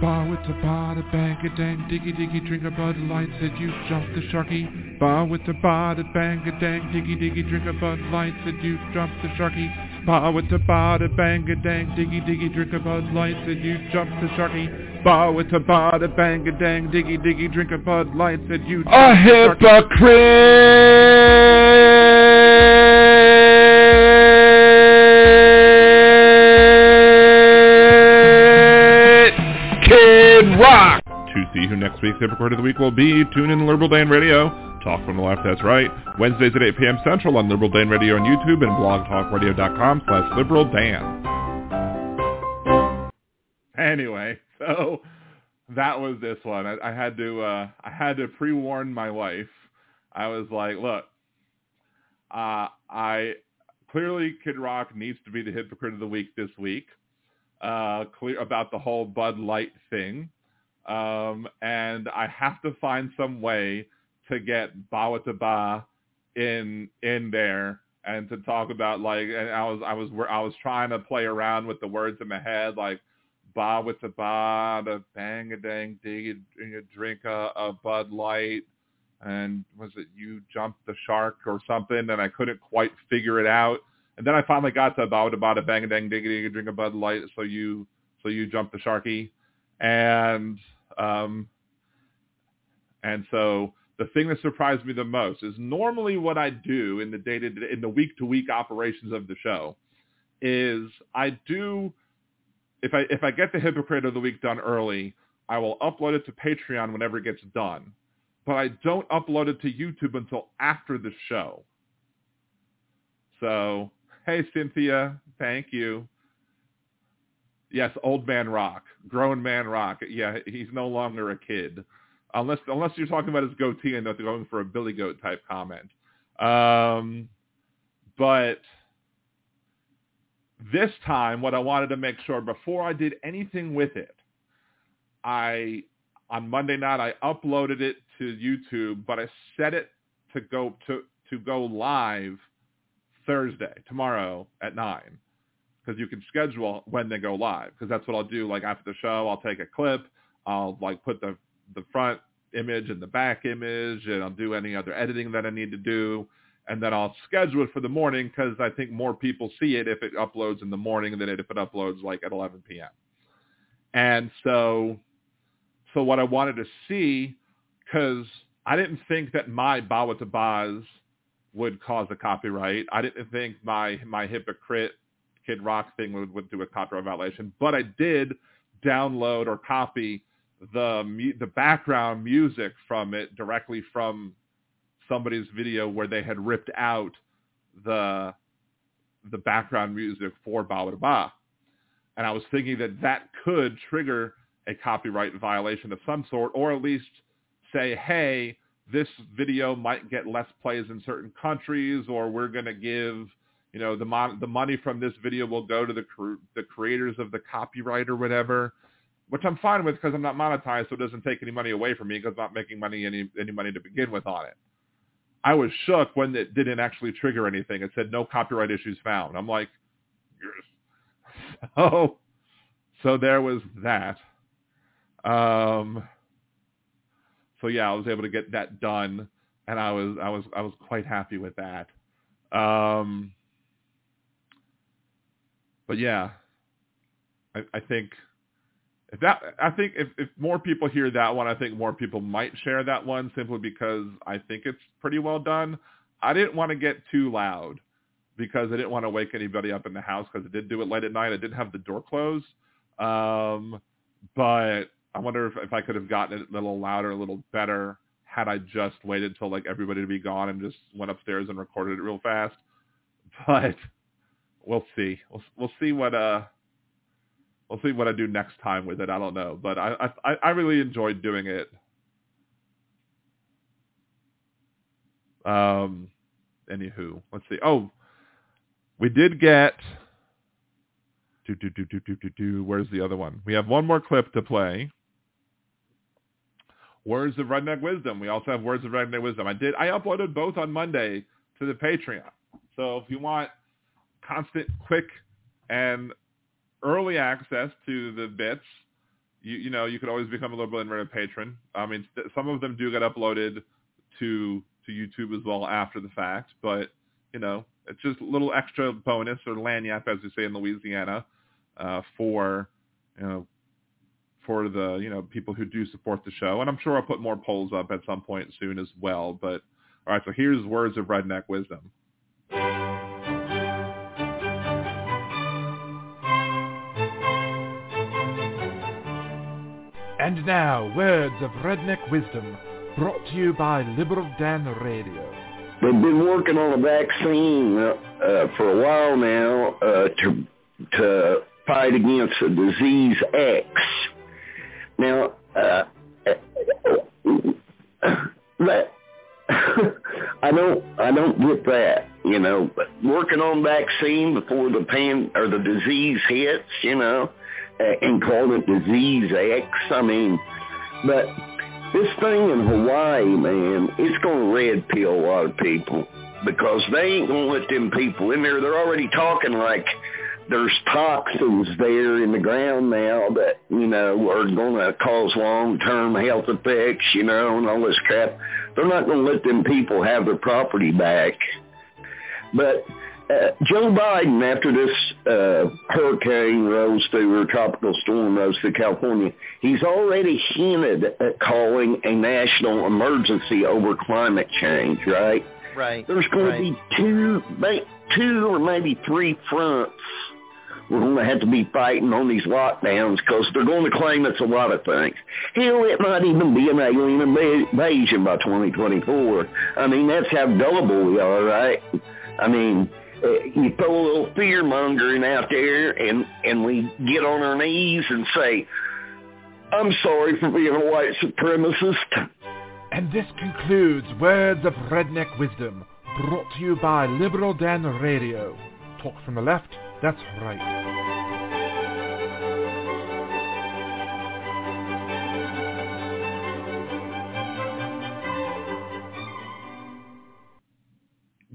Bar with the bar, the bang a dang, diggy diggy, drink a Bud Light, said you jumped the sharky. Bar with the bar, the bang a dang, diggy diggy, drink a Bud Light, said you jumped the sharky. Bar with the bar, the bang a dang, diggy diggy, drink a Bud Light, said you jumped the sharky. Bar with the bar, the bang a dang, diggy diggy, drink a Bud Light, said you jumped a hypocrite! Kid Rock! To see who next week's Hypocrite of the Week will be, tune in to Liberal Dan Radio. Talk from the left, that's right. Wednesdays at 8 p.m. Central on Liberal Dan Radio on YouTube and blogtalkradio.com slash Liberal Dan. Anyway, so that was this one. I, I had to uh, I had to pre warn my wife. I was like, look, uh, I clearly Kid Rock needs to be the hypocrite of the week this week. Uh, clear about the whole Bud Light thing, um, and I have to find some way to get Bawitdaba in in there and to talk about like and I was I was I was trying to play around with the words in my head like ba with the ba bang a dang dig you drink a, a Bud Light and was it you jumped the shark or something and I couldn't quite figure it out. And then I finally got to the ba the bang a dang dig you drink a Bud Light so you so you jumped the sharky. And um and so the thing that surprised me the most is normally what I do in the day to in the week to week operations of the show is I do if I if I get the hypocrite of the week done early, I will upload it to Patreon whenever it gets done. But I don't upload it to YouTube until after the show. So, hey Cynthia, thank you. Yes, old man rock, grown man rock. Yeah, he's no longer a kid unless unless you're talking about his goatee and they're going for a Billy Goat type comment. Um, but this time, what I wanted to make sure before I did anything with it, I on Monday night I uploaded it to YouTube, but I set it to go to to go live Thursday tomorrow at nine because you can schedule when they go live because that's what I'll do. Like after the show, I'll take a clip, I'll like put the the front image and the back image, and I'll do any other editing that I need to do, and then I'll schedule it for the morning because I think more people see it if it uploads in the morning than if it uploads like at 11 p.m. And so, so what I wanted to see, because I didn't think that my Bawitdabas would cause a copyright. I didn't think my my hypocrite Kid Rock thing would, would do a copyright violation, but I did download or copy the the background music from it directly from somebody's video where they had ripped out the the background music for Ba Ba Ba. And I was thinking that that could trigger a copyright violation of some sort, or at least say, hey, this video might get less plays in certain countries, or we're going to give, you know, the mon- the money from this video will go to the cr- the creators of the copyright or whatever which I'm fine with because I'm not monetized, so it doesn't take any money away from me because I'm not making money any any money to begin with on it. I was shook when it didn't actually trigger anything. It said no copyright issues found. I'm like, yes. so so there was that. Um, so yeah, I was able to get that done, and I was I was I was quite happy with that. Um, but yeah, I, I think if that I think if, if more people hear that one, I think more people might share that one simply because I think it's pretty well done. I didn't want to get too loud because I didn't want to wake anybody up in the house because it did do it late at night. I didn't have the door closed. Um, but I wonder if, if I could have gotten it a little louder, a little better had I just waited till like everybody to be gone and just went upstairs and recorded it real fast. But we'll see. We'll, we'll see what, uh, We'll see what I do next time with it. I don't know, but I I, I really enjoyed doing it. Um, anywho, let's see. Oh, we did get. Do do do do do do do. Where's the other one? We have one more clip to play. Words of Redneck Wisdom. We also have Words of Redneck Wisdom. I did. I uploaded both on Monday to the Patreon. So if you want constant, quick, and early access to the bits. You you know you could always become a Liberal Internet patron. I mean, some of them do get uploaded to to YouTube as well after the fact, but you know it's just a little extra bonus or lagniappe, as we say in Louisiana, uh, for you know for the you know people who do support the show. And I'm sure I'll put more polls up at some point soon as well. But all right, so here's words of redneck wisdom. And now, words of redneck wisdom, brought to you by Liberal Dan Radio. They've been working on a vaccine uh, uh, for a while now uh, to to fight against a disease X. Now, uh, that I don't I don't get that. You know, working on vaccine before the pan or the disease hits. You know, Uh, and call it disease X. I mean, but this thing in Hawaii, man, it's going to red pill a lot of people because they ain't going to let them people in there. They're already talking like there's toxins there in the ground now that, you know, are going to cause long-term health effects, you know, and all this crap. They're not going to let them people have their property back. But uh, Joe Biden, after this uh, hurricane rose through, or tropical storm rose through California, he's already hinted at calling a national emergency over climate change, right? Right. There's going right. to be two, two or maybe three fronts we're going to have to be fighting on these lockdowns because they're going to claim it's a lot of things. Hell, it might even be an alien invasion by 2024. I mean, that's how gullible we are, right? I mean, uh, you throw a little fear mongering out there, and and we get on our knees and say, "I'm sorry for being a white supremacist." And this concludes Words of Redneck Wisdom, brought to you by Liberal Dan Radio. Talk from the left, that's right.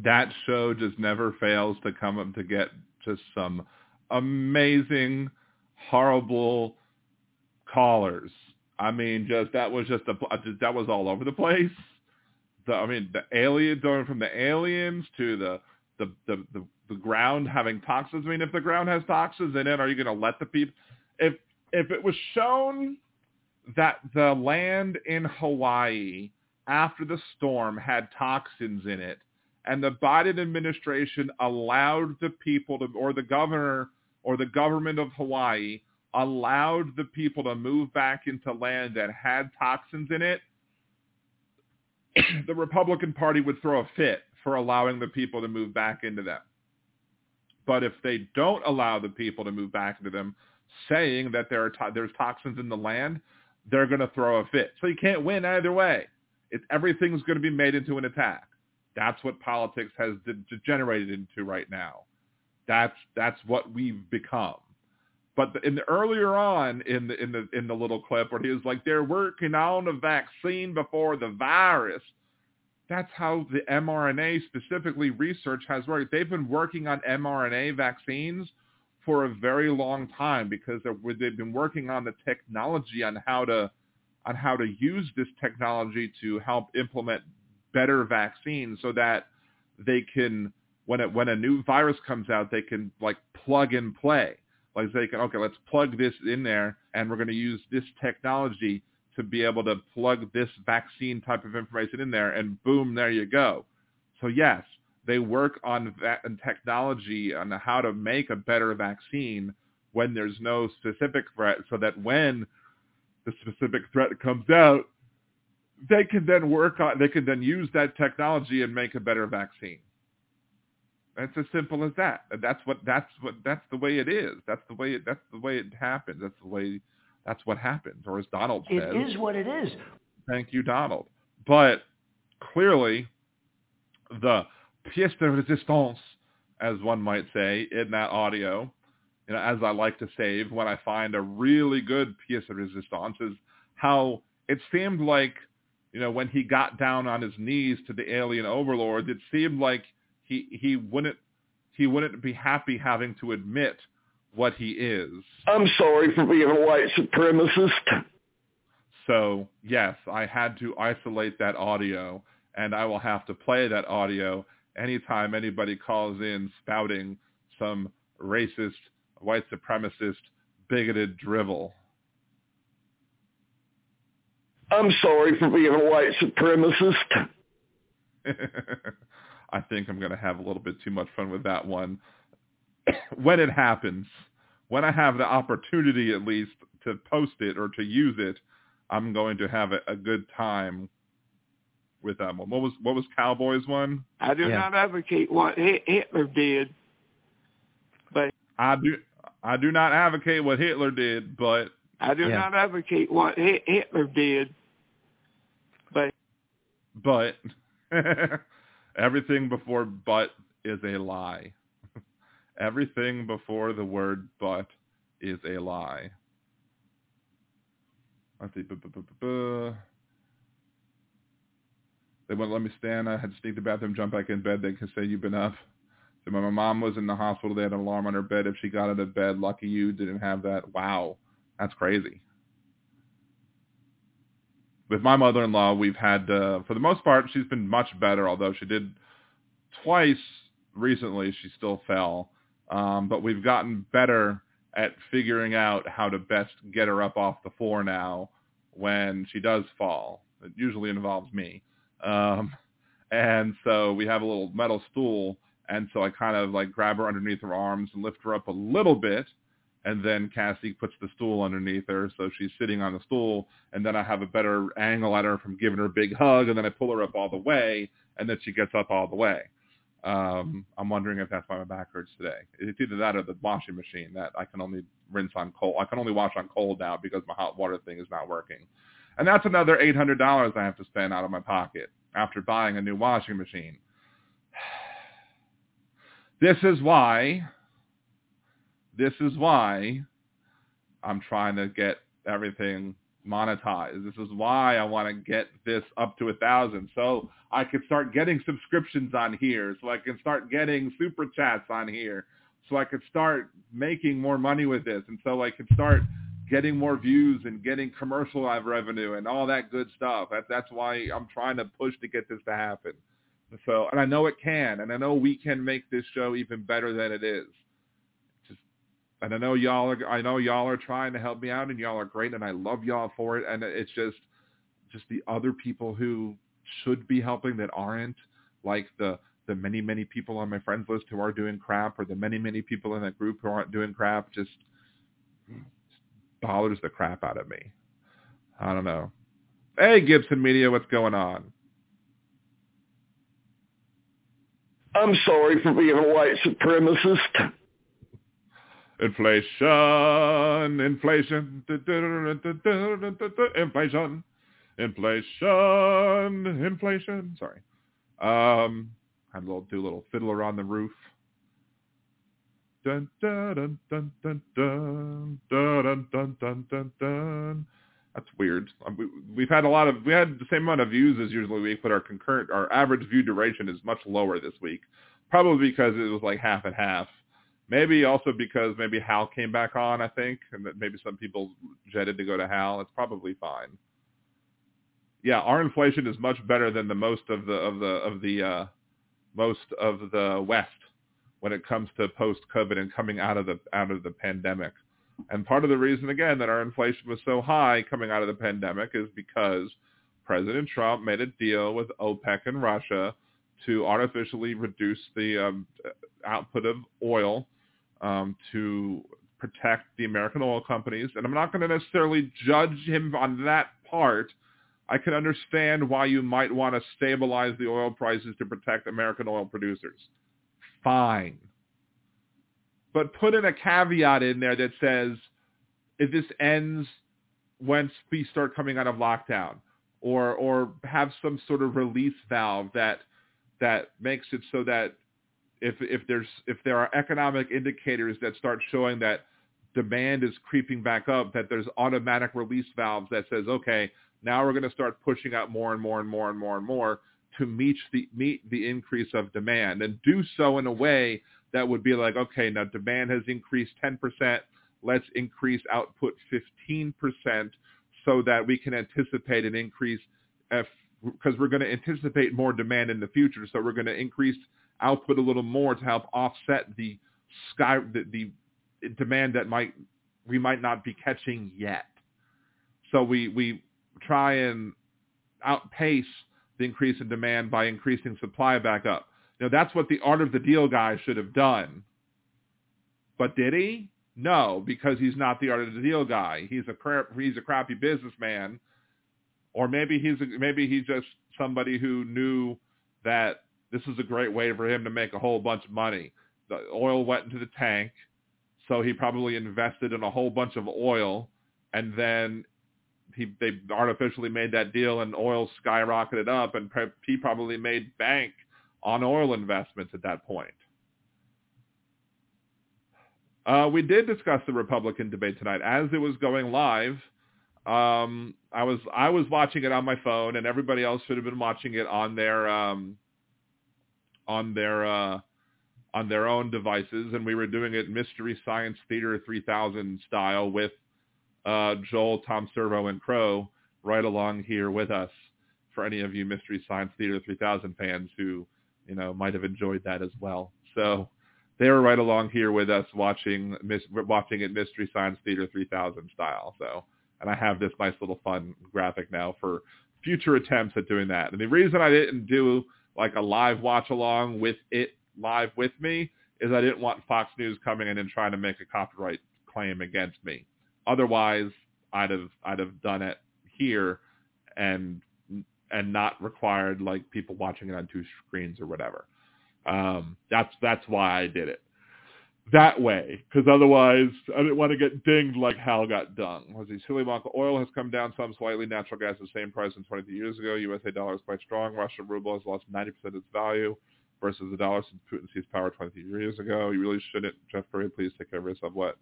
That show just never fails to come up to get just some amazing, horrible callers. I mean, just that was just a just, uh, that was all over the place. The, I mean, the aliens going from the aliens to the the, the the the ground having toxins. I mean, if the ground has toxins in it, are you going to let the people? If if it was shown that the land in Hawaii after the storm had toxins in it, and the Biden administration allowed the people to, or the governor or the government of Hawaii allowed the people to move back into land that had toxins in it, the Republican Party would throw a fit for allowing the people to move back into them. But if they don't allow the people to move back into them, saying that there are to- there's toxins in the land, they're going to throw a fit. So you can't win either way. It's everything's going to be made into an attack. That's what politics has degenerated into right now. That's that's what we've become. But in the earlier on in the in the in the little clip where he was like, they're working on a vaccine before the virus. That's how the mRNA specifically research has worked. They've been working on mRNA vaccines for a very long time because they've been working on the technology on how to on how to use this technology to help implement better vaccine so that they can when it when a new virus comes out they can like plug and play. Like they can okay let's plug this in there and we're going to use this technology to be able to plug this vaccine type of information in there and boom there you go. So yes they work on that and technology on how to make a better vaccine when there's no specific threat so that when the specific threat comes out they can then work on they can then use that technology and make a better vaccine. That's as simple as that. That's what that's what that's the way it is. That's the way it, that's the way it happens. That's the way that's what happens or as donald says. It is what it is. thank you donald. But clearly the pièce de résistance as one might say in that audio you know, as I like to save when I find a really good pièce de résistance is how it seemed like you know, when he got down on his knees to the alien overlords, it seemed like he he wouldn't he wouldn't be happy having to admit what he is. I'm sorry for being a white supremacist. So yes, I had to isolate that audio, and I will have to play that audio anytime anybody calls in spouting some racist, white supremacist, bigoted drivel. I'm sorry for being a white supremacist. I think I'm going to have a little bit too much fun with that one. when it happens, when I have the opportunity at least to post it or to use it, I'm going to have a, a good time with that one. What was what was Cowboys one? I do Yeah. not advocate what Hitler did, but I do I do not advocate what Hitler did, but I do Yeah. not advocate what Hitler did, but but everything before but is a lie. everything before the word but is a lie. Let's see. They wouldn't let me stand. I had to sneak to the bathroom, jump back in bed. They could say you've been up. So when my mom was in the hospital, they had an alarm on her bed. If she got out of bed, lucky you didn't have that. Wow, that's crazy. With my mother-in-law, we've had, uh, for the most part, she's been much better. Although she did twice recently, she still fell. Um, but we've gotten better at figuring out how to best get her up off the floor now when she does fall. It usually involves me. Um, and so we have a little metal stool, and so I kind of like grab her underneath her arms and lift her up a little bit, and then Cassie puts the stool underneath her, so she's sitting on the stool, and then I have a better angle at her from giving her a big hug, and then I pull her up all the way, and then she gets up all the way. Um, I'm wondering if that's why my back hurts today. It's either that or the washing machine that I can only rinse on cold. I can only wash on cold now because my hot water thing is not working. And that's another $800 I have to spend out of my pocket after buying a new washing machine. This is why, this is why I'm trying to get everything monetized. This is why I want to get this up to a thousand so I can start getting subscriptions on here, so I can start getting super chats on here, so I could start making more money with this, and so I could start getting more views and getting commercial live revenue and all that good stuff. That, that's why I'm trying to push to get this to happen. So, and I know it can, and I know we can make this show even better than it is. Just, and I know y'all are, I know y'all are trying to help me out, and y'all are great, and I love y'all for it. And it's just, just the other people who should be helping that aren't, like the the many many people on my friends list who are doing crap, or the many many people in that group who aren't doing crap, just bothers the crap out of me. I don't know. Hey, Gibson Media, what's going on? I'm sorry for being a white supremacist. Inflation, inflation, inflation, inflation, inflation. Sorry. Um, had a little do a little fiddler on the roof. Dun dun dun dun dun dun dun dun dun dun dun. That's weird. Um, we, we've had a lot of we had the same amount of views as usually we put our concurrent our average view duration is much lower this week. Probably because it was like half and half. Maybe also because maybe Hal came back on, I think, and that maybe some people jetted to go to Hal. It's probably fine. Yeah, our inflation is much better than the most of the of the of the uh, most of the West when it comes to post COVID and coming out of the out of the pandemic. And part of the reason again that our inflation was so high coming out of the pandemic is because President Trump made a deal with OPEC and Russia to artificially reduce the um, output of oil um, to protect the American oil companies. And I'm not going to necessarily judge him on that part. I can understand why you might want to stabilize the oil prices to protect American oil producers. Fine. But put in a caveat in there that says if this ends once we start coming out of lockdown or or have some sort of release valve that that makes it so that if if there's if there are economic indicators that start showing that demand is creeping back up that there's automatic release valves that says okay now we're going to start pushing out more and more and more and more and more to meet the meet the increase of demand and do so in a way that would be like okay now demand has increased 10% let's increase output 15% so that we can anticipate an increase uh, because we're going to anticipate more demand in the future. So we're going to increase output a little more to help offset the sky the, the demand that might we might not be catching yet so we we try and outpace the increase in demand by increasing supply back up. Now that's what the art of the deal guy should have done. But did he? No, because he's not the art of the deal guy. He's a crap, he's a crappy businessman, or maybe he's a, maybe he's just somebody who knew that this is a great way for him to make a whole bunch of money. The oil went into the tank, So he probably invested in a whole bunch of oil, and then he they artificially made that deal, and oil skyrocketed up, and he probably made bank on oil investments at that point. Uh, we did discuss the Republican debate tonight as it was going live. Um, I was I was watching it on my phone, and everybody else should have been watching it on their um, on their uh, on their own devices, and we were doing it Mystery Science Theater 3000 style with uh, Joel, Tom Servo, and Crow right along here with us. For any of you Mystery Science Theater 3000 fans who you know might have enjoyed that as well, so they were right along here with us watching watching it Mystery Science Theater 3000 style. So, and I have this nice little fun graphic now for future attempts at doing that. And the reason I didn't do like a live watch along with it live with me is I didn't want Fox News coming in and trying to make a copyright claim against me. Otherwise, I'd have I'd have done it here and and not required like people watching it on two screens or whatever. Um, that's that's why I did it that way, because otherwise I didn't want to get dinged like Hal got dung. Was he silly Monk? Oil has come down some slightly. Natural gas the same price than 22 years ago. USA dollar is quite strong. Russian ruble has lost 90% of its value versus the dollar since Putin seized power 22 years ago. You really shouldn't. Jeff Perry, please take care of yourself. What?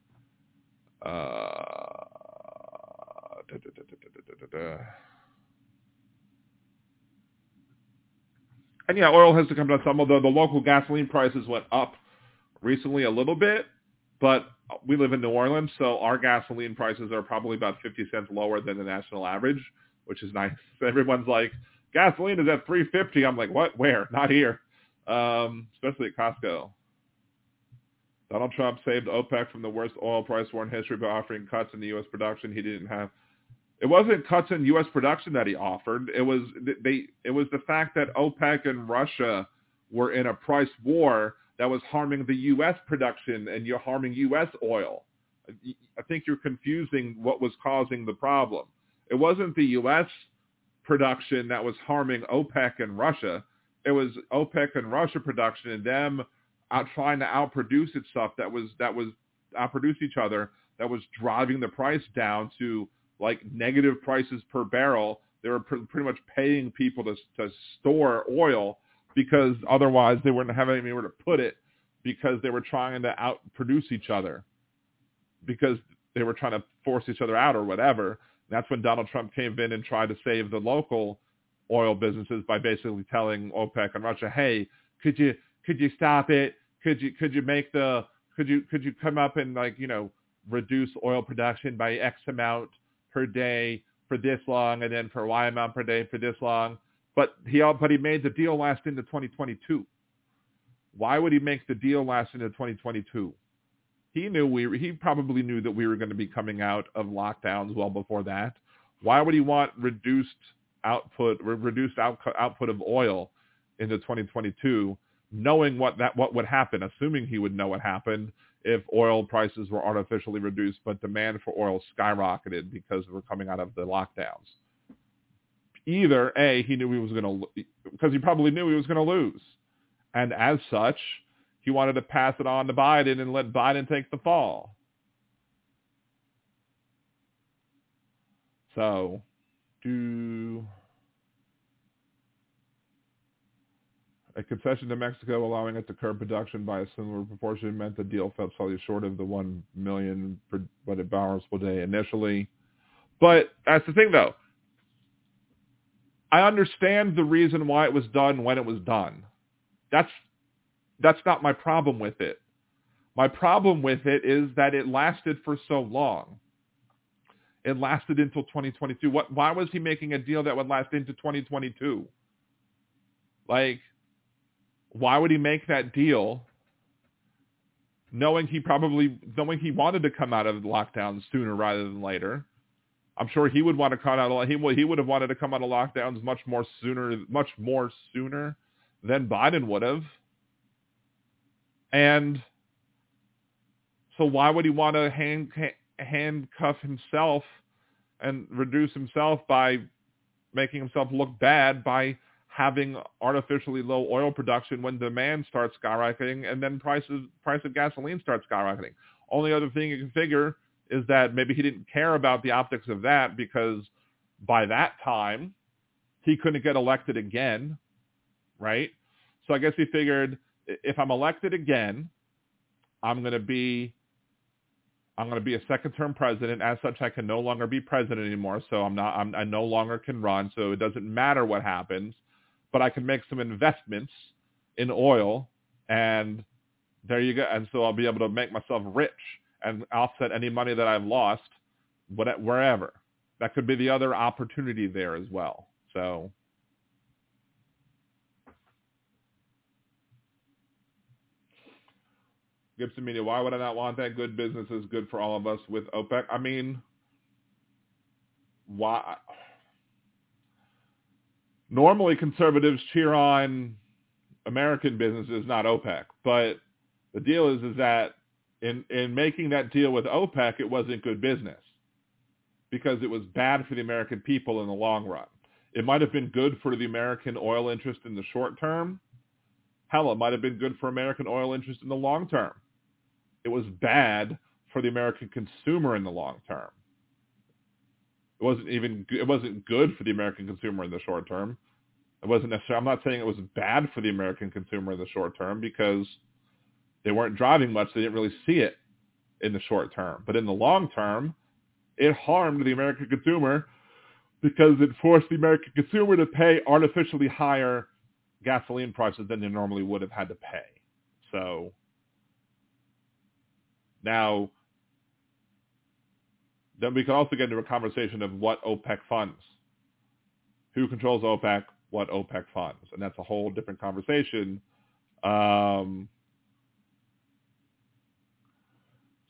And yeah, oil has to come down some, although the local gasoline prices went up recently a little bit, but we live in New Orleans, so our gasoline prices are probably about 50 cents lower than the national average, which is nice. Everyone's like, gasoline is at 350. I'm like, what? Where? Not here. Um, especially at Costco. Donald Trump saved OPEC from the worst oil price war in history by offering cuts in the U.S. production he didn't have it wasn't cuts in U.S. production that he offered. It was they. It was the fact that OPEC and Russia were in a price war that was harming the U.S. production and you're harming U.S. oil. I think you're confusing what was causing the problem. It wasn't the U.S. production that was harming OPEC and Russia. It was OPEC and Russia production and them out trying to outproduce itself that was that was outproduce each other that was driving the price down to like negative prices per barrel. They were pr- pretty much paying people to, to store oil because otherwise they wouldn't have anywhere to put it because they were trying to outproduce each other because they were trying to force each other out or whatever. That's when Donald Trump came in and tried to save the local oil businesses by basically telling OPEC and Russia, "Hey, could you could you stop it? Could you could you make the could you could you come up and like you know reduce oil production by X amount per day for this long, and then for Y amount per day for this long. But he but he made the deal last into 2022. Why would he make the deal last into 2022? He knew we he probably knew that we were going to be coming out of lockdowns well before that. Why would he want reduced output reduced out, output of oil into 2022, knowing what that what would happen, assuming he would know what happened if oil prices were artificially reduced, but demand for oil skyrocketed because we're coming out of the lockdowns. Either A, he knew he was going to, because he probably knew he was going to lose. And as such, he wanted to pass it on to Biden and let Biden take the fall. So, do A concession to Mexico allowing it to curb production by a similar proportion meant the deal fell slightly short of the one million per what it barrels per day initially. But that's the thing, though. I understand the reason why it was done when it was done. That's that's not my problem with it. My problem with it is that it lasted for so long. It lasted until 2022. What? Why was he making a deal that would last into 2022? Like, why would he make that deal knowing he probably knowing he wanted to come out of the lockdowns sooner rather than later? I'm sure he would want to cut out. He would he would have wanted to come out of lockdowns much more sooner, much more sooner than Biden would have. And so why would he want to hand, handcuff himself and reduce himself by making himself look bad by having artificially low oil production when demand starts skyrocketing and then prices price of gasoline starts skyrocketing. Only other thing you can figure is that maybe he didn't care about the optics of that because by that time he couldn't get elected again, right? So I guess he figured if I'm elected again, I'm going to be I'm going to be a second term president. As such, I can no longer be president anymore. So I'm not, I'm, I no longer can run. So it doesn't matter what happens, but I can make some investments in oil and there you go. And so I'll be able to make myself rich and offset any money that I've lost wherever. That could be the other opportunity there as well. So Gibson Media, why would I not want that? Good business is good for all of us with OPEC. I mean, why? Normally conservatives cheer on American businesses, not OPEC. But the deal is, is that in, in making that deal with OPEC, it wasn't good business because it was bad for the American people in the long run. It might have been good for the American oil interest in the short term. Hell, it might have been good for American oil interest in the long term it was bad for the American consumer in the long term. It wasn't even it wasn't good for the American consumer in the short term. It wasn't necessarily. I'm not saying it was bad for the American consumer in the short term because they weren't driving much. They didn't really see it in the short term. But in the long term, it harmed the American consumer because it forced the American consumer to pay artificially higher gasoline prices than they normally would have had to pay. So now, then we can also get into a conversation of what OPEC funds. Who controls OPEC? What OPEC funds? And that's a whole different conversation. Um,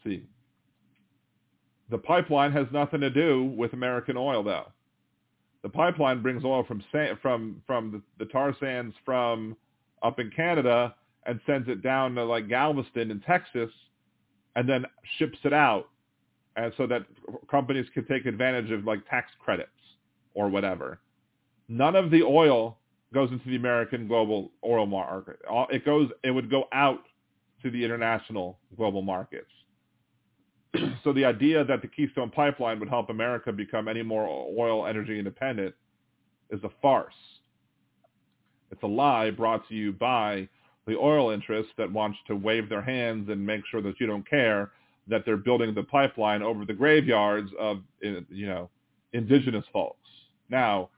see, the pipeline has nothing to do with American oil, though. The pipeline brings oil from from from the, the tar sands from up in Canada and sends it down to like Galveston in Texas and then ships it out and so that companies can take advantage of like tax credits or whatever. None of the oil goes into the American global oil market. It goes, it would go out to the international global markets. So the idea that the Keystone Pipeline would help America become any more oil energy independent is a farce. It's a lie brought to you by the oil interests that wants to wave their hands and make sure that you don't care that they're building the pipeline over the graveyards of you know indigenous folks. Now,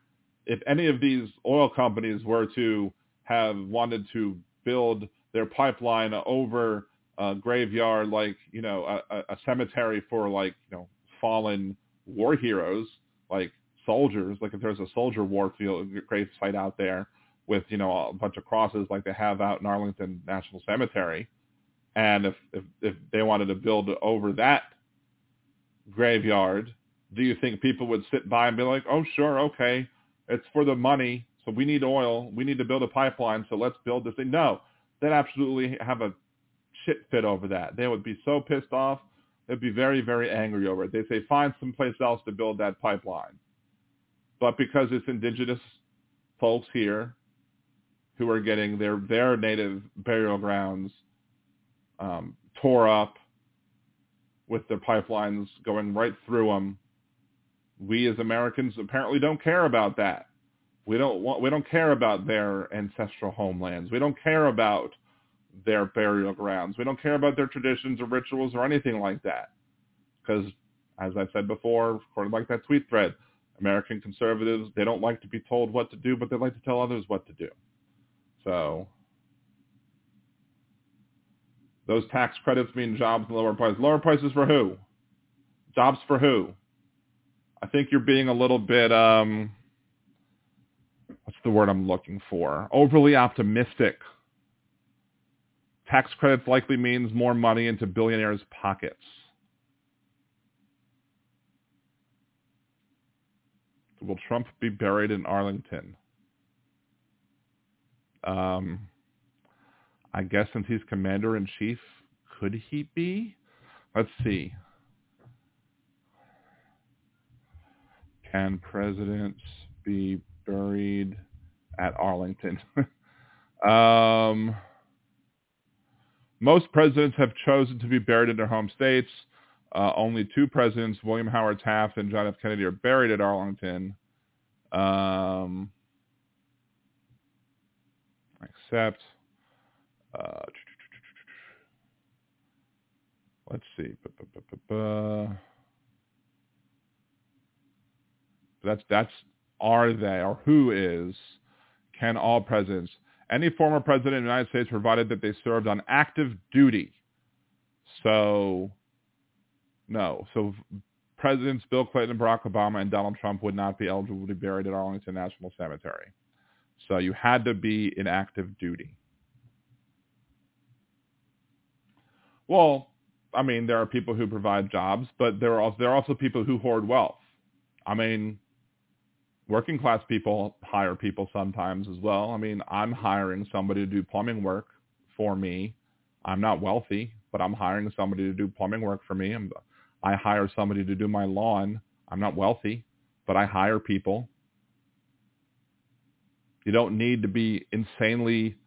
if any of these oil companies were to have wanted to build their pipeline over a graveyard like you know a, a cemetery for like you know fallen war heroes like soldiers. Like if there's a soldier war field grave site out there with you know a bunch of crosses like they have out in Arlington National Cemetery, and if if, if they wanted to build over that graveyard, do you think people would sit by and be like, oh sure, okay, it's for the money, so we need oil, we need to build a pipeline, so let's build this thing? No, they'd absolutely have a fit over that. They would be so pissed off. They'd be very, very angry over it. They'd say, find someplace else to build that pipeline. But because it's indigenous folks here who are getting their their native burial grounds um, tore up with their pipelines going right through them. We as Americans apparently don't care about that. We don't want, we don't care about their ancestral homelands. We don't care about their burial grounds. We don't care about their traditions or rituals or anything like that. Because, as I said before, according like that tweet thread, American conservatives, they don't like to be told what to do, but they like to tell others what to do. So those tax credits mean jobs and lower prices. Lower prices for who? Jobs for who? I think you're being a little bit, um, what's the word I'm looking for? Overly optimistic. Tax credits likely means more money into billionaires' pockets. Will Trump be buried in Arlington? Um, I guess since he's commander in chief, could he be? Let's see. Can presidents be buried at Arlington? um, Most presidents have chosen to be buried in their home states. Uh, only two presidents, William Howard Taft and John F. Kennedy, are buried at Arlington. Um, except, uh, let's see. That's that's are they or who is can all presidents any former president of the United States provided that they served on active duty. So no. So Presidents Bill Clinton, Barack Obama, and Donald Trump would not be eligible to be buried at Arlington National Cemetery. So you had to be in active duty. Well, I mean, there are people who provide jobs, but there are also, there are also people who hoard wealth. I mean, working class people hire people sometimes as well. I mean, I'm hiring somebody to do plumbing work for me. I'm not wealthy, but I'm hiring somebody to do plumbing work for me. I'm, I hire somebody to do my lawn. I'm not wealthy, but I hire people. You don't need to be insanely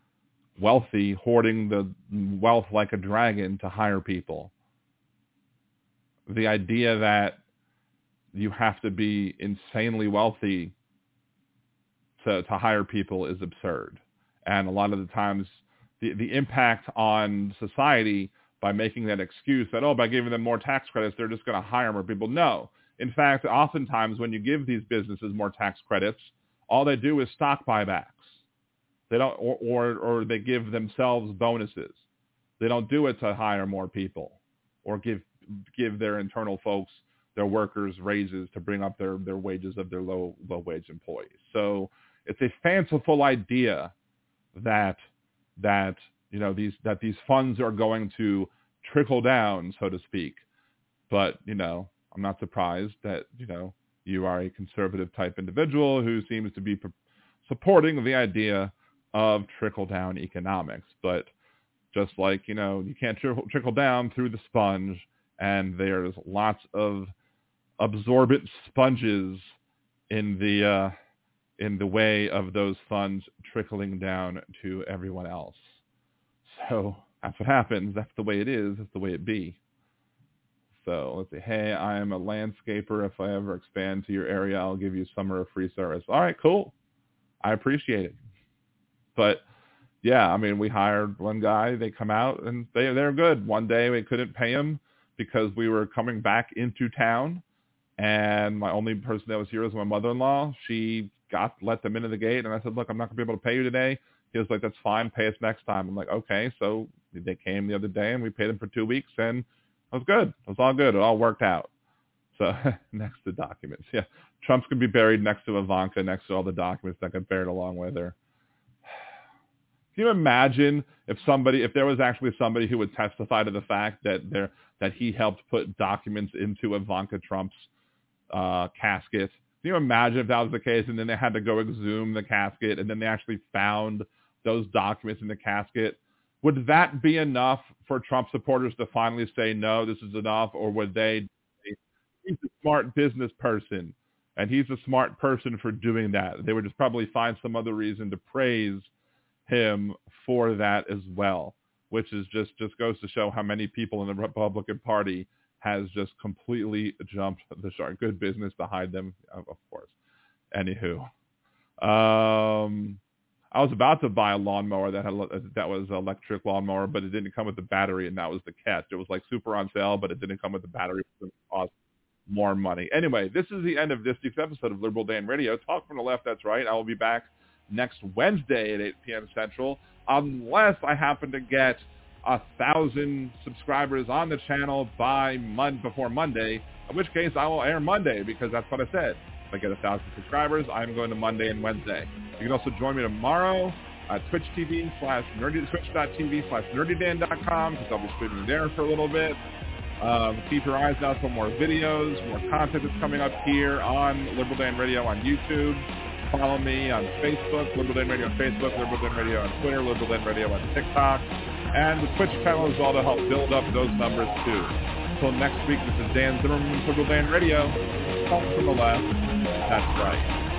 wealthy, hoarding the wealth like a dragon to hire people. The idea that you have to be insanely wealthy to, to hire people is absurd. And a lot of the times the, the impact on society by making that excuse that, oh, by giving them more tax credits, they're just going to hire more people. No. In fact, oftentimes when you give these businesses more tax credits, all they do is stock buybacks. They don't, or, or, or they give themselves bonuses. They don't do it to hire more people or give, give their internal folks, their workers raises to bring up their, their wages of their low, low wage employees. So it's a fanciful idea that, that you know these that these funds are going to trickle down, so to speak. But you know, I'm not surprised that you know you are a conservative type individual who seems to be supporting the idea of trickle down economics. But just like you know, you can't trickle, trickle down through the sponge, and there's lots of absorbent sponges in the uh, in the way of those funds trickling down to everyone else. So that's what happens. That's the way it is. That's the way it be. So let's say, hey, I am a landscaper. If I ever expand to your area, I'll give you summer of free service. All right, cool. I appreciate it. But yeah, I mean, we hired one guy. They come out and they they're good. One day we couldn't pay him because we were coming back into town, and my only person that was here was my mother-in-law. She got let them into the gate, and I said, look, I'm not gonna be able to pay you today. He was like, that's fine. Pay us next time. I'm like, okay. So they came the other day and we paid them for two weeks and it was good. It was all good. It all worked out. So next to documents. Yeah. Trump's to be buried next to Ivanka, next to all the documents that got buried along with her. Can you imagine if somebody, if there was actually somebody who would testify to the fact that there, that he helped put documents into Ivanka Trump's uh, casket? Can you imagine if that was the case and then they had to go exhume the casket and then they actually found those documents in the casket. Would that be enough for Trump supporters to finally say, no, this is enough? Or would they, he's a smart business person and he's a smart person for doing that. They would just probably find some other reason to praise him for that as well, which is just, just goes to show how many people in the Republican Party has just completely jumped the shark. Good business hide them, of course. Anywho. Um, I was about to buy a lawnmower that had that was an electric lawnmower, but it didn't come with the battery, and that was the catch. It was like super on sale, but it didn't come with the battery. Cost more money. Anyway, this is the end of this week's episode of Liberal Dan Radio. Talk from the left, that's right. I will be back next Wednesday at 8 p.m. Central, unless I happen to get a thousand subscribers on the channel by mon- before Monday, in which case I will air Monday because that's what I said. If I get a thousand subscribers, I'm going to Monday and Wednesday. You can also join me tomorrow at Twitch TV slash nerdy, twitch.tv slash nerdydan.com because I'll be streaming there for a little bit. Um, keep your eyes out for more videos, more content that's coming up here on Liberal Dan Radio on YouTube. Follow me on Facebook, Liberal Dan Radio on Facebook, Liberal Dan Radio on Twitter, Liberal Dan Radio on TikTok. And the Twitch channel is all to help build up those numbers too. Until next week, this is Dan Zimmerman, Liberal Dan Radio. Talk from the left. That's right.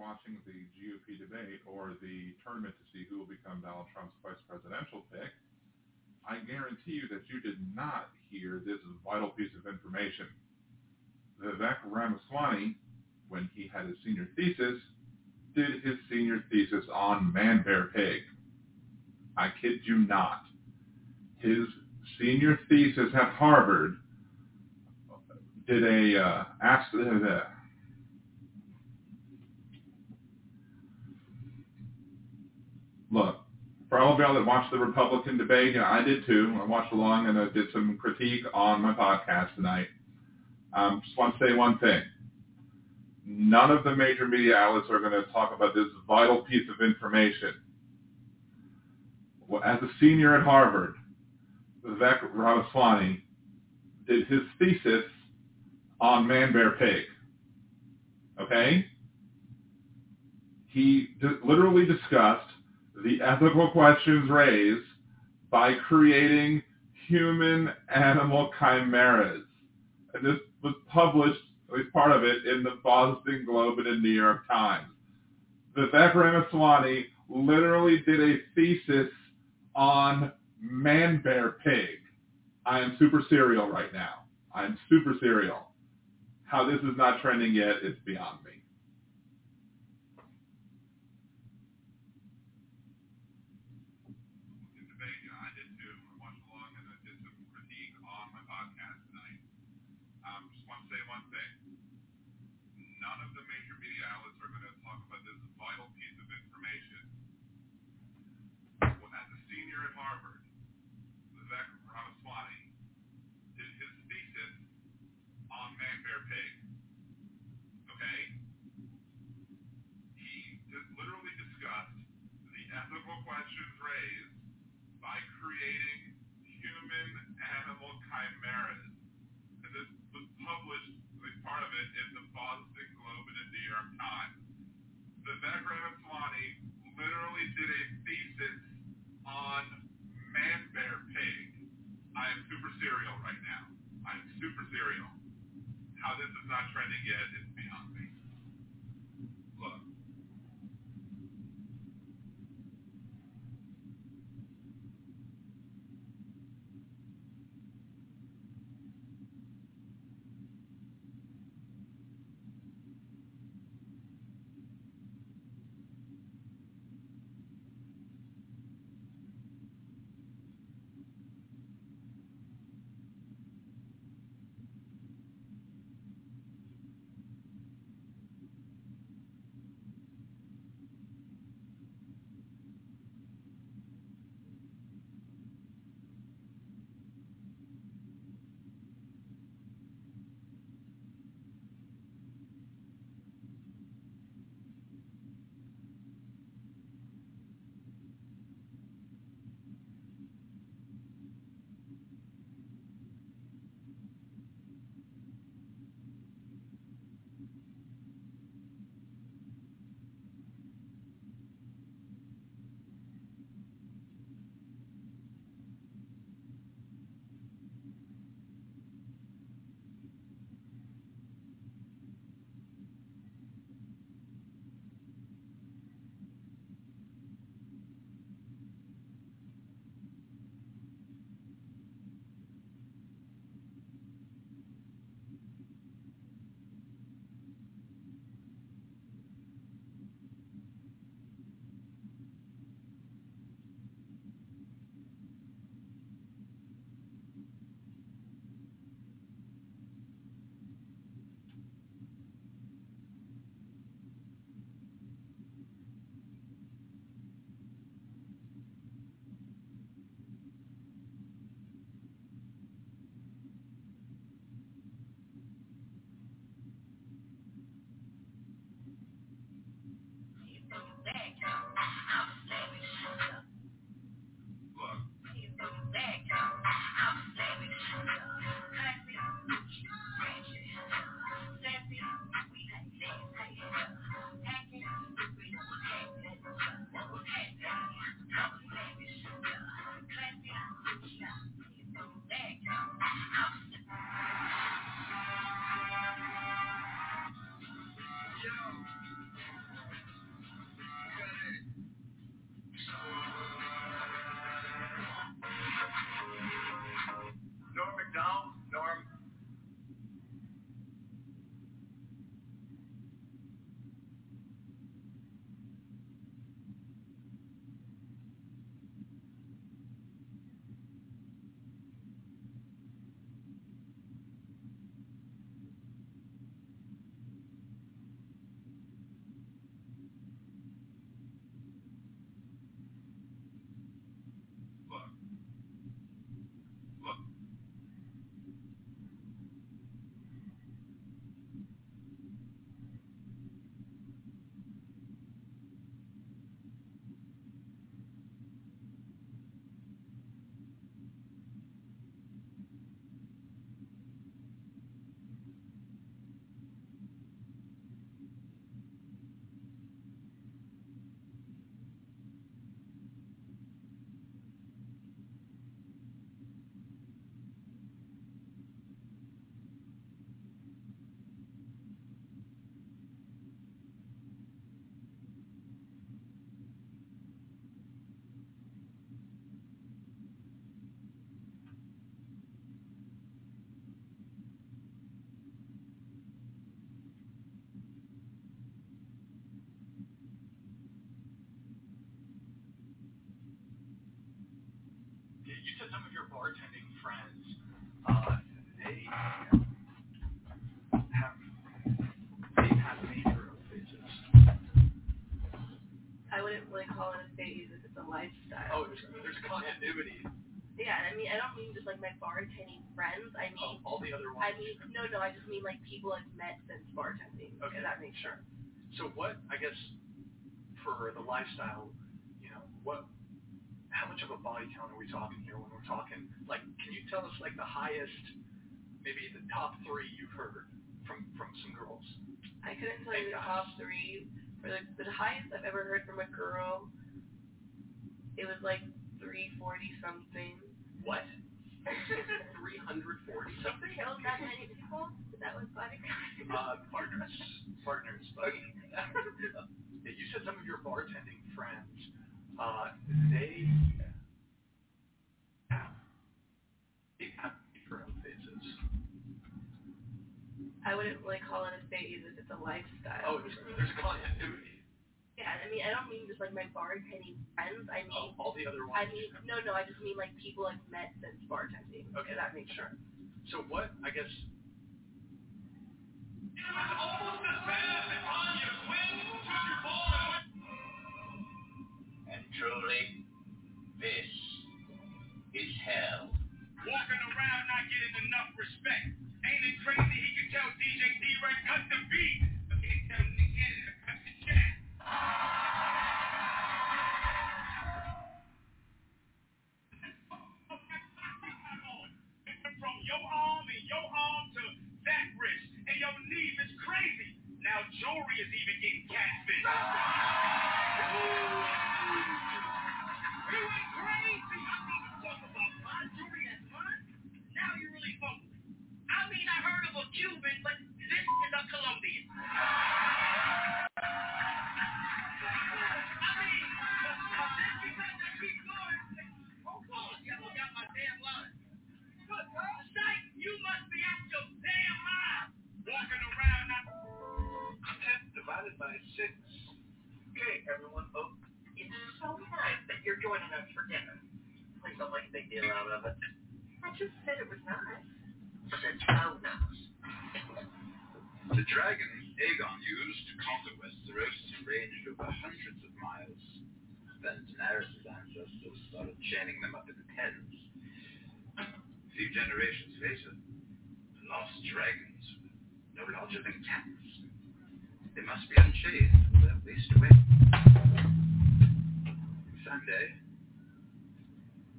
Watching the GOP debate or the tournament to see who will become Donald Trump's vice presidential pick, I guarantee you that you did not hear this vital piece of information. Vivek Ramaswamy, when he had his senior thesis, did his senior thesis on Man Bear Pig. I kid you not. His senior thesis at Harvard did a uh, asked uh, look for all of y'all that watched the Republican debate, know, I did too. I watched along and I did some critique on my podcast tonight. Um, just want to say one thing. None of the major media outlets are going to talk about this vital piece of information. As a senior at Harvard, Vivek Ramaswamy did his thesis on Man Bear Pig. Okay? He d- literally discussed the ethical questions raised by creating human-animal chimeras. And this was published, at least part of it, in the Boston Globe and the New York Times. Vivek Ramaswamy literally did a thesis on Man Bear Pig. I am super serial right now. I am super serial. How this is not trending yet is beyond me. Raised by creating human-animal chimeras. And this was published, least part of it, in the Boston Globe and the New York Times. Vivek Ramaswamy literally did a thesis on Man Bear Pig. I am super serial right now. I am super serial. How this is not trending yet is beyond me. You said some of your bartending friends, uh, they have they have major phases. I wouldn't really call it a phase if it's a lifestyle. Oh, there's, there's continuity. Yeah, I mean, I don't mean just like my bartending friends. I mean, of all the other ones. I mean, no, no, I just mean like people I've met since bartending. Okay, that makes sure. sense. So what, I guess, for the lifestyle, you know, what, how much of a body count are we talking here when we're talking, like, can you tell us like the highest, maybe the top three you've heard from, from some girls? I couldn't tell you the guys. top three. For the, the highest I've ever heard from a girl, it was like 340 something. What? 340 something? Killed that many people? That was body. Uh, partners, partners, but you said some of your bartending friends, uh, they have, they have different phases. I wouldn't really call it a phase if it's a lifestyle. Oh, there's, there's a continuity. Yeah, I mean, I don't mean just like my bartending friends. I mean, Of all the other ones. I mean, no, no, I just mean like people I've met since bartending. Okay, that makes sure. sense. So what, I guess, And truly, this is hell. Walking around not getting enough respect. Ain't it crazy he can tell DJ D-Ray cut the beat, but can't tell Nick Cannon to cut the chat. From your arm and your arm to that wrist, and your knee is crazy. Now jewelry is even getting catfish. You went crazy. I need to talk about my jewelry as mine. Now you're really focused. I mean, I heard of a Cuban, but this is a Colombian. I mean, just because I keep going. Oh, yeah, I got my damn line. Good, Sight, you must be out your damn mind. Walking around not. 10 divided by 6. Okay, everyone vote. It's so nice that you're joining us for dinner. Please don't make a big deal out of it. I just said it was nice. It's so oh, nice. The dragon Aegon used to conquer Westeros ranged over hundreds of miles. Then Daenerys' ancestors started chaining them up in pens. A few generations later, the lost dragons were no larger than cats. They must be unchained or they'll waste away. Sunday,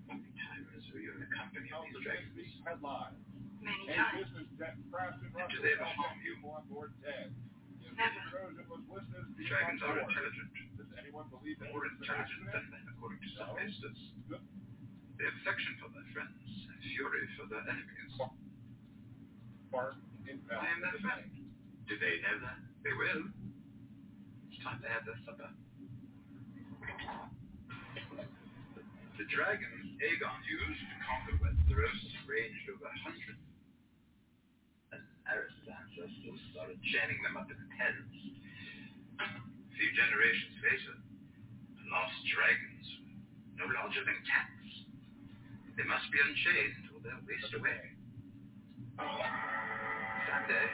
many times were you in the company of these dragons? Headline. Many A times. business jet crashed in Do Russia they ever with harm you? on board dead. The Never. Trojan was listed as being Dragons are intelligent, Does anyone believe that more it intelligent than men, according to some No. ministers. Good. They have affection for their friends and fury for their enemies. Bark I am their friend. Do they know that? They will. It's time to have their supper. The dragons Aegon used to conquer Westeros ranged over hundreds. And Ancestors started chaining them up in pens. A few generations later, the lost dragons were no larger than cats. They must be unchained or they'll waste away. Sunday.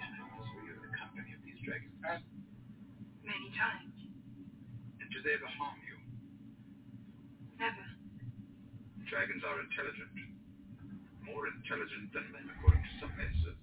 Times were you in the company of these dragons? Many times. And do they ever harm you? Never. Dragons are intelligent. More intelligent than men, according to some ministers.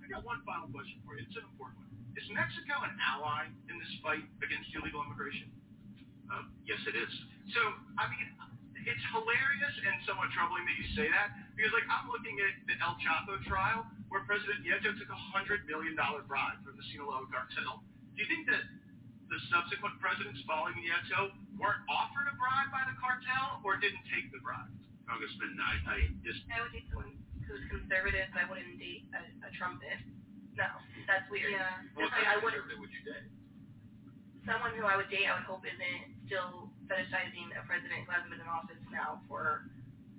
I got one final question for you. It's an important one. Is Mexico an ally in this fight against illegal immigration? Uh, yes, it is. So, I mean, it's hilarious and somewhat troubling that you say that because, like, I'm looking at the El Chapo trial where President Nieto took a hundred million dollar bribe from the Sinaloa cartel. Do you think that the subsequent presidents following Nieto weren't offered a bribe by the cartel or didn't take the bribe? Congressman, I, I just I would date someone who's conservative. I wouldn't date a, a Trumpist. No, that's weird. Yeah. Just like I wouldn't. would you date? Someone who I would date, I would hope isn't still fetishizing a president who hasn't been in office now for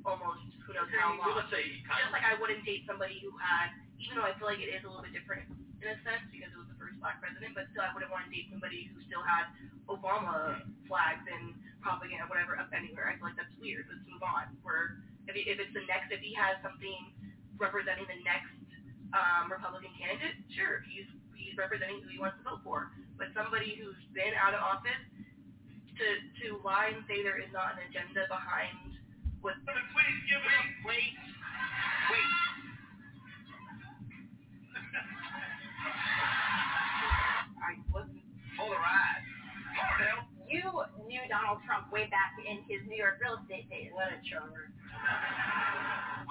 almost who knows how long. let's say kind Just like I wouldn't date somebody who had, even though I feel like it is a little bit different in a sense because it was the first black president, but still I wouldn't want to date somebody who still had Obama flags and propaganda, whatever, up anywhere. I feel like that's weird. Let's move on. Where if, he, if it's the next, if he has something representing the next um, Republican candidate, sure, he's he's representing who he wants to vote for. But somebody who's been out of office to to lie and say there is not an agenda behind what. Please give it up. Wait. Wait. I wasn't. Hold a You knew Donald Trump way back in his New York real estate days. What a charmer.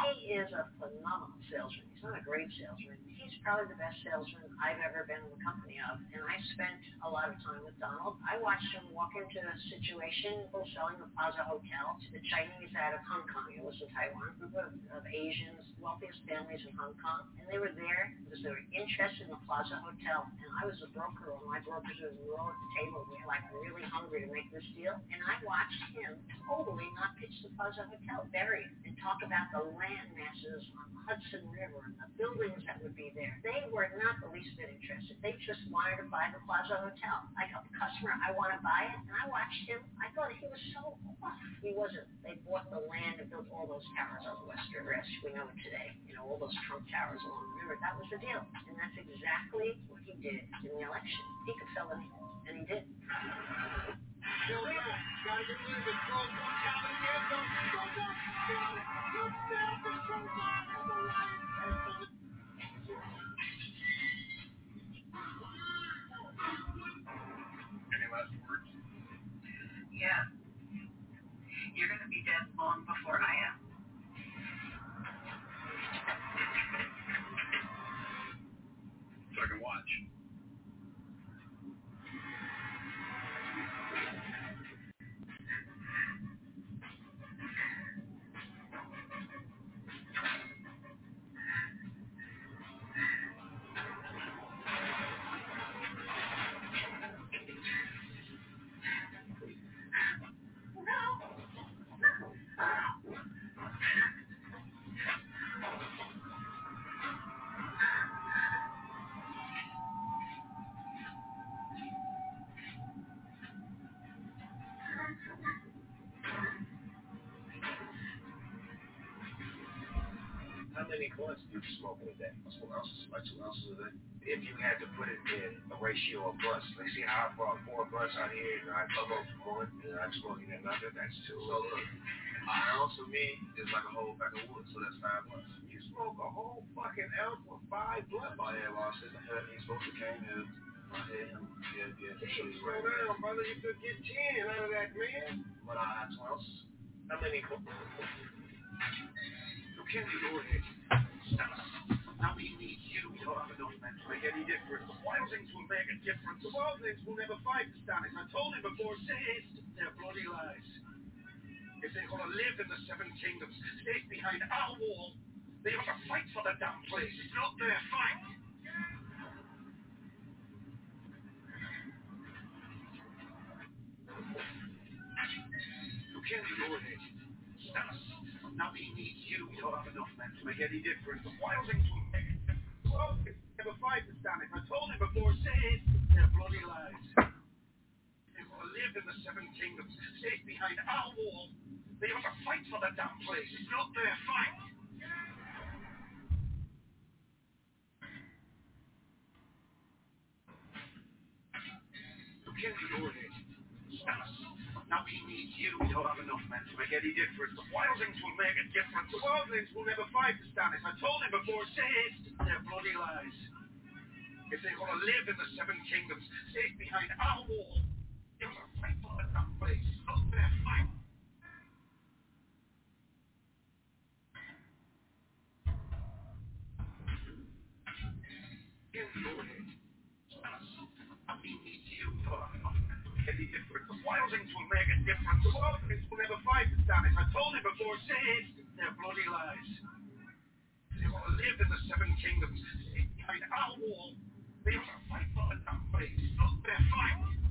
He is a phenomenal salesman. He's not a great salesman. He's probably the best salesman I've ever been in the company of. And I spent a lot of time with Donald. I watched him walk into a situation, people selling the Plaza Hotel to the Chinese out of Hong Kong. It was in Taiwan, group of, of Asians, wealthiest families in Hong Kong. And they were there because they were interested in the Plaza Hotel. And I was a broker, and my brokers were all at the table. We were like really hungry to make this deal. And I watched him totally not pitch the Plaza Hotel, bury it, and talk about the land masses on the Hudson River the buildings that would be there. They were not the least bit interested. They just wanted to buy the Plaza Hotel. Like a customer, I want to buy it. And I watched him. I thought he was so off. He wasn't. They bought the land and built all those towers on the Hudson River we know it today. You know, all those Trump towers along the river. That was the deal. And that's exactly what he did in the election. He could sell anything. And he did. Any last words? Yeah. You're going to be dead long before I am. So I can watch. Many blunts do you smoke in a day? Two ounces, like two ounces a day. If you had to put it in a ratio of blunts, like see how I brought four blunts out here and I come up one and I'm smoking another, that's two. So look, an ounce of me is like a whole pack of wood, so that's five blunts. You smoke a whole fucking ounce with five blunts? Oh yeah, well, I said the hell you supposed to came here. Yeah, yeah, yeah. Hey, slow down, brother. You could get ten out of that, man. But I two ounces. How many? You can't ignore it. Stop. Now we need you. You don't have enough men to make any difference. The Wildlings will make a difference. The Wildlings will never fight, the Stannis. I told him before. Say it. They're bloody lies. If they're gonna live in the Seven Kingdoms, safe behind our wall, they ought to fight for the damn place. It's not their fight. You can't ignore it. Stannis. Now we need you. You don't have enough men to make any difference. The Wildlings will make a difference. The never fight, Stannis. I told him before. Say it. They're bloody lies. Want to live in the Seven Kingdoms, safe behind our wall. They ought to fight for the damn place. It's not their fight. You can't ignore it. Now we need you. We don't have enough men to make any difference. The Wildlings will make a difference. The Wildlings will never fight, the Stannis. I told him before. Say it. They're bloody lies. If they're going to live in the Seven Kingdoms, safe behind our wall, they ought to fight for damn place. Wildlings will make a difference. The Wildlings will never fight, the Stannis. I told him before. Say it. They're bloody lies. They want to live in the Seven Kingdoms, behind our wall. They ought to fight for damn place. Not their fight.